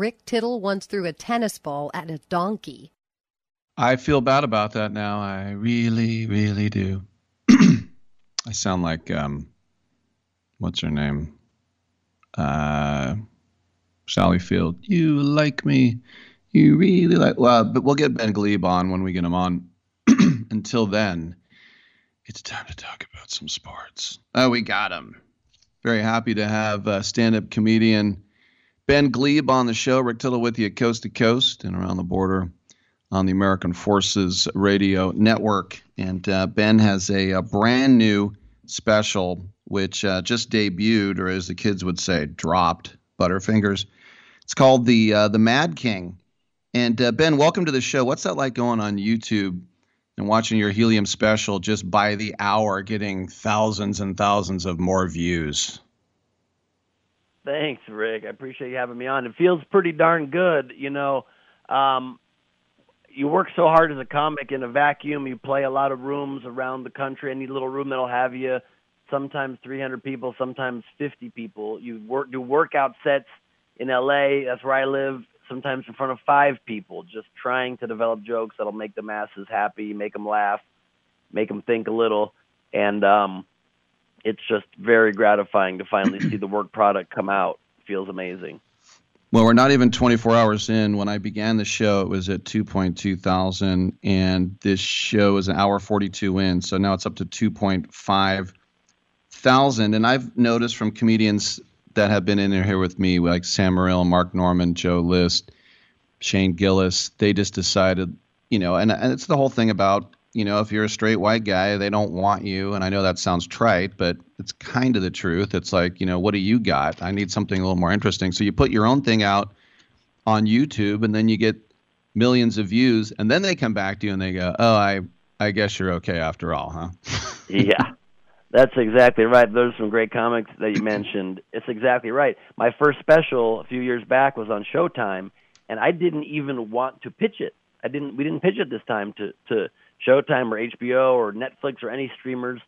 Rick Tittle once threw a tennis ball at a donkey. I feel bad about that now. I really, really do. I sound like um, what's her name? Uh, Sally Field. You like me? You really like? Well, but we'll get Ben Gleib on when we get him on. Until then, it's time to talk about some sports. Oh, we got him. Very happy to have uh, stand-up comedian Ben Gleib on the show. Rick Tittle with you coast to coast and around the border on the American Forces Radio Network. And uh, Ben has a, a, brand new special, which uh, just debuted, or as the kids would say, dropped. Butterfingers. It's called the uh, the Mad King. And uh, Ben, welcome to the show. What's that like going on YouTube and watching your Helium special just by the hour, getting thousands and thousands of more views? Thanks, Rick. I appreciate you having me on. It feels pretty darn good. You know, um, you work so hard as a comic in a vacuum. You play a lot of rooms around the country. Any little room that'll have you sometimes 300 people, sometimes 50 people. You work do workout sets in LA. That's where I live. Sometimes in front of five people, just trying to develop jokes that'll make the masses happy, make them laugh, make them think a little, and um, it's just very gratifying to finally see the work product come out. It feels amazing. Well, we're not even 24 hours in. When I began the show, it was at 2.2 thousand, and this show is an hour 42 in. So now it's up to 2.5 thousand. And I've noticed from comedians that have been in here with me, like Sam Morril, Mark Normand, Joe List, Shane Gillis, they just decided, you know, and, and it's the whole thing about, you know, if you're a straight white guy, they don't want you. And I know that sounds trite, but it's kind of the truth. It's like, you know, what do you got? I need something a little more interesting. So you put your own thing out on YouTube and then you get millions of views and then they come back to you and they go, "Oh, I I guess you're okay after all, huh?" yeah. That's exactly right. Those are some great comics that you mentioned. It's exactly right. My first special a few years back was on Showtime, and I didn't even want to pitch it. I didn't. We didn't pitch it this time to to Showtime or HBO or Netflix or any streamers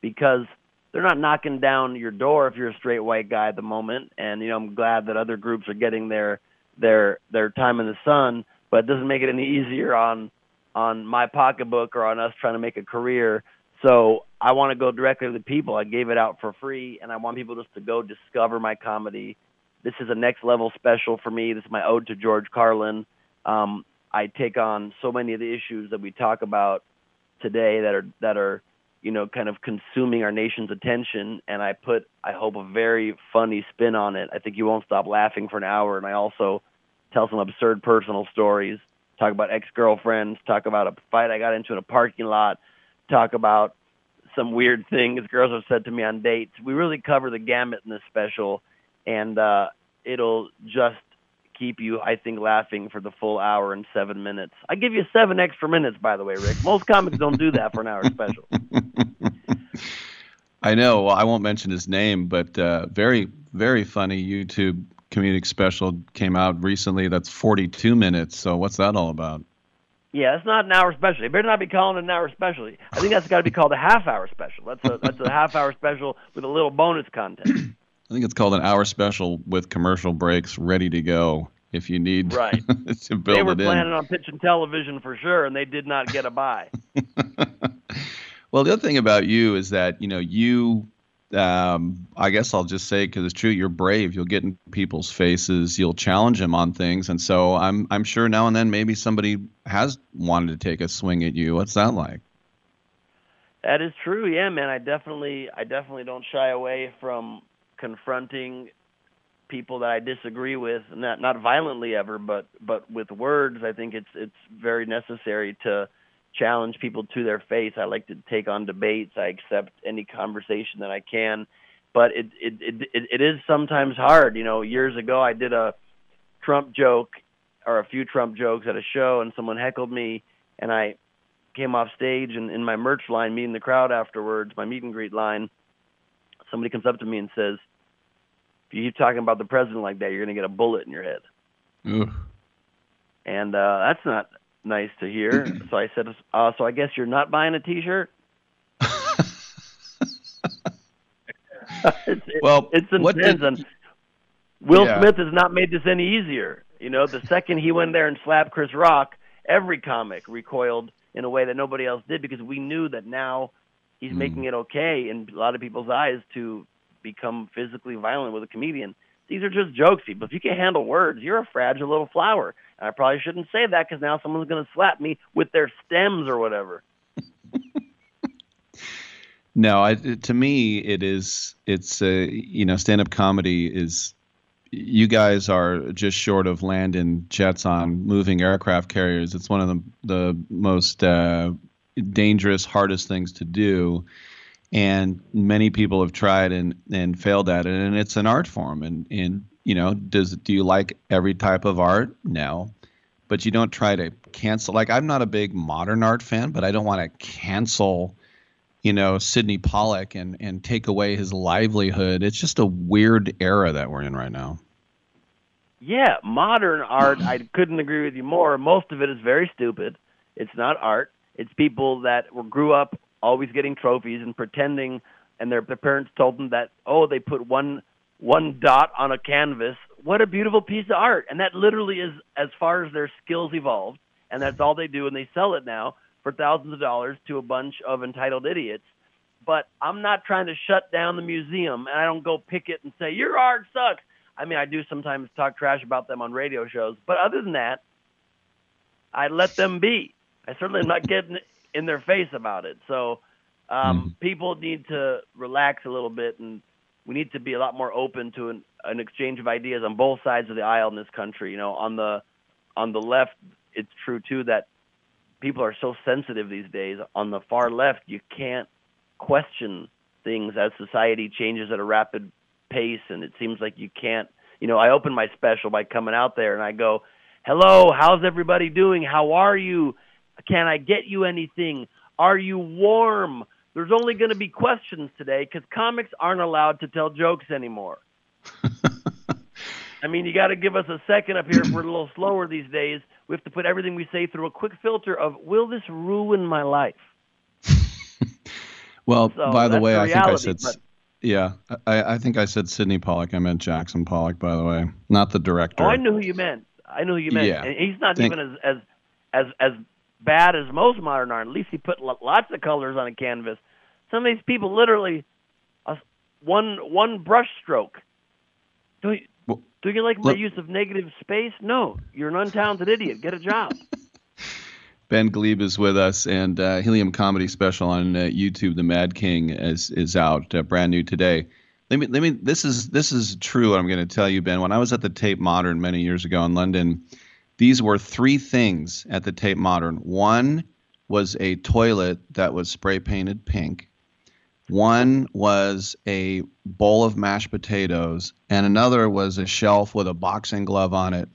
because they're not knocking down your door if you're a straight white guy at the moment. And you know, I'm glad that other groups are getting their their their time in the sun, but it doesn't make it any easier on on my pocketbook or on us trying to make a career. So I want to go directly to the people. I gave it out for free, and I want people just to go discover my comedy. This is a next level special for me. This is my ode to George Carlin. Um, I take on so many of the issues that we talk about today that are that are you know kind of consuming our nation's attention, and I put I hope a very funny spin on it. I think you won't stop laughing for an hour, and I also tell some absurd personal stories. Talk about ex girlfriends. Talk about a fight I got into in a parking lot talk about some weird things girls have said to me on dates. We really cover the gamut in this special, and uh, it'll just keep you, I think, laughing for the full hour and seven minutes. I give you seven extra minutes, by the way, Rick. Most comics don't do that for an hour special. I know. Well, I won't mention his name, but uh, very, very funny YouTube comedic special came out recently. That's 42 minutes. So what's that all about? Yeah, it's not an hour special. You better not be calling it an hour special. I think that's got to be called a half hour special. That's a that's a half hour special with a little bonus content. I think it's called an hour special with commercial breaks ready to go if you need right. to build they were planning in. on pitching television for sure, and they did not get a buy. well, the other thing about you is that you know you um, I guess I'll just say because it's true. You're brave. You'll get in people's faces. You'll challenge them on things, and so I'm I'm sure now and then maybe somebody has wanted to take a swing at you. What's that like? That is true. Yeah, man. I definitely I definitely don't shy away from confronting people that I disagree with, not not violently ever, but but with words. I think it's it's very necessary to challenge people to their face. I like to take on debates. I accept any conversation that I can, but it it it it, it is sometimes hard. You know, years ago I did a Trump joke or a few Trump jokes at a show, and someone heckled me, and I came off stage and in my merch line, meeting the crowd afterwards, my meet and greet line, somebody comes up to me and says, "If you keep talking about the president like that, you're going to get a bullet in your head." Ooh. And uh, that's not nice to hear. so I said, uh, "So I guess you're not buying a T-shirt." it's, well, it's intense, did- and Will Yeah. Smith has not made this any easier. You know, the second he went there and slapped Chris Rock, every comic recoiled in a way that nobody else did because we knew that now he's making it okay in a lot of people's eyes to become physically violent with a comedian. These are just jokes, people. If you can't handle words, you're a fragile little flower. And I probably shouldn't say that because now someone's going to slap me with their stems or whatever. No, I, to me, it is. It's uh, you know, stand-up comedy is. You guys are just short of landing jets on moving aircraft carriers. It's one of the the most uh, dangerous, hardest things to do, and many people have tried and and failed at it. And it's an art form. And and you know, does do you like every type of art? No, but you don't try to cancel. Like I'm not a big modern art fan, but I don't want to cancel you know, Sydney Pollack and and take away his livelihood. It's just a weird era that we're in right now. Yeah, modern art, I couldn't agree with you more. Most of it is very stupid. It's not art. It's people that were, grew up always getting trophies and pretending, and their, their parents told them that, oh, they put one one dot on a canvas. What a beautiful piece of art. And that literally is as far as their skills evolved, and that's all they do, and they sell it now for thousands of dollars to a bunch of entitled idiots. But I'm not trying to shut down the museum, and I don't go picket and say, your art sucks. I mean, I do sometimes talk trash about them on radio shows, but other than that, I let them be. I certainly am not getting in their face about it. So um, people need to relax a little bit, and we need to be a lot more open to an, an exchange of ideas on both sides of the aisle in this country. You know, on the on the left, it's true too that people are so sensitive these days. On the far left, you can't question things as society changes at a rapid pace, and it seems like you can't. You know, I open my special by coming out there and I go, "Hello, how's everybody doing? How are you? Can I get you anything? Are you warm?" There's only going to be questions today because comics aren't allowed to tell jokes anymore. I mean, you got to give us a second up here if we're a little slower these days. We have to put everything we say through a quick filter of, will this ruin my life? Well, So by the way, the I think I said, but- yeah, I, I think I said Sydney Pollack. I meant Jackson Pollock, by the way, not the director. Oh, I knew who you meant. I knew who you meant. Yeah. And he's not Thank- even as, as as as bad as most modern art. At least he put lots of colors on a canvas. Some of these people literally a, one one brush stroke. Do you, do you like my look- use of negative space? No, you're an untalented idiot. Get a job. Ben Gleib is with us, and uh, Helium Comedy Special on uh, YouTube, The Mad King, is is out, uh, brand new today. Let me let me. This is this is true. What I'm going to tell you, Ben. When I was at the Tate Modern many years ago in London, these were three things at the Tate Modern. One was a toilet that was spray painted pink. One was a bowl of mashed potatoes, and another was a shelf with a boxing glove on it.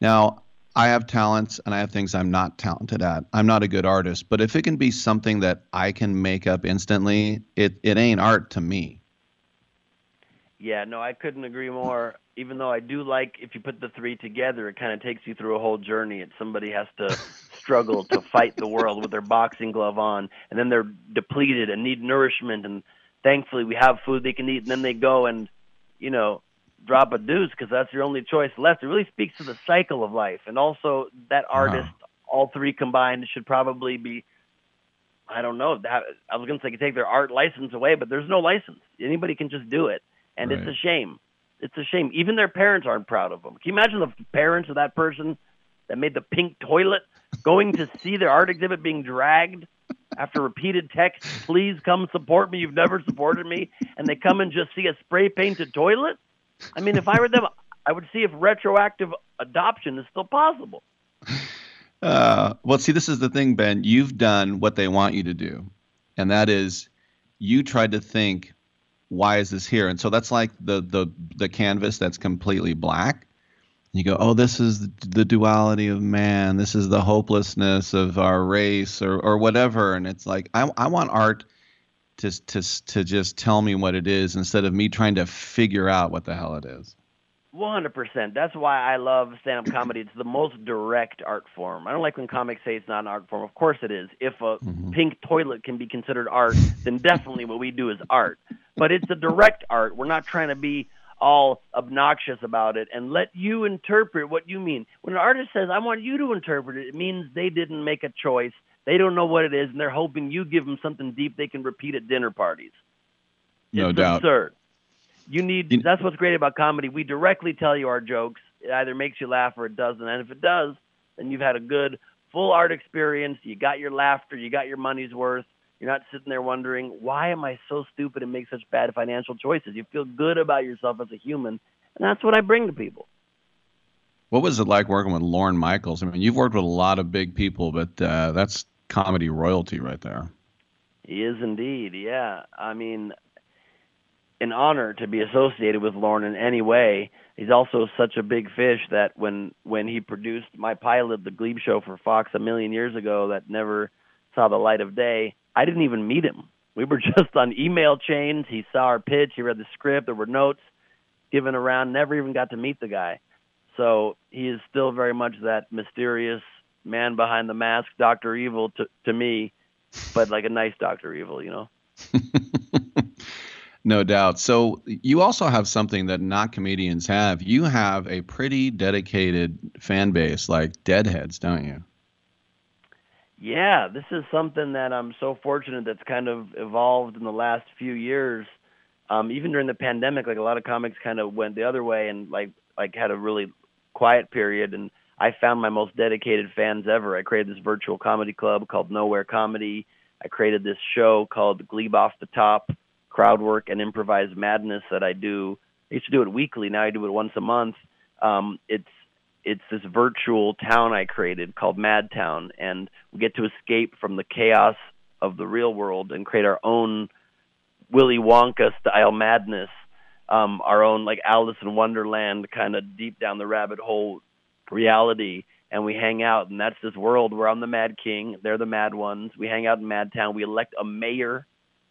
Now, I have talents and I have things I'm not talented at. I'm not a good artist, but if it can be something that I can make up instantly, it, it ain't art to me. Yeah, no, I couldn't agree more. Even though I do like if you put the three together, it kind of takes you through a whole journey. It's somebody has to struggle to fight the world with their boxing glove on, and then they're depleted and need nourishment. And thankfully, we have food they can eat, and then they go and, you know, drop a deuce because that's your only choice left. It really speaks to the cycle of life, and also that uh-huh. artist, all three combined, should probably be I don't know. That, I was going to say take their art license away, but there's no license. Anybody can just do it, and it's a shame. It's a shame. Even their parents aren't proud of them. Can you imagine the parents of that person that made the pink toilet going to see their art exhibit being dragged after repeated texts? Please come support me. You've never supported me, and they come and just see a spray painted toilet. I mean, if I were them, I would see if retroactive adoption is still possible. Uh, well, see, this is the thing, Ben. You've done what they want you to do, and that is you tried to think, why is this here? And so that's like the the the canvas that's completely black. You go, oh, this is the duality of man. This is the hopelessness of our race, or or whatever. And it's like I I want art to to to just tell me what it is instead of me trying to figure out what the hell it is. One hundred percent. That's why I love stand-up comedy. It's the most direct art form. I don't like when comics say it's not an art form. Of course it is. If a Mm-hmm. pink toilet can be considered art, then definitely what we do is art. But it's a direct art. We're not trying to be all obnoxious about it and let you interpret what you mean. When an artist says, "I want you to interpret it," it means they didn't make a choice. They don't know what it is, and they're hoping you give them something deep they can repeat at dinner parties. No it's doubt. absurd. You need. That's what's great about comedy. We directly tell you our jokes. It either makes you laugh or it doesn't. And if it does, then you've had a good full art experience. You got your laughter. You got your money's worth. You're not sitting there wondering why am I so stupid and make such bad financial choices. You feel good about yourself as a human, and that's what I bring to people. What was it like working with Lorne Michaels? I mean, you've worked with a lot of big people, but uh, that's comedy royalty right there. He is indeed, yeah. I mean, an honor to be associated with Lorne in any way. He's also such a big fish that when when he produced my pilot, The Gleib Show for Fox a million years ago, that never saw the light of day, I didn't even meet him. We were just on email chains. He saw our pitch. He read the script. There were notes given around. Never even got to meet the guy. So he is still very much that mysterious man behind the mask, Doctor Evil to to me, but like a nice Doctor Evil, you know. No doubt. So you also have something that not comedians have. You have a pretty dedicated fan base, like Deadheads, don't you? Yeah, this is something that I'm so fortunate that's kind of evolved in the last few years. Um, even during the pandemic, like a lot of comics kind of went the other way and like like had a really quiet period and I found my most dedicated fans ever. I created this virtual comedy club called Nowhere Comedy. I created this show called Gleib Off the Top, crowd work and improvised madness that I do. I used to do it weekly. Now I do it once a month. Um, it's it's this virtual town I created called Madtown, and we get to escape from the chaos of the real world and create our own Willy Wonka style madness, um, our own like Alice in Wonderland kind of deep down the rabbit hole reality. And we hang out, and that's this world where I'm the Mad King. They're the Mad Ones. We hang out in Madtown. We elect a mayor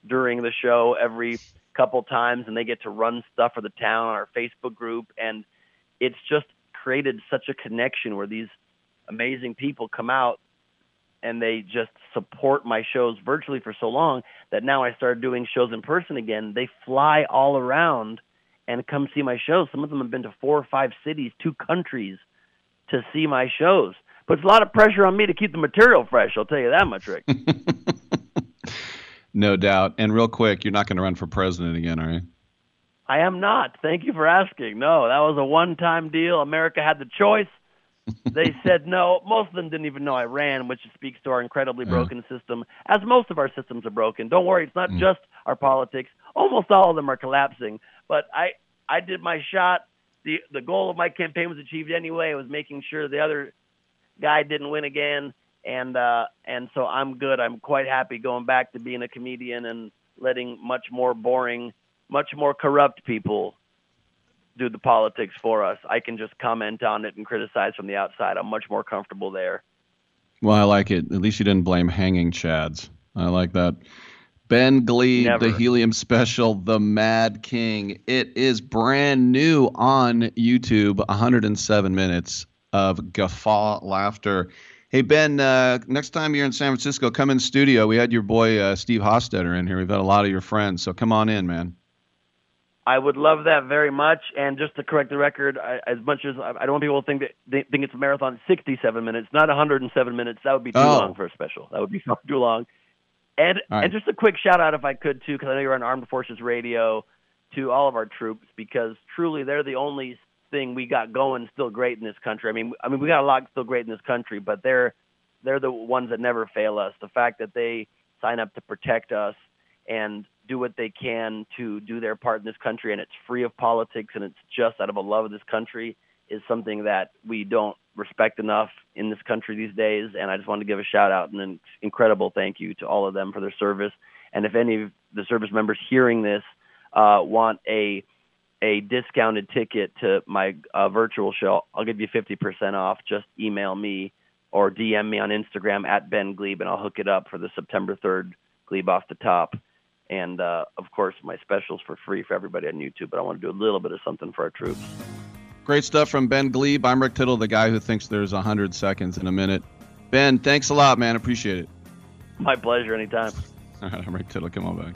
during the show every couple times, and they get to run stuff for the town on our Facebook group. And it's just created such a connection where these amazing people come out and they just support my shows virtually for so long that now I started doing shows in person again. They fly all around and come see my shows. Some of them have been to four or five cities, two countries to see my shows. Puts a lot of pressure on me to keep the material fresh, I'll tell you that much, Rick. No doubt. And real quick, you're not going to run for president again, are you? I am not. Thank you for asking. No, that was a one time deal. America had the choice. they said no. Most of them didn't even know I ran, which speaks to our incredibly broken system, as most of our systems are broken. Don't worry, it's not mm. just our politics. Almost all of them are collapsing. But I, I did my shot. the The goal of my campaign was achieved anyway. It was making sure the other guy didn't win again, and uh, and so I'm good. I'm quite happy going back to being a comedian and letting much more boring, much more corrupt people do the politics for us. I can just comment on it and criticize from the outside. I'm much more comfortable there. Well, I like it. At least you didn't blame hanging chads. I like that. Ben Never. the Helium Special, The Mad King. It is brand new on YouTube. 107 minutes of guffaw laughter. Hey Ben, uh, next time you're in San Francisco, come in studio. We had your boy uh, Steve Hofstetter in here. We've had a lot of your friends, so come on in, man. I would love that very much. And just to correct the record, I, as much as I I don't want people to think that they think it's a marathon, 67 minutes, not 107 minutes. That would be too Oh. long for a special. That would be too long. And right. and just a quick shout out, if I could too, because I know you're on Armed Forces Radio, to all of our troops, because truly they're the only thing we got going still great in this country. I mean, I mean we got a lot still great in this country, but they're they're the ones that never fail us. The fact that they sign up to protect us and do what they can to do their part in this country, and it's free of politics, and it's just out of a love of this country, is something that we don't respect enough in this country these days. And I just wanted to give a shout out and an incredible thank you to all of them for their service. And if any of the service members hearing this uh, want a a discounted ticket to my uh, virtual show, I'll give you 50% off. Just email me or DM me on Instagram at Ben Gleib, and I'll hook it up for the September 3rd Gleib off the top. And uh, of course, my specials for free for everybody on YouTube. But I want to do a little bit of something for our troops. Great stuff from Ben Gleib. I'm Rick Tittle, the guy who thinks there's 100 seconds in a minute. Ben, thanks a lot, man. Appreciate it. My pleasure. Anytime. All right, I'm Rick Tittle. Come on back.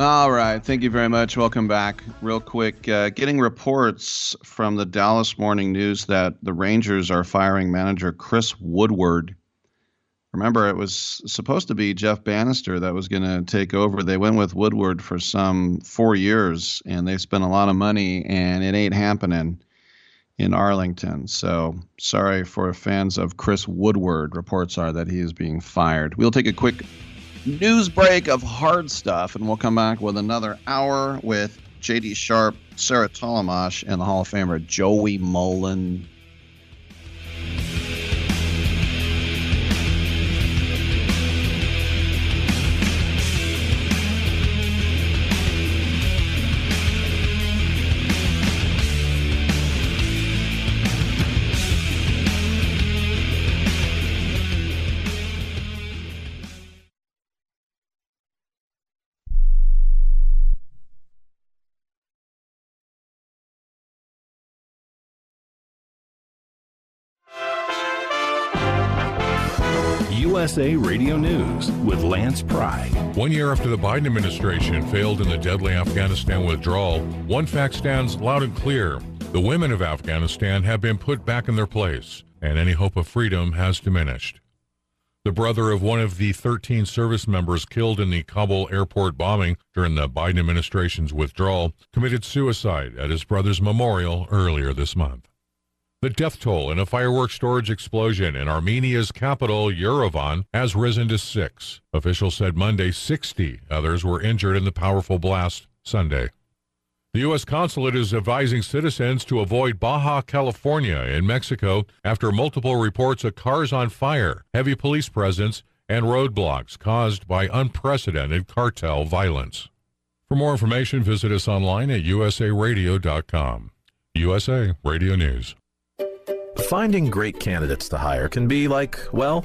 All right. Thank you very much. Welcome back. Real quick, uh, getting reports from the Dallas Morning News that the Rangers are firing manager Chris Woodward. Remember, it was supposed to be Jeff Banister that was going to take over. They went with Woodward for some four years, and they spent a lot of money, and it ain't happening in Arlington. So sorry for fans of Chris Woodward. Reports are that he is being fired. We'll take a quick news break of hard stuff, and we'll come back with another hour with JD Sharp, Sarah Tollemache, and the Hall of Famer Joey Mullen. USA Radio News with Lance Pry. One year after the Biden administration failed in the deadly Afghanistan withdrawal, one fact stands loud and clear. The women of Afghanistan have been put back in their place, and any hope of freedom has diminished. The brother of one of the 13 service members killed in the Kabul airport bombing during the Biden administration's withdrawal committed suicide at his brother's memorial earlier this month. The death toll in a fireworks storage explosion in Armenia's capital, Yerevan, has risen to six. Officials said Monday 60 others were injured in the powerful blast Sunday. The U.S. consulate is advising citizens to avoid Baja California in Mexico after multiple reports of cars on fire, heavy police presence, and roadblocks caused by unprecedented cartel violence. For more information, visit us online at usaradio.com. USA Radio News. Finding great candidates to hire can be like, well,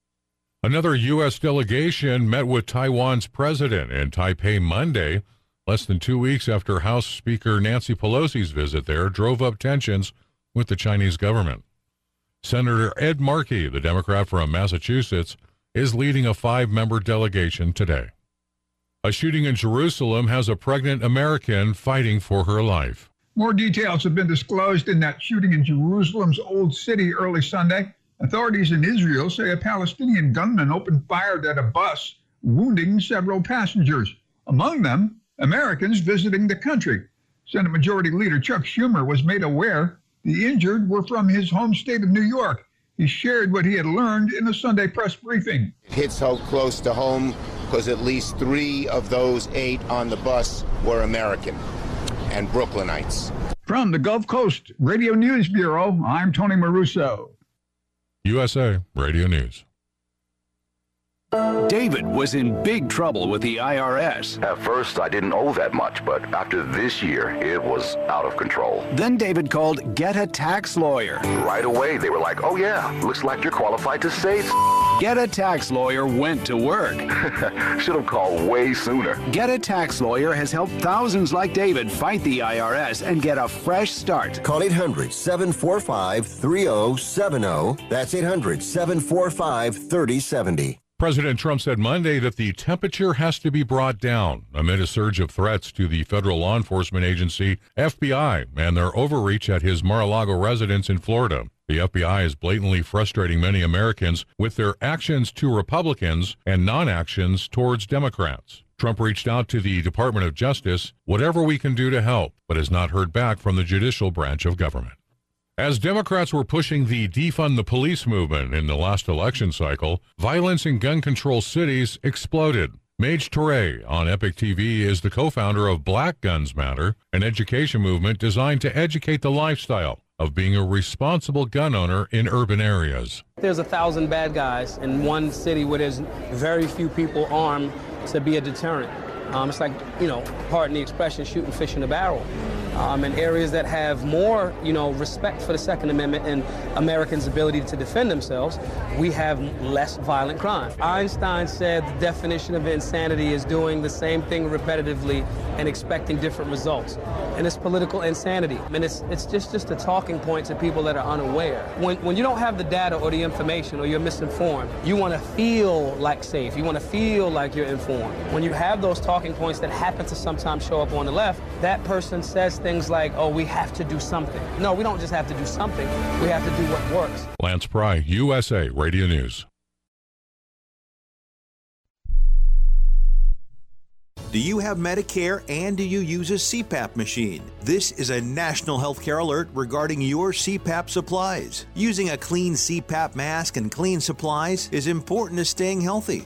Another U.S. delegation met with Taiwan's president in Taipei Monday, less than two weeks after House Speaker Nancy Pelosi's visit there drove up tensions with the Chinese government. Senator Ed Markey, the Democrat from Massachusetts, is leading a five member delegation today. A shooting in Jerusalem has a pregnant American fighting for her life. More details have been disclosed in that shooting in Jerusalem's Old City early Sunday. Authorities in Israel say a Palestinian gunman opened fire at a bus, wounding several passengers, among them Americans visiting the country. Senate Majority Leader Chuck Schumer was made aware the injured were from his home state of New York. He shared what he had learned in a Sunday press briefing. It hits so close to home because at least three of those eight on the bus were American and Brooklynites. From the Gulf Coast Radio News Bureau, I'm Tony Maruso. USA Radio News. David was in big trouble with the IRS. At first, I didn't owe that much, but after this year, it was out of control. Then David called Get a Tax Lawyer. Right away, they were like, oh, yeah, looks like you're qualified to save. Get a Tax Lawyer went to work. Should have called way sooner. Get a Tax Lawyer has helped thousands like David fight the IRS and get a fresh start. Call 800 745 3070. That's 800 745 3070. President Trump said Monday that the temperature has to be brought down amid a surge of threats to the federal law enforcement agency, FBI, and their overreach at his Mar a Lago residence in Florida. The FBI is blatantly frustrating many Americans with their actions to Republicans and non actions towards Democrats. Trump reached out to the Department of Justice, whatever we can do to help, but has not heard back from the judicial branch of government. As Democrats were pushing the defund the police movement in the last election cycle, violence in gun control cities exploded. Maj Toure on Epoch TV is the co founder of Black Guns Matter, an education movement designed to educate the lifestyle of being a responsible gun owner in urban areas. There's a thousand bad guys in one city where there's very few people armed to be a deterrent. Um, it's like, you know, pardon the expression, shooting fish in a barrel. Um, in areas that have more, you know, respect for the Second Amendment and Americans' ability to defend themselves, we have less violent crime. Einstein said the definition of insanity is doing the same thing repetitively and expecting different results. And it's political insanity. I mean, it's, it's just, just a talking point to people that are unaware. When, when you don't have the data or the information or you're misinformed, you want to feel like safe. You want to feel like you're informed. When you have those talking points that happen to sometimes show up on the left, that person says things like, oh, we have to do something. No, we don't just have to do something. We have to do what works. Lance Pry, USA Radio News. Do you have Medicare and do you use a CPAP machine? This is a national healthcare alert regarding your CPAP supplies. Using a clean CPAP mask and clean supplies is important to staying healthy.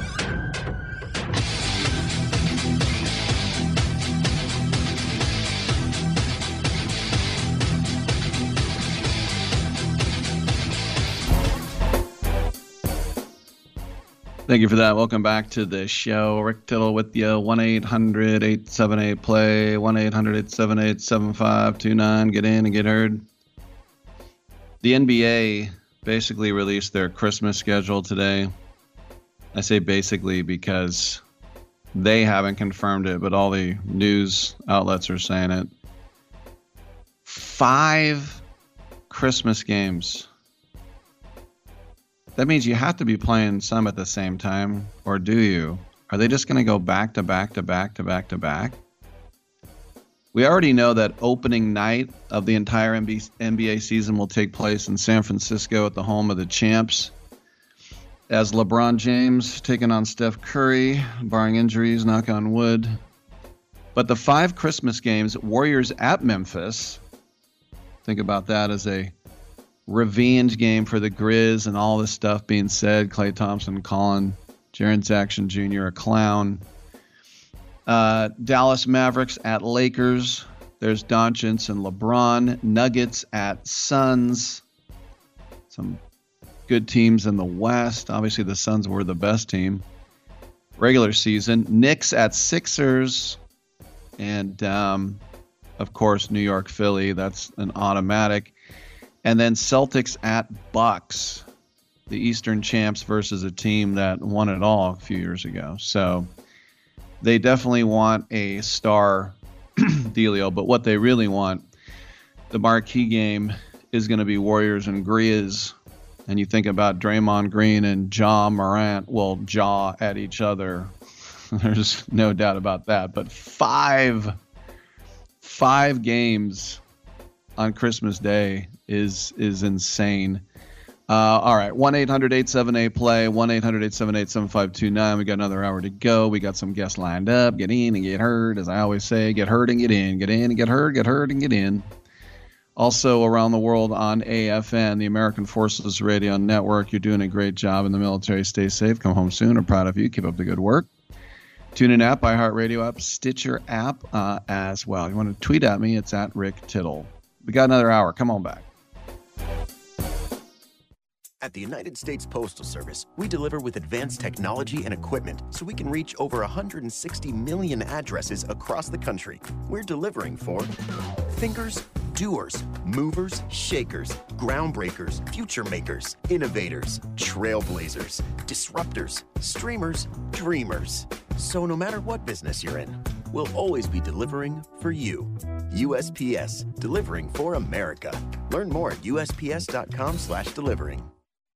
Thank you for that. Welcome back to the show. Rick Tittle with you. 1 800 878 play. 1 800 878 7529. Get in and get heard. The NBA basically released their Christmas schedule today. I say basically because they haven't confirmed it, but all the news outlets are saying it. Five Christmas games that means you have to be playing some at the same time, or do you? Are they just going to go back to back to back to back to back? We already know that opening night of the entire NBA season will take place in San Francisco at the home of the champs. As LeBron James taking on Steph Curry, barring injuries, knock on wood. But the five Christmas games, Warriors at Memphis, think about that as a revenge game for the Grizz and all this stuff being said. Klay Thompson calling Jaren Jackson Jr. a clown. Uh, Dallas Mavericks at Lakers. There's Doncic and LeBron. Nuggets at Suns. Some good teams in the West. Obviously, the Suns were the best team. Regular season. Knicks at Sixers. And, um, of course, New York Philly. That's an automatic and then Celtics at Bucks, the Eastern champs versus a team that won it all a few years ago. So they definitely want a star dealio, but what they really want, the marquee game is going to be Warriors and Grizz. And you think about Draymond Green and Ja Morant, will jaw at each other. There's no doubt about that. But five, five games on Christmas Day is is insane. Uh, all right, 1 800 878 play, 1 800 878 7529. We got another hour to go. We got some guests lined up. Get in and get heard, as I always say. Get heard and get in. Get in and get heard, get heard and get in. Also, around the world on AFN, the American Forces Radio Network. You're doing a great job in the military. Stay safe. Come home soon. I'm proud of you. Keep up the good work. TuneIn app, iHeartRadio app, Stitcher app uh, as well. You want to tweet at me? It's at Rick Tittle. We got another hour. Come on back. At the United States Postal Service, we deliver with advanced technology and equipment so we can reach over 160 million addresses across the country. We're delivering for thinkers, doers, movers, shakers, groundbreakers, future makers, innovators, trailblazers, disruptors, streamers, dreamers. So no matter what business you're in, we'll always be delivering for you. USPS, delivering for America. Learn more at usps.com/delivering.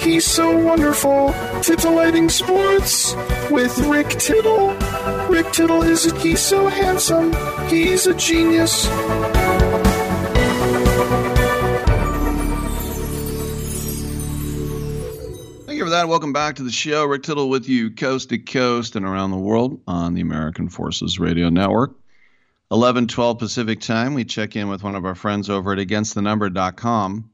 He's so wonderful. Titillating Sports with Rick Tittle. Rick Tittle is a, he's so handsome. He's a genius. Thank you for that. Welcome back to the show. Rick Tittle with you coast to coast and around the world on the American Forces Radio Network. 11 12 Pacific time, we check in with one of our friends over at againstthenumber.com,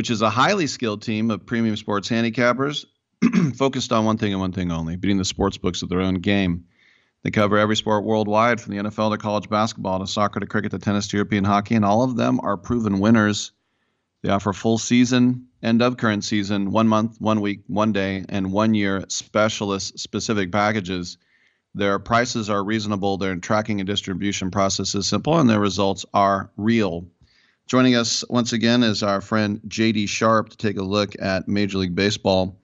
which is a highly skilled team of premium sports handicappers focused on one thing and one thing only beating the sports books at their own game. They cover every sport worldwide from the NFL to college basketball to soccer to cricket to tennis to European hockey, and all of them are proven winners. They offer full season, end of current season, one month, one week, one day, and one year specialist specific packages. Their prices are reasonable, their tracking and distribution process is simple, and their results are real. Joining us once again is our friend JD Sharp to take a look at Major League Baseball.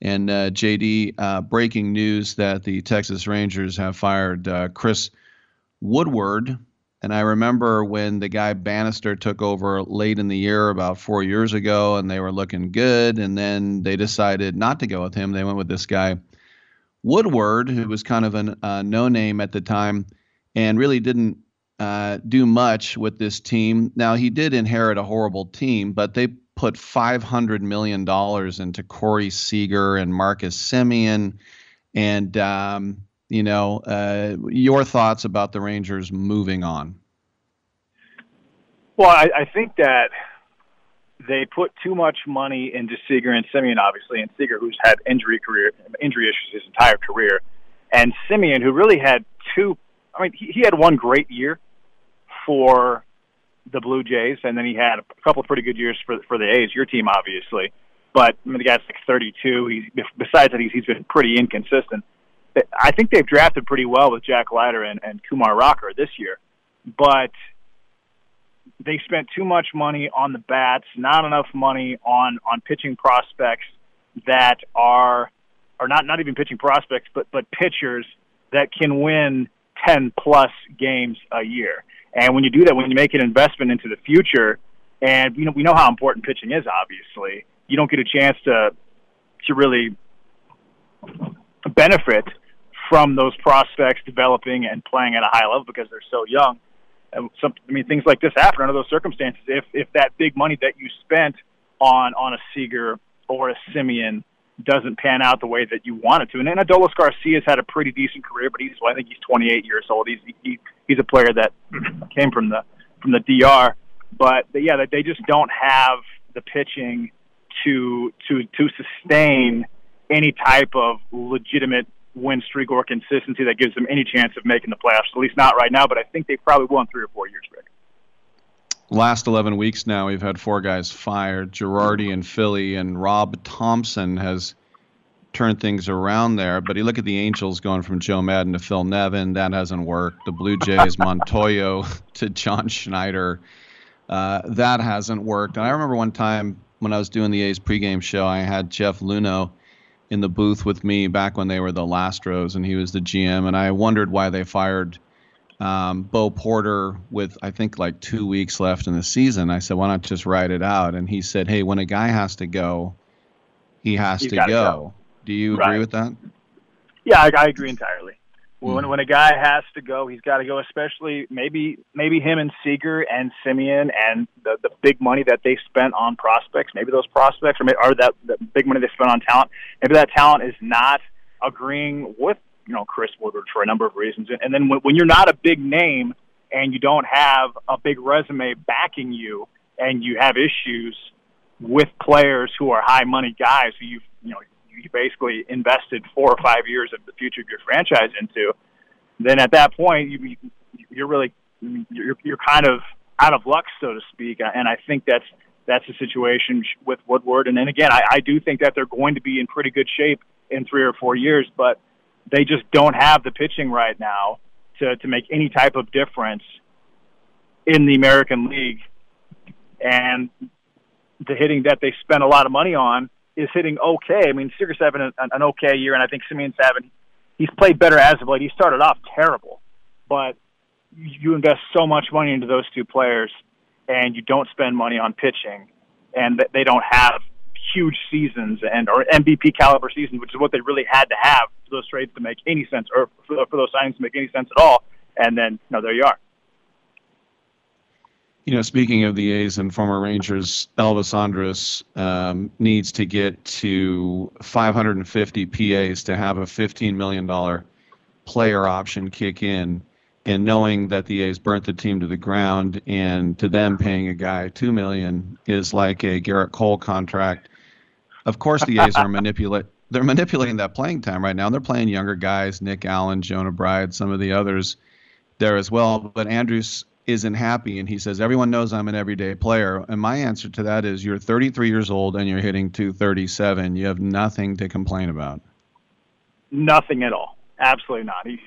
And uh, JD, uh, breaking news that the Texas Rangers have fired uh, Chris Woodward. And I remember when the guy Banister took over late in the year, about four years ago, and they were looking good. And then they decided not to go with him. They went with this guy, Woodward, who was kind of a uh, no name at the time and really didn't uh, do much with this team. Now, he did inherit a horrible team, but they put $500 million into Corey Seager and Marcus Semien. And, um, you know, uh, your thoughts about the Rangers moving on? Well, I, I think that they put too much money into Seager and Semien, obviously, and Seager, who's had injury career injury issues his entire career, and Semien, who really had two. I mean, he, he had one great year for the Blue Jays, and then he had a couple of pretty good years for for the A's, your team, obviously. But I mean, the guy's like 32. He's besides that, he's he's been pretty inconsistent. I think they've drafted pretty well with Jack Leiter and, and Kumar Rocker this year, but they spent too much money on the bats, not enough money on on pitching prospects that are are not not even pitching prospects, but but pitchers that can win 10 plus games a year. And when you do that, when you make an investment into the future, and you know we know how important pitching is, obviously, you don't get a chance to to really benefit from those prospects developing and playing at a high level because they're so young. And some, I mean, things like this happen under those circumstances. If if that big money that you spent on on a Seager or a Semien doesn't pan out the way that you want it to. And Adolis Garcia's had a pretty decent career, but he's well, I think he's 28 years old. He's he, he's a player that came from the from the DR, but yeah, that they just don't have the pitching to to to sustain any type of legitimate win streak or consistency that gives them any chance of making the playoffs. At least not right now, but I think they probably in three or four years, Rick. Last 11 weeks now, we've had four guys fired Girardi in Philly, and Rob Thompson has turned things around there. But you look at the Angels going from Joe Maddon to Phil Nevin, that hasn't worked. The Blue Jays, Montoyo to John Schneider, uh, that hasn't worked. And I remember one time when I was doing the A's pregame show, I had Jeff Luhnow in the booth with me back when they were the Lastros, and he was the GM. And I wondered why they fired um, Bo Porter with I think like two weeks left in the season. I said, why not just ride it out? And he said, hey, when a guy has to go, he has He's to go. go. Do you Right. agree with that? Yeah, I, I agree entirely. Hmm. When when a guy has to go, he's got to go. Especially maybe maybe him and Seager and Semien and the the big money that they spent on prospects. Maybe those prospects or, maybe, or that the big money they spent on talent. Maybe that talent is not agreeing with you know Chris Woodward for a number of reasons. And, then when, you're not a big name and you don't have a big resume backing you, and you have issues with players who are high money guys who you've you know you basically invested four or five years of the future of your franchise into, then at that point you- you're really you're you're kind of out of luck, so to speak. And I think that's that's the situation with Woodward. And then again, I, I do think that they're going to be in pretty good shape in three or four years, but they just don't have the pitching right now to to make any type of difference in the American League. And the hitting that they spent a lot of money on is hitting okay. I mean, Seager's having an, an okay year, and I think Semien having. He's played better as of late. He started off terrible, but you invest so much money into those two players, and you don't spend money on pitching, and th- they don't have huge seasons and or MVP caliber seasons, which is what they really had to have for those trades to make any sense, or for, for those signings to make any sense at all. And then, you know, there you are. You know, speaking of the A's and former Rangers, Elvis Andrus um, needs to get to 550 PAs to have a $15 million player option kick in. And knowing that the A's burnt the team to the ground, and to them paying a guy two million is like a Gerrit Cole contract. Of course, the A's are manipulate. They're manipulating that playing time right now. and They're playing younger guys, Nick Allen, Jonah Bride, some of the others there as well. But Andrus isn't happy, and he says everyone knows I'm an everyday player. And my answer to that is, you're 33 years old and you're hitting 237. You have nothing to complain about. Nothing at all. Absolutely not. He's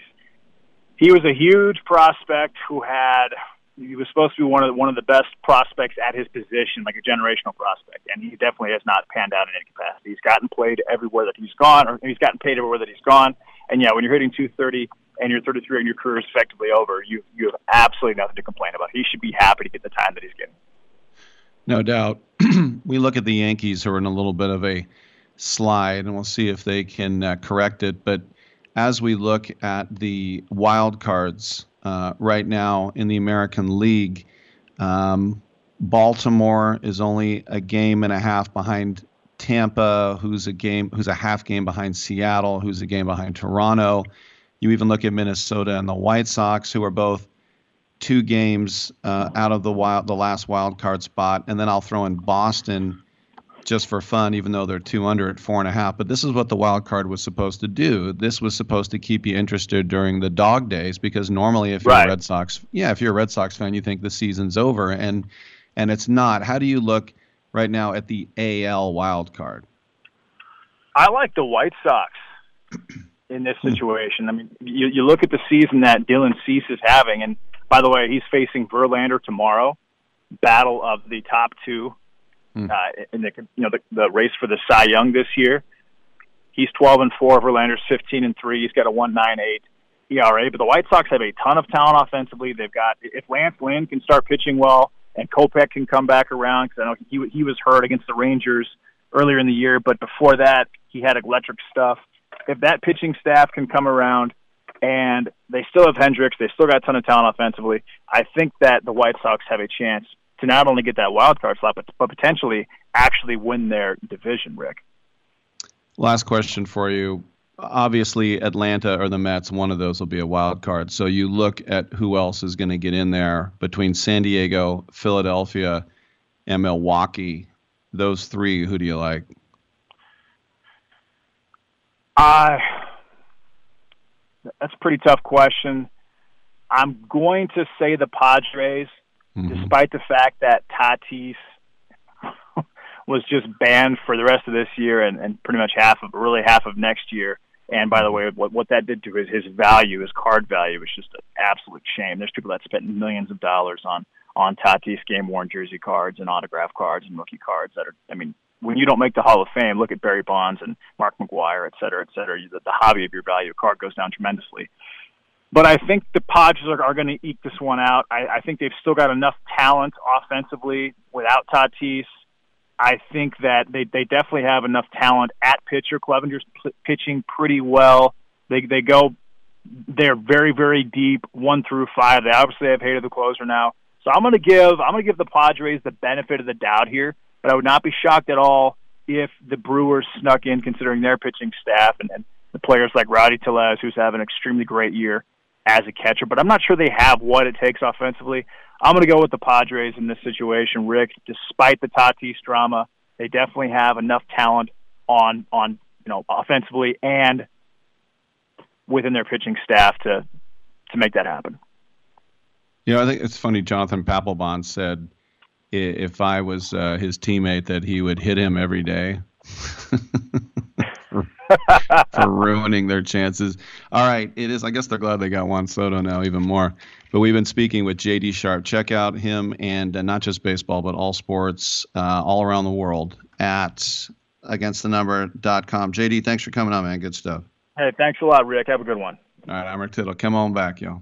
he was a huge prospect who had he was supposed to be one of the, one of the best prospects at his position, like a generational prospect, and he definitely has not panned out in any capacity. He's gotten played everywhere that he's gone, or he's gotten paid everywhere that he's gone. And yeah, when you're hitting 230 and you're 33 and your career is effectively over, you you have absolutely nothing to complain about. He should be happy to get the time that he's getting. No doubt. we look at the Yankees who are in a little bit of a slide, and we'll see if they can uh, correct it. But as we look at the wild cards uh, right now in the American League, um, Baltimore is only a game and a half behind Tampa, who's a game, who's a half game behind Seattle, who's a game behind Toronto. You even look at Minnesota and the White Sox, who are both two games uh, out of the wild, the last wild card spot, and then I'll throw in Boston just for fun, even though they're two under at four and a half. But this is what the wild card was supposed to do. This was supposed to keep you interested during the dog days because normally, if you're Right. a Red Sox, yeah, if you're a Red Sox fan, you think the season's over, and and it's not. How do you look right now at the AL wild card? I like the White Sox in this situation. I mean, you, you look at the season that Dylan Cease is having, and by the way, he's facing Verlander tomorrow. Battle of the top two uh, in the you know the, the race for the Cy Young this year. He's 12 and four. Verlander's 15 and three. He's got a 1.98 ERA. But the White Sox have a ton of talent offensively. They've got if Lance Lynn can start pitching well and Kopech can come back around because I know he he was hurt against the Rangers earlier in the year, but before that he had electric stuff. If that pitching staff can come around and they still have Hendriks, they still got a ton of talent offensively. I think that the White Sox have a chance to not only get that wild card slot, but, but potentially actually win their division, Rick. Last question for you. Obviously, Atlanta or the Mets, one of those will be a wild card. So you look at who else is going to get in there between San Diego, Philadelphia, and Milwaukee. Those three, who do you like? Uh, that's a pretty tough question. I'm going to say the Padres, mm-hmm. despite the fact that Tatis was just banned for the rest of this year and, and pretty much half of really half of next year. And by the way, what what that did to his his value, his card value, is just an absolute shame. There's people that spent millions of dollars on on Tatis game worn jersey cards and autograph cards and rookie cards that are. I mean, when you don't make the Hall of Fame, look at Barry Bonds and Mark McGwire, et cetera, et cetera. The, the hobby of your value card goes down tremendously. But I think the Padres are, are going to eke this one out. I, I think they've still got enough talent offensively without Tatis. I think that they they definitely have enough talent at pitcher. Clevinger's p- pitching pretty well. They they go they're very very deep one through five. They obviously have Hader the closer now. So I'm going to give I'm going to give the Padres the benefit of the doubt here, but I would not be shocked at all if the Brewers snuck in, considering their pitching staff and, and the players like Rowdy Tellez, who's having an extremely great year as a catcher. But I'm not sure they have what it takes offensively. I'm going to go with the Padres in this situation, Rick. Despite the Tatis drama, they definitely have enough talent on on you know offensively and within their pitching staff to to make that happen. You know, I think it's funny. Jonathan Papelbon said if I was uh, his teammate that he would hit him every day. for ruining their chances. All right, it is. I guess they're glad they got Juan Soto now, even more. But we've been speaking with JD Sharp. Check out him and uh, not just baseball, but all sports uh, all around the world at againstthenumber.com. JD, thanks for coming on, man. Good stuff. Hey, thanks a lot, Rick. Have a good one. All right, I'm Rick Tittle. Come on back, y'all.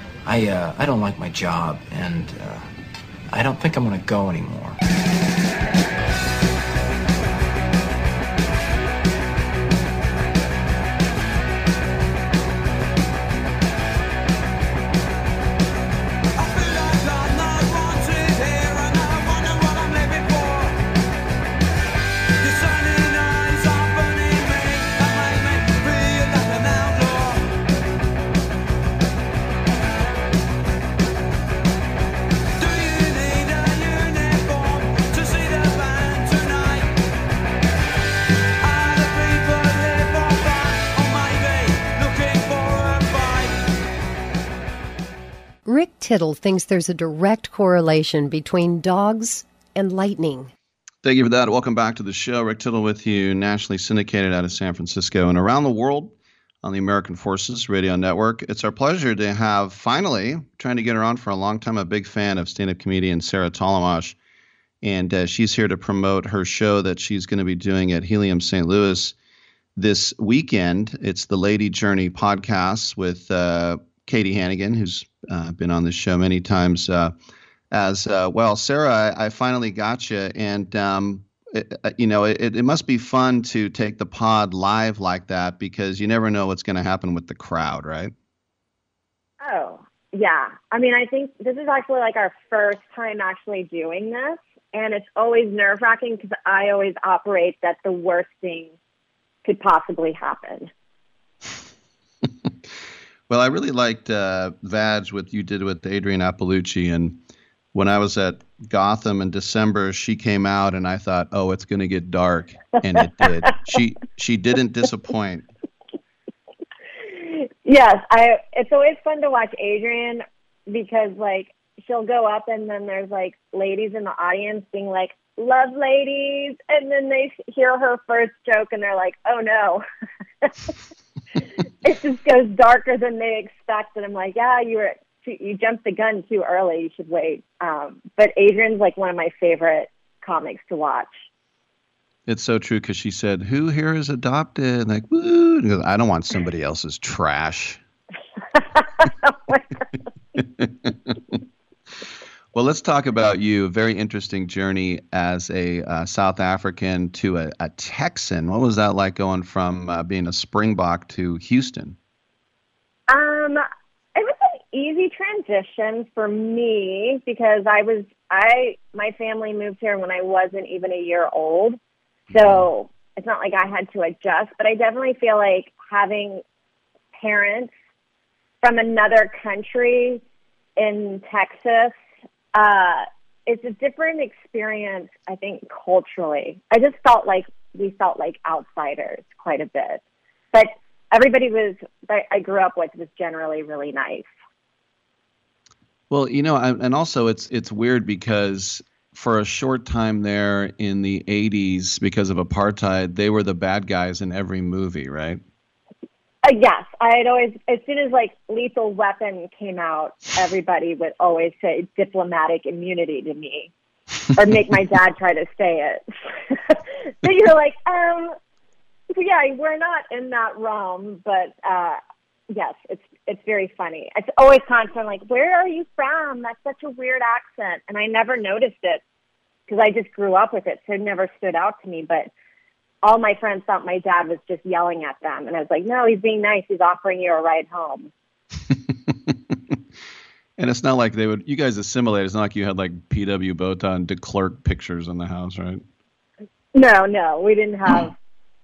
I, uh, I don't like my job, and uh, I don't think I'm going to go anymore. Rick Tittle thinks there's a direct correlation between dogs and lightning. Thank you for that. Welcome back to the show. Rick Tittle with you, nationally syndicated out of San Francisco and around the world on the American Forces Radio Network. It's our pleasure to have finally, trying to get her on for a long time, a big fan of stand up comedian Sarah Tollemache. And uh, she's here to promote her show that she's going to be doing at Helium St. Louis this weekend. It's the Lady Journey podcast with uh, Katie Hannigan, who's uh, been on this show many times uh, as uh, well. Sarah, I, I, finally got you, and um, it, uh, you know it, it must be fun to take the pod live like that because you never know what's going to happen with the crowd, right? Oh yeah, I mean, I think this is actually like our first time actually doing this, and it's always nerve wracking because I always operate that the worst thing could possibly happen. Well, I really liked uh, Vag what you did with Adrienne Iapalucci, and when I was at Gotham in December, she came out, and I thought, oh, it's going to get dark, and it did. she she didn't disappoint. Yes, I. It's always fun to watch Adrienne because like she'll go up, and then there's like ladies in the audience being like, "Love ladies," and then they hear her first joke, and they're like, "Oh no." it just goes darker than they expect, and I'm like, yeah, you were you jumped the gun too early. You should wait. Um, but Adrienne's like one of my favorite comics to watch. It's so true because she said, "Who here is adopted?" And like, woo! Goes, I don't want somebody else's trash. Well, let's talk about you. A very interesting journey as a uh, South African to a, a, Texan. What was that like going from uh, being a Springbok to Houston? Um, it was an easy transition for me because I was I my family moved here when I wasn't even a year old, so it's not like I had to adjust. But I definitely feel like having parents from another country in Texas uh, it's a different experience, I think, culturally. I just felt like we felt like outsiders quite a bit. But everybody was, that I grew up with was generally really nice. Well, you know, and also it's it's weird because for a short time there in the 80s because of apartheid, they were the bad guys in every movie, right? Uh, yes, I had always, as soon as like Lethal Weapon came out, everybody would always say diplomatic immunity to me, or make my dad try to say it. but you're like, um, yeah, we're not in that realm, but uh, yes, it's it's very funny. It's always constant, like, where are you from? That's such a weird accent, and I never noticed it because I just grew up with it, so it never stood out to me, but all my friends thought my dad was just yelling at them. And I was like, no, he's being nice. He's offering you a ride home. and it's not like they would, you guys assimilate. It's not like you had like P.W. Botha and de Klerk pictures in the house, right? No, no, we didn't have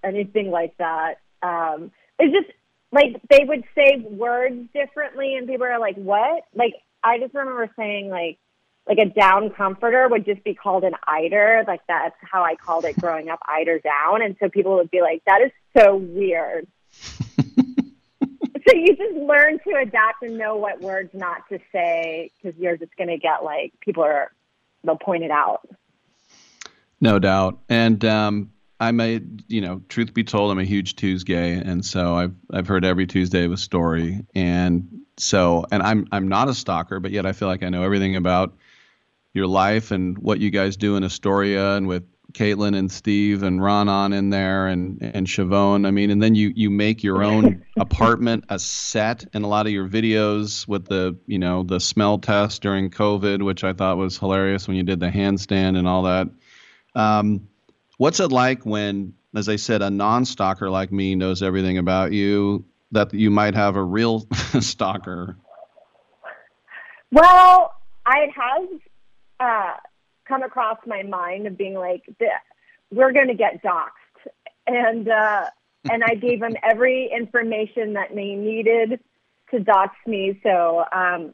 anything like that. Um, it's just, like they would say words differently, and people are like, "What?" Like I just remember saying like like a down comforter would just be called an eider. Like that's how I called it growing up, eider down. And so people would be like, that is so weird. so you just learn to adapt and know what words not to say because you're just going to get like, people are, they'll point it out. No doubt. And, um, I'm a, you know, truth be told, I'm a huge Tuesday, and so I've I've heard every Tuesday of a story, and so and I'm I'm not a stalker, but yet I feel like I know everything about your life and what you guys do in Astoria and with Caitlin and Steve and Ron on in there and and Siobhan. I mean, and then you you make your own apartment a set in a lot of your videos with the you know the smell test during COVID, which I thought was hilarious when you did the handstand and all that. Um, what's it like when, as I said, a non-stalker like me knows everything about you? That you might have a real stalker. Well, I have uh, come across my mind of being like, we're going to get doxxed. And, uh, and I gave them every information that they needed to dox me. So, um,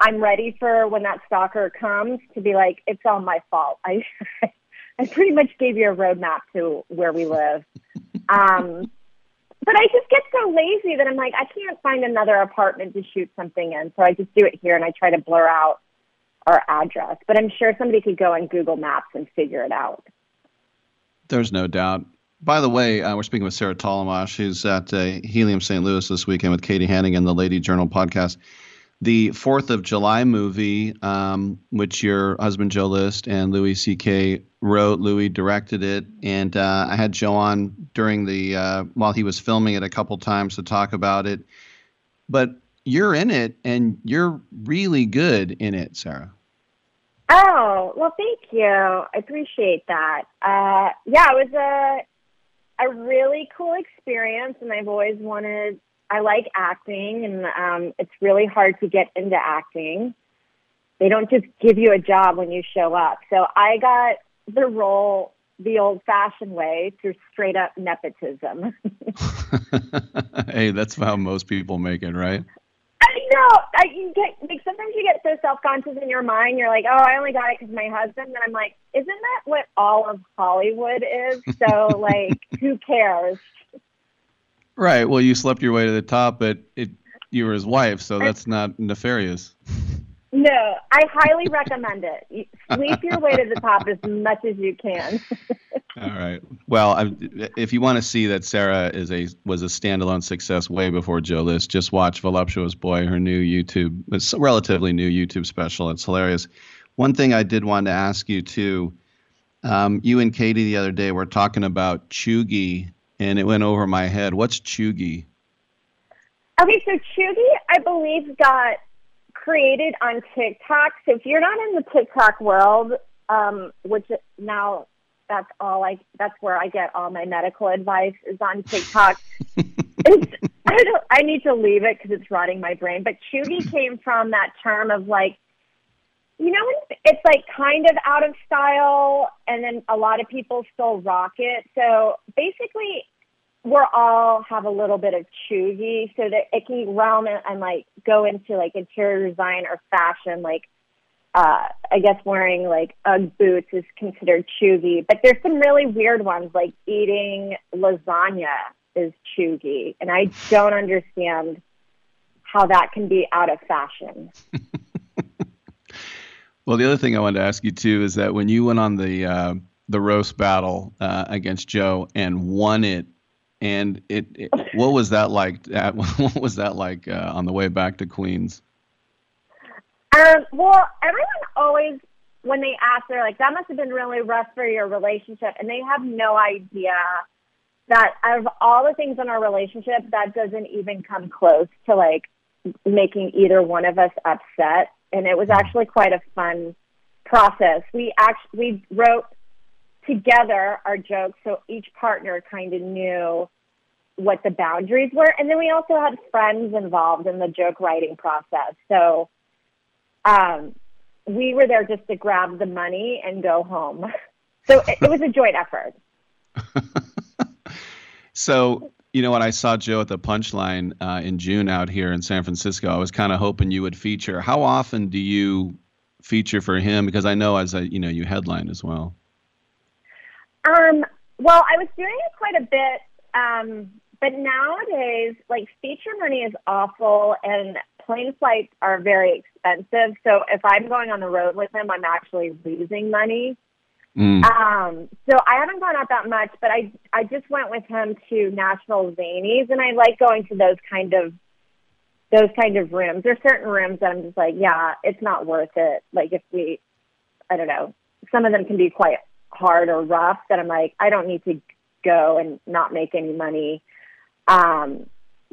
I'm ready for when that stalker comes to be like, it's all my fault. I, I pretty much gave you a roadmap to where we live. Um, but I just get so lazy that I'm like, I can't find another apartment to shoot something in. So I just do it here and I try to blur out our address. But I'm sure somebody could go on Google Maps and figure it out. There's no doubt. By the way, uh, we're speaking with Sarah Tollemache, who's at uh, Helium St. Louis this weekend with Katie Hannigan, the Lady Journal podcast. The Fourth of July movie, um, which your husband Joe List and Louis C.K. wrote, Louis directed it, and uh, I had Joe on during the uh, while he was filming it a couple times to talk about it. But you're in it, and you're really good in it, Sarah. Oh, well, thank you. I appreciate that. Uh, yeah, it was a a really cool experience, and I've always wanted. I like acting, and um, it's really hard to get into acting. They don't just give you a job when you show up. So I got the role the old-fashioned way through straight up nepotism. hey, that's how most people make it, right? Know. I you get like sometimes you get so self conscious in your mind. You're like, oh, I only got it because my husband. And I'm like, isn't that what all of Hollywood is? So like, who cares? Right. Well, you slept your way to the top, but it you were his wife, so that's not nefarious. No, I highly recommend it. You sleep your way to the top as much as you can. All right. Well, I, if you want to see that Sarah is a was a standalone success way before Joe List, just watch Voluptuous Boy, her new YouTube, it's relatively new YouTube special. It's hilarious. One thing I did want to ask you too, um, you and Katie the other day were talking about Cheugy, and it went over my head. What's Cheugy? Okay, so Cheugy, I believe, got created on TikTok. So if you're not in the TikTok world, um, which now that's all I that's where I get all my medical advice is on TikTok. it's, I don't I need to leave it because it's rotting my brain. But Cheugy came from that term of like, you know, it's like kind of out of style, and then a lot of people still rock it. So basically, we're all have a little bit of Cheugy, so that it can realm and, and like go into like interior design or fashion, like uh, I guess wearing like UGG boots is considered cheugy, but there's some really weird ones like eating lasagna is cheugy, and I don't understand how that can be out of fashion. well, the other thing I wanted to ask you too is that when you went on the uh, the roast battle uh, against Joe and won it, and it, it what was that like? what was that like uh, on the way back to Queens? Um, well, everyone always, when they ask, they're like, that must have been really rough for your relationship. And they have no idea that of all the things in our relationship, that doesn't even come close to like making either one of us upset. And it was actually quite a fun process. We actually, we wrote together our jokes. So each partner kind of knew what the boundaries were. And then we also had friends involved in the joke writing process. So, um, we were there just to grab the money and go home. So it, it was a joint effort. so You know when I saw Joe at the Punchline uh, in June out here in San Francisco. I was kind of hoping you would feature. How often do you feature for him? Because I know as a you know you headline as well. Um, well, I was doing it quite a bit, um, but nowadays, like feature money is awful, and plane flights are very expensive. So if I'm going on the road with him, I'm actually losing money. Mm. Um, so I haven't gone out that much, but I I just went with him to Nashville Zanies, and I like going to those kind of those kind of rooms. There's certain rooms that I'm just like, yeah, it's not worth it. Like if we, I don't know, some of them can be quite hard or rough. That I'm like, I don't need to go and not make any money. Um,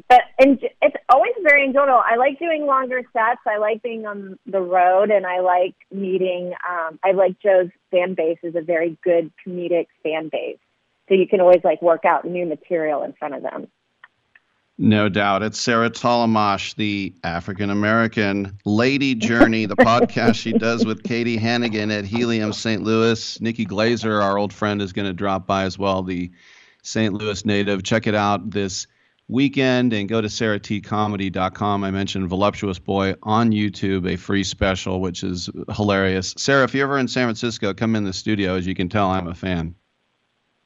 but and it's always very enjoyable. I like doing longer sets. I like being on the road, and I like meeting. Um, I like Joe's fan base is a very good comedic fan base, so you can always like work out new material in front of them. No doubt. It's Sarah Tollemache, the African American Lady Journey, the podcast she does with Katie Hannigan at Helium St. Louis. Nikki Glazer, our old friend, is going to drop by as well, the St. Louis native. Check it out this weekend and go to sarahTcomedy.com. I mentioned Voluptuous Boy on YouTube, a free special, which is hilarious. Sarah, if you're ever in San Francisco, come in the studio. As you can tell, I'm a fan.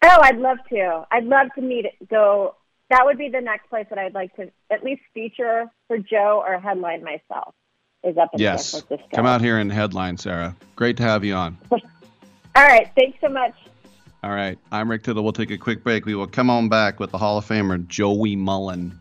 Oh, I'd love to. I'd love to meet. Go that would be the next place that I'd like to at least feature for Joe or headline myself. Is up in yes. San Francisco. Come out here and headline, Sarah. Great to have you on. All right. Thanks so much. All right. I'm Rick Tittle. We'll take a quick break. We will come on back with the Hall of Famer, Joey Mullen.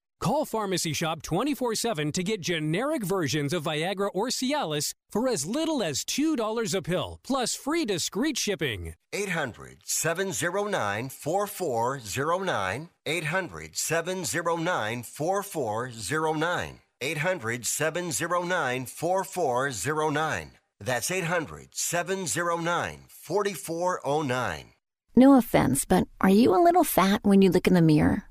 Call Pharmacy Shop 24 7 to get generic versions of Viagra or Cialis for as little as $2 a pill, plus free discreet shipping. 800 709 4409. 800 709 4409. 800 709 4409. That's 800 709 4409. No offense, but are you a little fat when you look in the mirror?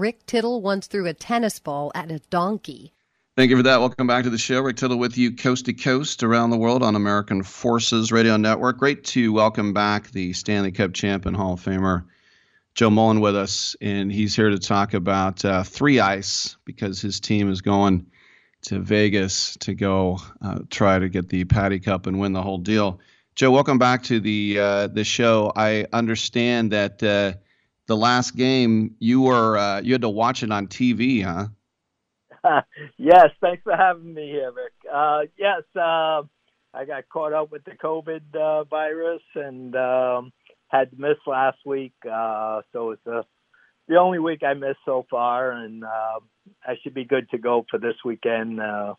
Rick Tittle once threw a tennis ball at a donkey. Thank you for that. Welcome back to the show. Rick Tittle with you coast to coast around the world on American Forces Radio Network. Great to welcome back the Stanley Cup champion Hall of Famer Joe Mullen with us, and he's here to talk about uh, three ice because his team is going to Vegas to go uh, try to get the Patty Cup and win the whole deal. Joe, welcome back to the uh, the show. I understand that uh, the last game you were uh, you had to watch it on TV, huh? yes, thanks for having me here, Rick. Uh, yes, uh, I got caught up with the COVID uh, virus and um, had to miss last week. Uh, so it's the the only week I missed so far, and uh, I should be good to go for this weekend. Uh,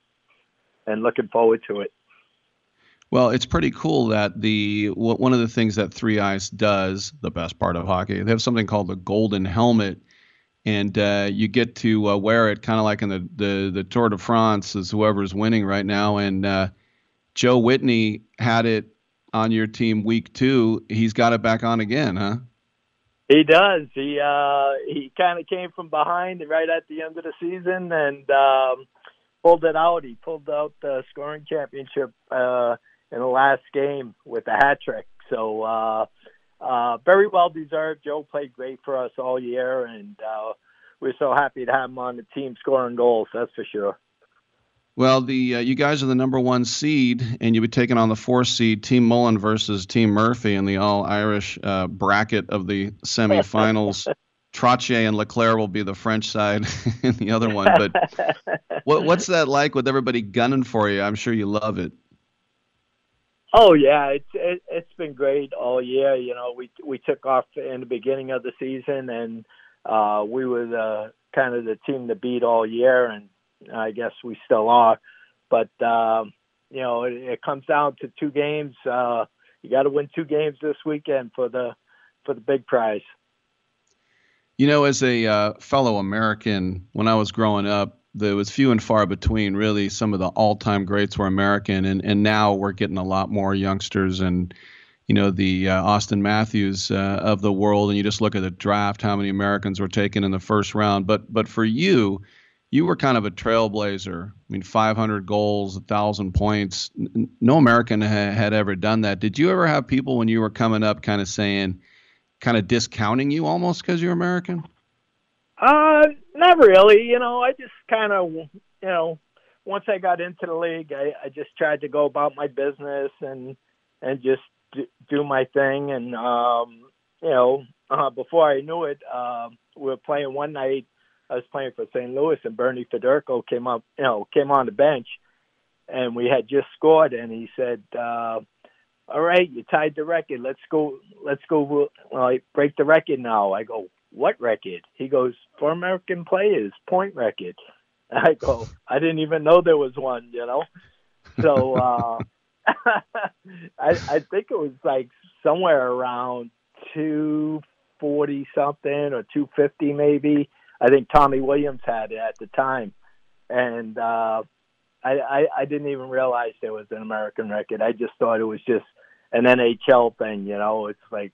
and looking forward to it. Well, it's pretty cool that the one of the things that Three Ice does, the best part of hockey, they have something called the Golden Helmet, and uh, you get to uh, wear it kind of like in the, the the Tour de France, as whoever's winning right now. And uh, Joe Whitney had it on your team week two. He's got it back on again, huh? He does. He uh, he kind of came from behind right at the end of the season and um, pulled it out. He pulled out the scoring championship uh, in the last game with a hat trick. So uh, uh, very well deserved. Joe played great for us all year, and uh, we're so happy to have him on the team scoring goals. That's for sure. Well, the uh, you guys are the number one seed, and you'll be taking on the four seed Team Mullen versus Team Murphy in the all Irish uh, bracket of the semifinals. Trottier and LeClair will be the French side in the other one. But what, what's that like with everybody gunning for you? I'm sure you love it. Oh yeah, it's it, it's been great all year. You know, we we took off in the beginning of the season, and uh, we were the kind of the team to beat all year, and I guess we still are. But um, you know, it, it comes down to two games. Uh, you got to win two games this weekend for the for the big prize. You know, as a uh, fellow American, when I was growing up, there was few and far between. Really, some of the all-time greats were American, and and now we're getting a lot more youngsters and you know the uh, Auston Matthews uh, of the world. And you just look at the draft, how many Americans were taken in the first round. But but for you, you were kind of a trailblazer. I mean, 500 goals, 1,000 points. N- No American ha- had ever done that. Did you ever have people when you were coming up kind of saying, kind of discounting you almost because you're American? Uh, not really. You know, I just kind of, you know, once I got into the league, I, I just tried to go about my business and and just do, my thing. And um, you know, uh, before I knew it, uh, we were playing one night. I was playing for St. Louis, and Bernie Federko came up, you know, came on the bench, and we had just scored, and he said. Uh, all right, you tied the record. Let's go. Let's go. Break the record now. I go. What record? He goes for American players point record. I go. I didn't even know there was one. You know. So uh, I I think it was like somewhere around two forty something or two fifty maybe. I think Tommy Williams had it at the time, and uh, I, I I didn't even realize there was an American record. I just thought it was just an NHL thing. You know, it's like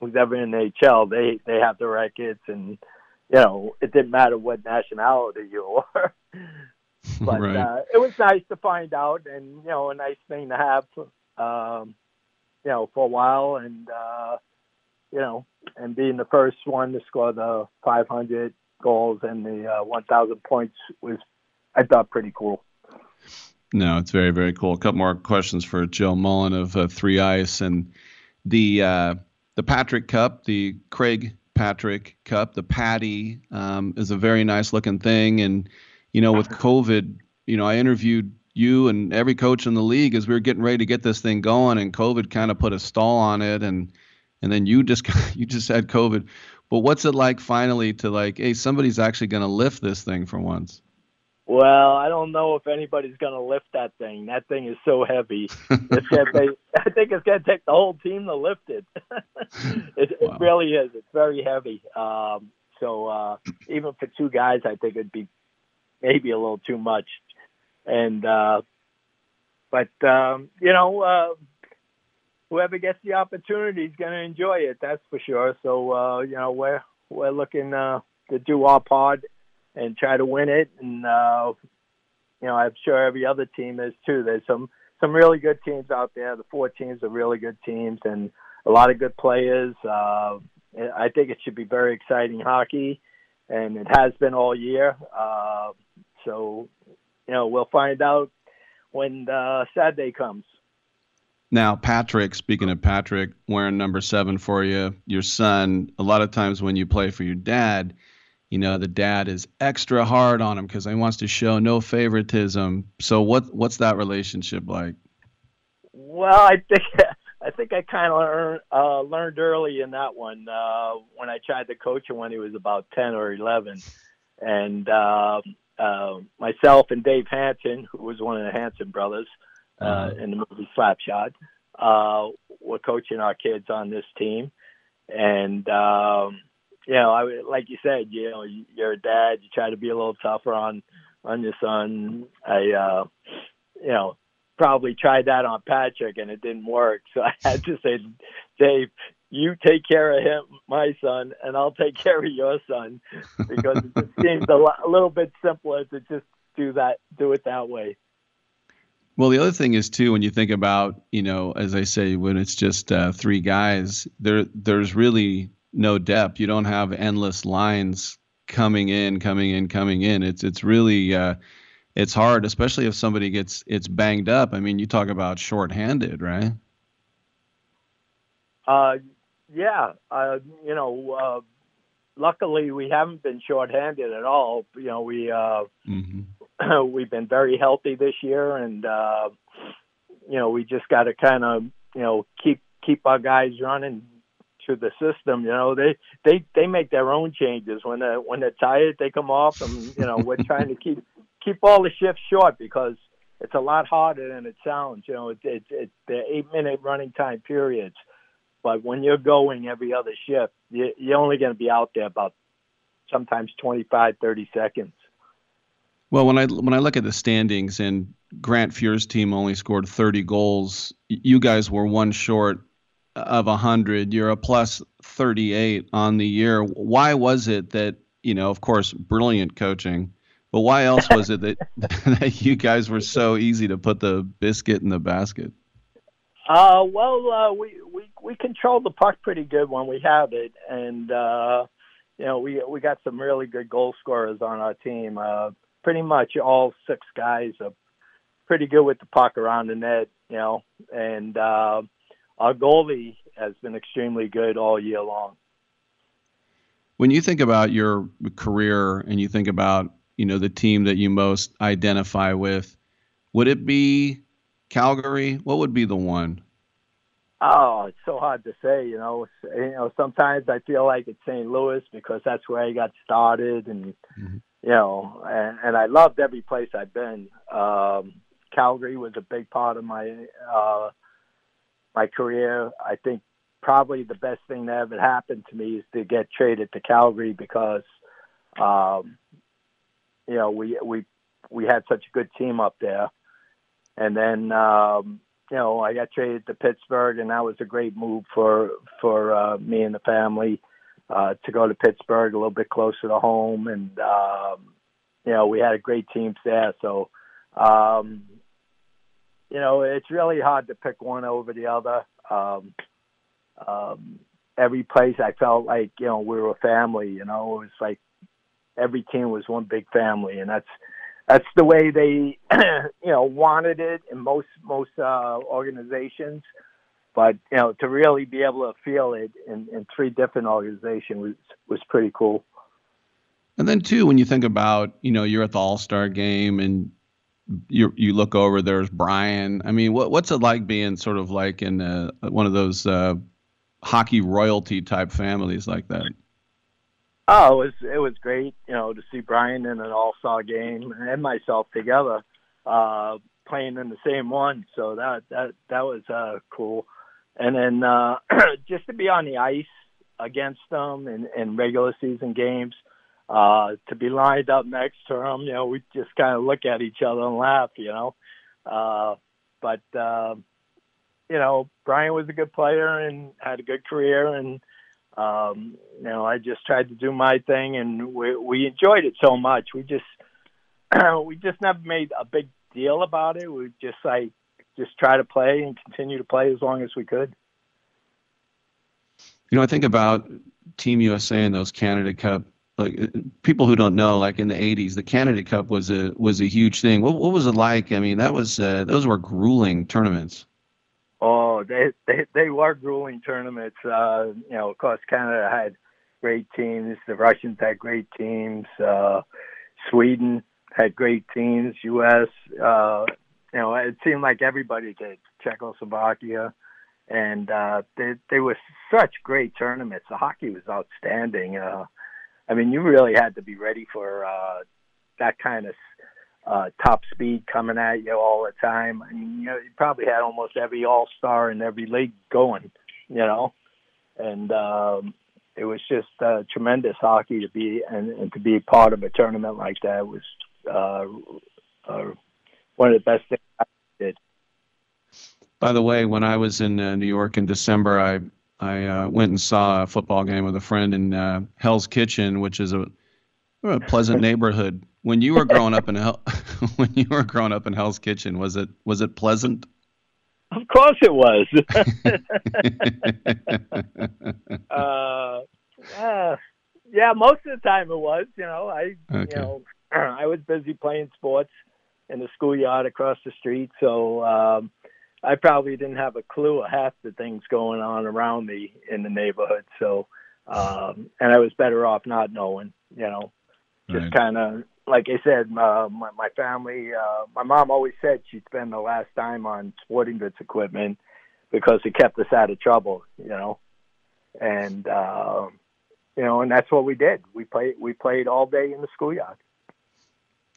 who's ever in the NHL, they they have the records, and you know it didn't matter what nationality you were. but Right. uh, it was nice to find out, and you know a nice thing to have for, um, you know, for a while, and uh, you know, and being the first one to score the 500 goals and the uh, 1,000 points was, I thought, pretty cool. No, it's very very cool. A couple more questions for Joe Mullen of uh, Three Ice and the uh, the Patrick Cup, the Craig Patrick Cup, the Patty um, is a very nice looking thing. And you know, with COVID, you know, I interviewed you and every coach in the league as we were getting ready to get this thing going, and COVID kind of put a stall on it, and and then you just you just had COVID. But what's it like finally to like, hey, somebody's actually going to lift this thing for once? Well, I don't know if anybody's going to lift that thing. That thing is so heavy. It's gonna take, I think it's going to take the whole team to lift it. it, it really is. It's very heavy. Um, so uh, even for two guys, I think it'd be maybe a little too much. And uh, but um, you know, uh, whoever gets the opportunity is going to enjoy it. That's for sure. So uh, you know, we're we're looking uh, to do our part and try to win it. And uh, you know, I'm sure every other team is too. There's some some really good teams out there. The four teams are really good teams and a lot of good players. Uh, I think it should be very exciting hockey, and it has been all year. Uh, so, you know, we'll find out when uh, Saturday comes. Now, Patrick, speaking of Patrick, wearing number seven for you, your son, a lot of times when you play for your dad, you know, the dad is extra hard on him because he wants to show no favoritism. So what what's that relationship like? Well, I think I think I kind of learned uh, learned early in that one uh, when I tried to coach him when he was about ten or eleven, and uh, uh, myself and Dave Hanson, who was one of the Hanson brothers uh, in the movie Slapshot, uh, were coaching our kids on this team, and um, you know, I like you said, you know, you're a dad, you try to be a little tougher on on your son. I, uh, you know, probably tried that on Patrick and it didn't work. So I had to say, Dave, you take care of him, my son, and I'll take care of your son because it seems a, a little bit simpler to just do that, do it that way. Well, the other thing is too when you think about, you know, as I say, when it's just uh, three guys, there there's really no depth. You don't have endless lines coming in, coming in, coming in. It's it's really uh, it's hard, especially if somebody gets it's banged up. I mean, you talk about shorthanded, right? Uh, yeah, uh, you know, uh, luckily we haven't been shorthanded at all. You know, we uh, mm-hmm. we've been very healthy this year, and uh, you know, we just got to kind of you know keep keep our guys running through the system. You know, they they they make their own changes when they when they're tired, they come off, and you know, we're trying to keep keep all the shifts short because it's a lot harder than it sounds. You know, it's it, the eight minute running time periods. But when you're going every other shift, you, you're only going to be out there about sometimes 25, 30 seconds. Well, when I when I look at the standings and Grant Fuhr's team only scored 30 goals, you guys were one short of 100. You're a plus 38 on the year. Why was it that, you know, of course, brilliant coaching, but why else was it that, that you guys were so easy to put the biscuit in the basket? Uh, well, uh, we, we, we control the puck pretty good when we have it. And, uh, you know, we, we got some really good goal scorers on our team. Uh, pretty much all six guys are pretty good with the puck around the net, you know, and, uh, our goalie has been extremely good all year long. When you think about your career and you think about, you know, the team that you most identify with, would it be Calgary? What would be the one? Oh, it's so hard to say. You know, you know. Sometimes I feel like it's St. Louis because that's where I got started, and mm-hmm. you know, and, and I loved every place I've been. Um, Calgary was a big part of my uh, my career. I think probably the best thing that ever happened to me is to get traded to Calgary because, um, you know, we we we had such a good team up there, and then um, you know I got traded to Pittsburgh, and that was a great move for for uh, me and the family uh, to go to Pittsburgh, a little bit closer to home, and um, you know we had a great team there. So um, you know, it's really hard to pick one over the other. Um, um, every place I felt like you know we were a family. You know, it was like every team was one big family, and that's that's the way they you know wanted it in most most uh, organizations. But you know, to really be able to feel it in, in three different organizations was was pretty cool. And then too, when you think about, you know, you're at the All Star game and you you look over, there's Brian. I mean, what what's it like being sort of like in uh one of those uh, hockey royalty type families like that? Oh, it was it was great, you know, to see Brian in an All Star game and myself together, uh, playing in the same one. So that that that was uh, cool. And then uh, just to be on the ice against them in, in regular season games, uh, to be lined up next to him, you know, we just kind of look at each other and laugh, you know. Uh, but uh, you know, Brian was a good player and had a good career, and um, you know, I just tried to do my thing, and we we enjoyed it so much. We just we just never made a big deal about it. We just like just try to play and continue to play as long as we could. You know, I think about Team USA and those Canada Cup. Like uh, people who don't know, like in the '80s, the Canada Cup was a was a huge thing. What what was it like? I mean, that was uh, those were grueling tournaments. Oh, they they they were grueling tournaments. Uh, you know, of course, Canada had great teams. The Russians had great teams. Uh, Sweden had great teams. U.S. Uh, you know, it seemed like everybody did. Czechoslovakia, and uh, they they were such great tournaments. The hockey was outstanding. Uh, I mean, you really had to be ready for uh, that kind of uh, top speed coming at you all the time. I mean, you know, you probably had almost every all star in every league going, you know, and um, it was just uh, tremendous hockey to be and, and to be part of a tournament like that was uh, uh, one of the best things I did. By the way, when I was in uh, New York in December, I I uh, went and saw a football game with a friend in uh, Hell's Kitchen, which is a, a pleasant neighborhood. When you were growing up in Hell, when you were growing up in Hell's Kitchen, was it was it pleasant? Of course it was. uh, uh, yeah, most of the time it was. You know, I Okay. you know I was busy playing sports in the schoolyard across the street, so um, I probably didn't have a clue of half the things going on around me in the neighborhood. So, um, and I was better off not knowing. You know, just Right. kind of like I said, uh, my, my family. Uh, my mom always said she'd spend the last time on sporting goods equipment because it kept us out of trouble. You know, and uh, you know, and that's what we did. We played. We played all day in the schoolyard.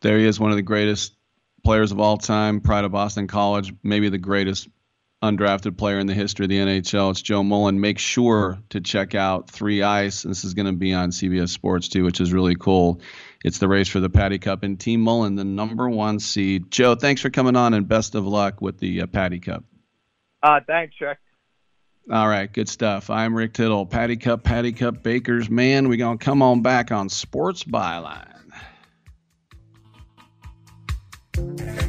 There he is, one of the greatest players of all time, pride of Boston College, maybe the greatest undrafted player in the history of the NHL. It's Joe Mullen. Make sure to check out Three Ice. This is going to be on CBS Sports too, which is really cool. It's the race for the Patty Cup, and Team Mullen, the number one seed. Joe, thanks for coming on, and best of luck with the uh, Patty Cup. Uh, thanks, Chuck. All right, good stuff. I'm Rick Tittle. Patty Cup, Patty Cup, Bakers. Man, we're going to come on back on Sports Byline. Thank you.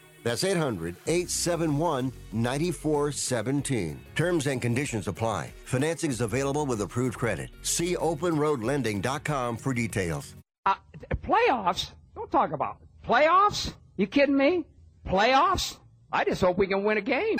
That's 800 871 9417. Terms and conditions apply. Financing is available with approved credit. See openroadlending.com for details. Uh, playoffs? Don't talk about it. Playoffs? You kidding me? Playoffs? I just hope we can win a game.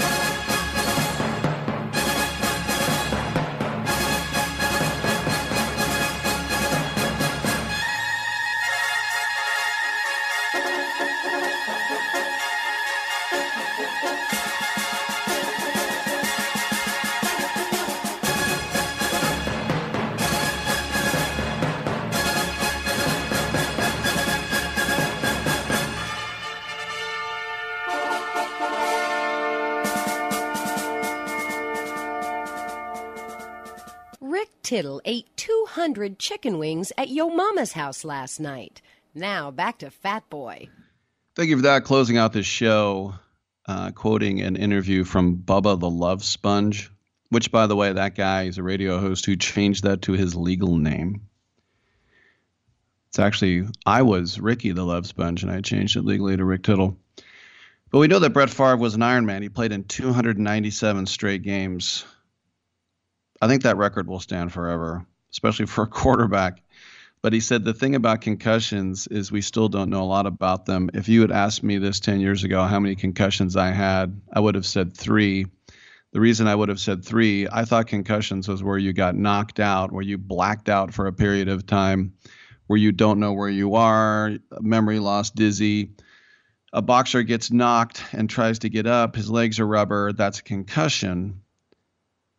Tittle ate 200 chicken wings at Yo Mama's house last night. Now back to Fat Boy. Thank you for that. Closing out this show, uh, quoting an interview from Bubba the Love Sponge, which, by the way, that guy is a radio host who changed that to his legal name. It's actually, I was Ricky the Love Sponge, and I changed it legally to Rick Tittle. But we know that Brett Favre was an Iron Man. He played in 297 straight games. I think that record will stand forever, especially for a quarterback. But he said the thing about concussions is we still don't know a lot about them. If you had asked me this 10 years ago how many concussions I had, I would have said three. The reason I would have said three, I thought concussions was where you got knocked out, where you blacked out for a period of time, where you don't know where you are, memory loss, dizzy. A boxer gets knocked and tries to get up, his legs are rubber, that's a concussion.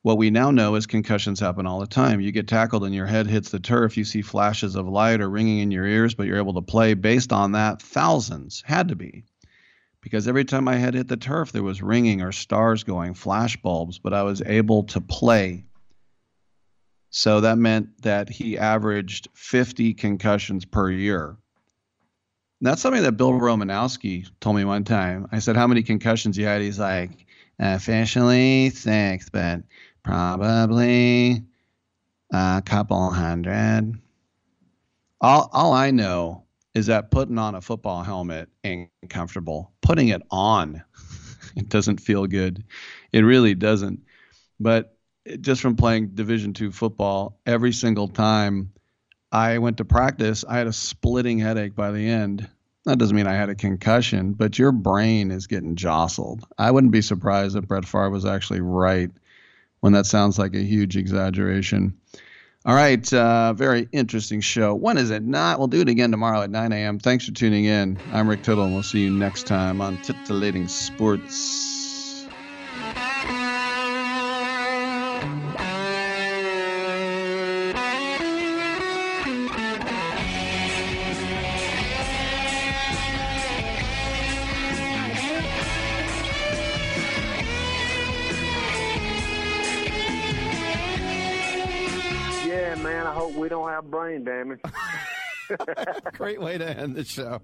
What we now know is concussions happen all the time. You get tackled and your head hits the turf, you see flashes of light or ringing in your ears, but you're able to play. Based on that, thousands had to be. Because every time my head hit the turf, there was ringing or stars going, flash bulbs, but I was able to play. So that meant that he averaged 50 concussions per year. And that's something that Bill Romanowski told me one time. I said, How many concussions you had? He's like, Officially six, but probably a couple hundred. All, all I know is that putting on a football helmet ain't comfortable. Putting it on, it doesn't feel good. It really doesn't. But just from playing Division two football, every single time I went to practice. I had a splitting headache by the end. That doesn't mean I had a concussion, but your brain is getting jostled. I wouldn't be surprised if Brett Favre was actually right when that sounds like a huge exaggeration. All right, uh, very interesting show. When is it not? We'll do it again tomorrow at 9 a.m. Thanks for tuning in. I'm Rick Tittle, and we'll see you next time on Titillating Sports. Brain damage. Great way to end the show.